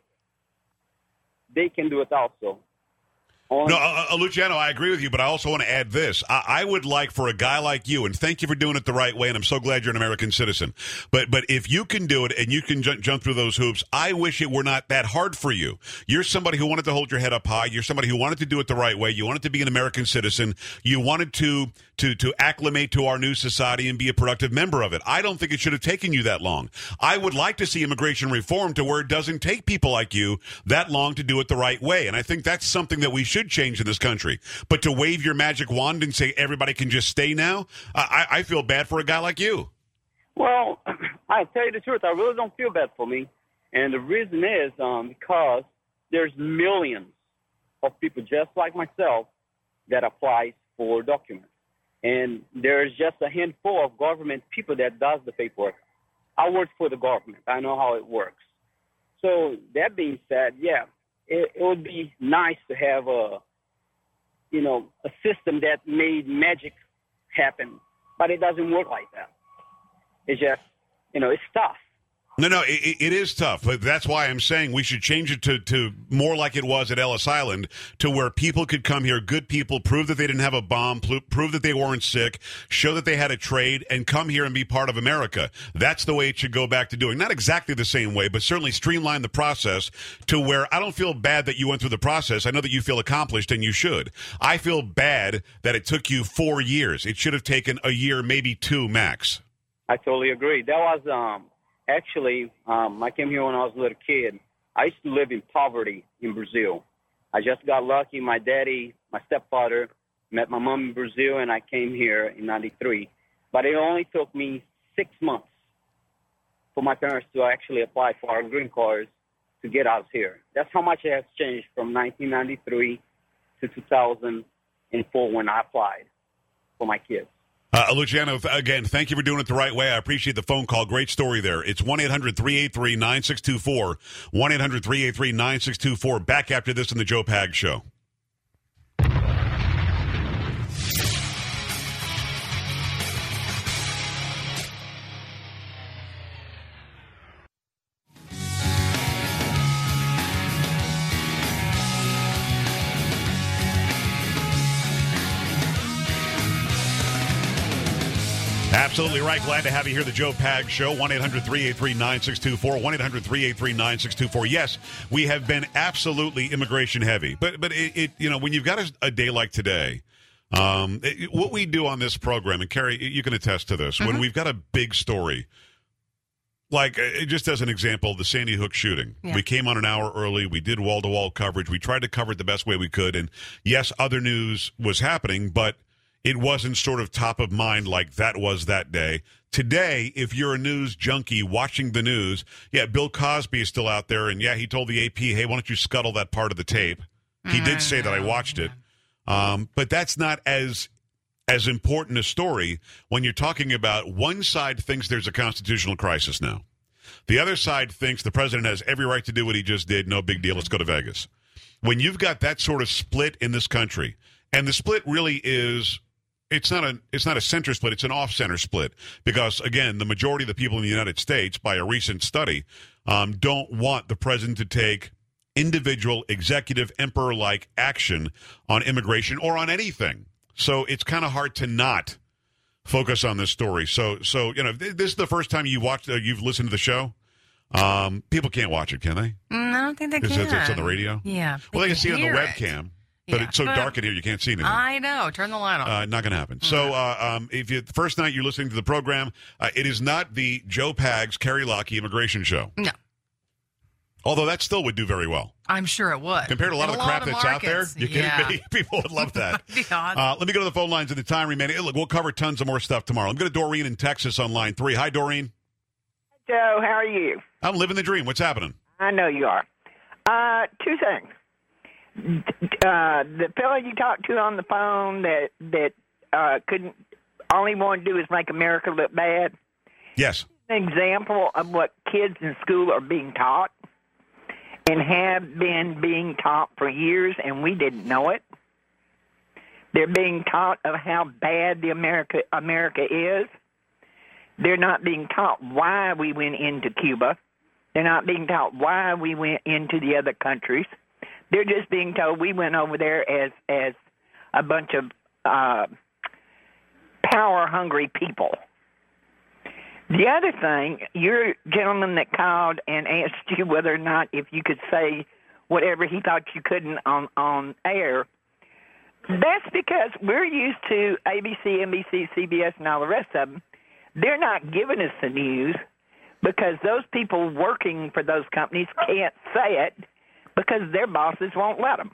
Speaker 22: they can do it also. On-
Speaker 2: No, uh, uh, Luciano, I agree with you, but I also want to add this. I, I would like for a guy like you, and thank you for doing it the right way, and I'm so glad you're an American citizen. But but if you can do it and you can ju- jump through those hoops, I wish it were not that hard for you. You're somebody who wanted to hold your head up high. You're somebody who wanted to do it the right way. You wanted to be an American citizen. You wanted to to to acclimate to our new society and be a productive member of it. I don't think it should have taken you that long. I would like to see immigration reform to where it doesn't take people like you that long to do it the right way. And I think that's something that we should change in this country. But to wave your magic wand and say everybody can just stay now, I, I I feel bad for a guy like you.
Speaker 22: Well, I tell you the truth, I really don't feel bad for me, and the reason is um, because there's millions of people just like myself that applies for documents, and there's just a handful of government people that does the paperwork. I work for the government. I know how it works. So that being said, yeah, it, it would be nice to have a, you know, a system that made magic happen, but it doesn't work like that. It's just, you know, it's tough.
Speaker 2: No, no, it, it is tough, but that's why I'm saying we should change it to, to more like it was at Ellis Island, to where people could come here, good people, prove that they didn't have a bomb, prove that they weren't sick, show that they had a trade, and come here and be part of America. That's the way it should go back to doing. Not exactly the same way, but certainly streamline the process to where I don't feel bad that you went through the process. I know that you feel accomplished, and you should. I feel bad that it took you four years. It should have taken a year, maybe two max.
Speaker 22: I totally agree. That was um actually um I came here when I was a little kid. I used to live in poverty in Brazil. I just got lucky. My daddy, my stepfather, met my mom in Brazil, and I came here in '93. But it only took me six months for my parents to actually apply for our green cards to get us here. That's how much it has changed from 1993 to 2004 when I applied for my kids.
Speaker 2: Uh, Luciano, again, thank you for doing it the right way. I appreciate the phone call. Great story there. It's 1 800 383 9624. 1 800 383 9624. Back after this in the Joe Pags Show. Absolutely right. Glad to have you here, the Joe Pags Show. 1 800 383 9624. 1 800 383 9624. Yes, we have been absolutely immigration heavy. But, but it, it you know, when you've got a, a day like today, um, it- what we do on this program, and Carrie, you can attest to this, when we've got a big story, like uh, just as an example, the Sandy Hook shooting.
Speaker 4: Yeah.
Speaker 2: We came on an hour early. We did wall to wall coverage. We tried to cover it the best way we could. And yes, other news was happening, but it wasn't sort of top of mind like that was that day. Today, if you're a news junkie watching the news, yeah, Bill Cosby is still out there, and yeah, he told the AP, "Hey, why don't you scuttle that part of the tape?" He did say that. I watched it, um, but that's not as as important a story when you're talking about one side thinks there's a constitutional crisis now. The other side thinks the president has every right to do what he just did. No big deal. Let's go to Vegas. When you've got that sort of split in this country, and the split really is it's not a it's not a center split it's an off center split. Because again the majority of the people in the united states by a recent study um, don't want the president to take individual executive emperor like action on immigration or on anything. So it's kind of hard to not focus on this story. So so you know this is the first time you watched uh, you've listened to the show. Um, people can't watch it can they?
Speaker 4: Mm, I don't think they can.
Speaker 2: it's, it's on the radio?
Speaker 4: Yeah.
Speaker 2: well they can see it on the webcam but
Speaker 4: Yeah.
Speaker 2: it's so dark in here you can't see anything
Speaker 4: I know. Turn the light on.
Speaker 2: uh, not going to happen. So, uh, um, if you the first night you're listening to the program, uh, it is not the Joe Pags Kerry Lockey immigration show.
Speaker 4: No.
Speaker 2: Although that still would do very well
Speaker 4: I'm sure it would.
Speaker 2: compared to a lot
Speaker 4: In
Speaker 2: of the crap that's out there. You kidding
Speaker 4: yeah.
Speaker 2: me? People would love that.
Speaker 4: Be.
Speaker 2: Uh, let me go to the phone lines in the time remaining. Look, we'll cover tons of more stuff tomorrow. I'm going to Doreen in Texas on line three. Hi, Doreen.
Speaker 23: Joe, how are you?
Speaker 2: I'm living the dream. What's happening?
Speaker 23: I know you are. Uh, two things. Uh, the fellow you talked to on the phone that that uh, couldn't all he wanted to do is make America look bad.
Speaker 2: Yes.
Speaker 23: An example of what kids in school are being taught and have been being taught for years, and we didn't know it. They're being taught of how bad the America America is. They're not being taught why we went into Cuba. They're not being taught why we went into the other countries. They're just being told we went over there as as a bunch of uh, power hungry people. The other thing, your gentleman that called and asked you whether or not if you could say whatever he thought you couldn't on on air. That's because we're used to ABC, NBC, CBS, and all the rest of them. They're not giving us the news because those people working for those companies can't say it because their bosses won't let them.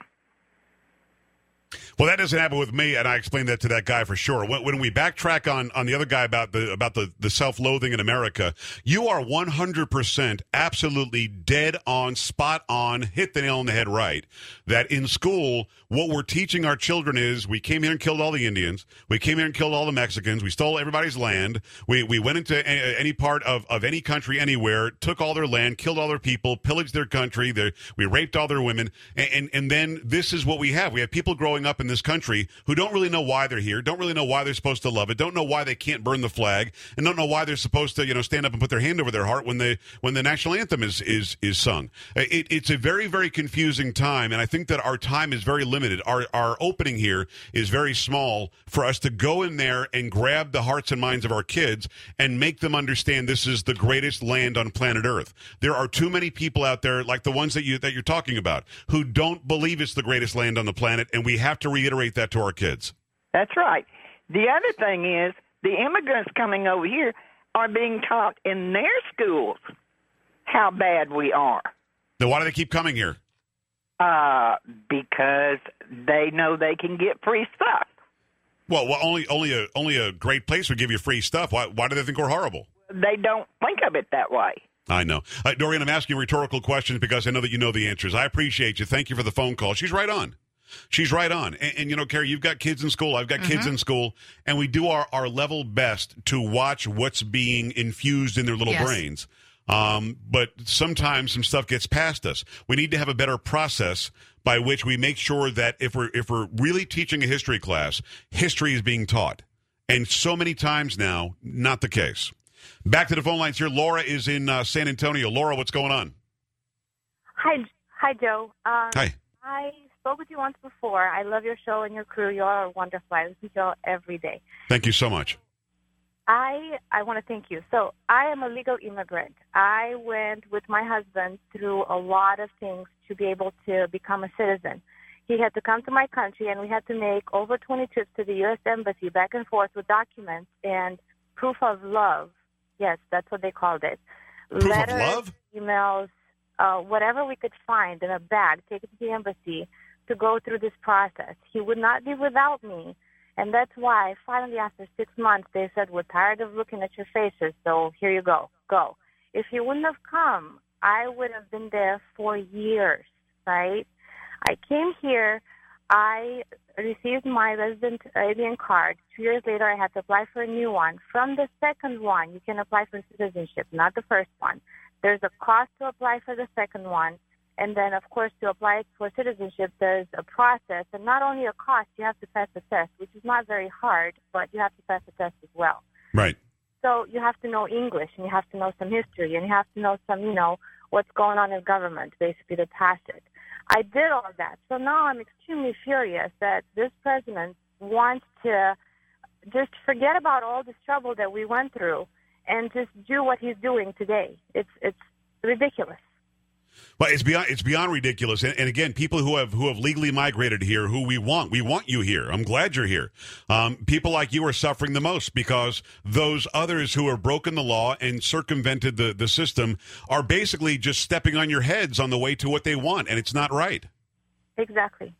Speaker 2: Well, that doesn't happen with me, and I explained that to that guy for sure. When, when we backtrack on, on the other guy about the about the, the self loathing in America, you are one hundred percent absolutely dead on, spot on, hit the nail on the head right. That in school, what we're teaching our children is we came here and killed all the Indians, we came here and killed all the Mexicans, we stole everybody's land, we we went into a, any part of, of any country anywhere, took all their land, killed all their people, pillaged their country, their, we raped all their women, and, and and then this is what we have. We have people growing up in this country who don't really know why they're here, don't really know why they're supposed to love it, don't know why they can't burn the flag, and don't know why they're supposed to, you know, stand up and put their hand over their heart when they when the national anthem is is is sung. It, it's a very very confusing time, and I think that our time is very limited. Our our opening here is very small for us to go in there and grab the hearts and minds of our kids and make them understand this is the greatest land on planet Earth. There are too many people out there like the ones that you that you're talking about who don't believe it's the greatest land on the planet, and we have to reiterate that to our kids.
Speaker 23: That's right. The other thing is the immigrants coming over here are being taught in their schools how bad we are.
Speaker 2: Then why do they keep coming here?
Speaker 23: Uh, because they know they can get free stuff.
Speaker 2: Well, well, only only a only a great place would give you free stuff. Why why do they think we're horrible?
Speaker 23: They don't think of it that way.
Speaker 2: I know. Uh, Dorian, I'm asking rhetorical questions because I know that you know the answers. I appreciate you. Thank you for the phone call. She's right on. She's right on. And, and you know, Carrie, you've got kids in school. I've got kids in school. And we do our, our level best to watch what's being infused in their little
Speaker 4: Yes.
Speaker 2: brains. Um, but sometimes some stuff gets past us. We need to have a better process by which we make sure that if we're if we're really teaching a history class, history is being taught. And so many times now, not the case. Back to the phone lines here. Laura is in uh, San Antonio. Laura, what's going on?
Speaker 24: Hi, hi, Joe. Um,
Speaker 2: Hi.
Speaker 24: I spoke with you once before. I love your show and your crew. You all are wonderful. I listen to you all every day.
Speaker 2: Thank you so much.
Speaker 24: I I want to thank you. So I am a legal immigrant. I went with my husband through a lot of things to be able to become a citizen. He had to come to my country, and we had to make over 20 trips to the U.S. Embassy back and forth with documents and proof of love. Yes, that's what they called it.
Speaker 2: Proof of love?
Speaker 24: emails, uh, whatever we could find in a bag, take it to the embassy to go through this process. He would not be without me. And that's why finally after six months they said, We're tired of looking at your faces, so here you go. Go. If you wouldn't have come, I would have been there for years, right? I came here, I received my resident alien card. Two years later I had to apply for a new one. From the second one you can apply for citizenship, not the first one. There's a cost to apply for the second one. And then, of course, to apply for citizenship, there's a process, and not only a cost, you have to pass a test, which is not very hard, but you have to pass the test as well.
Speaker 2: Right.
Speaker 24: So you have to know English, and you have to know some history, and you have to know some, you know, what's going on in government, basically, to pass it. I did all of that. So now I'm extremely furious that this president wants to just forget about all this trouble that we went through and just do what he's doing today. It's it's ridiculous.
Speaker 2: Well, it's beyond it's beyond ridiculous. And, and again, people who have who have legally migrated here, who we want, we want you here. I'm glad you're here. Um, people like you are suffering the most because those others who have broken the law and circumvented the the system are basically just stepping on your heads on the way to what they want, and it's not right.
Speaker 24: Exactly.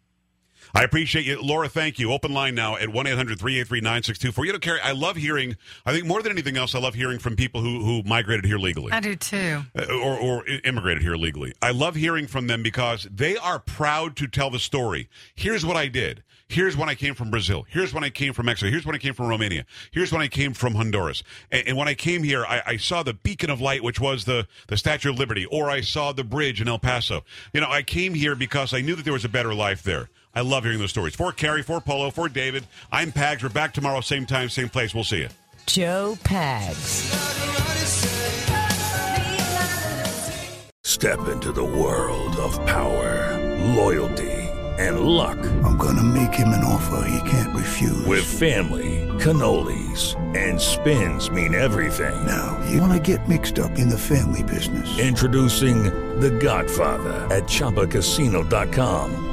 Speaker 2: I appreciate you, Laura. Thank you. Open line now at 1 800 383 9624. You know, Carrie, I love hearing. I think more than anything else, I love hearing from people who who migrated here legally.
Speaker 4: I do too.
Speaker 2: Uh, or, or immigrated here legally. I love hearing from them because they are proud to tell the story. Here's what I did. Here's when I came from Brazil. Here's when I came from Mexico. Here's when I came from Romania. Here's when I came from Honduras. And, and when I came here, I, I saw the beacon of light, which was the, the Statue of Liberty, or I saw the bridge in El Paso. You know, I came here because I knew that there was a better life there. I love hearing those stories. For Carrie, for Polo, for David, I'm Pags. We're back tomorrow, same time, same place. We'll see you.
Speaker 1: Joe Pags.
Speaker 25: Step into the world of power, loyalty, and luck.
Speaker 26: I'm gonna make him an offer he can't refuse.
Speaker 25: With family, cannolis, and spins mean everything.
Speaker 26: Now, you wanna get mixed up in the family business.
Speaker 25: Introducing The Godfather at ChumbaCasino.com.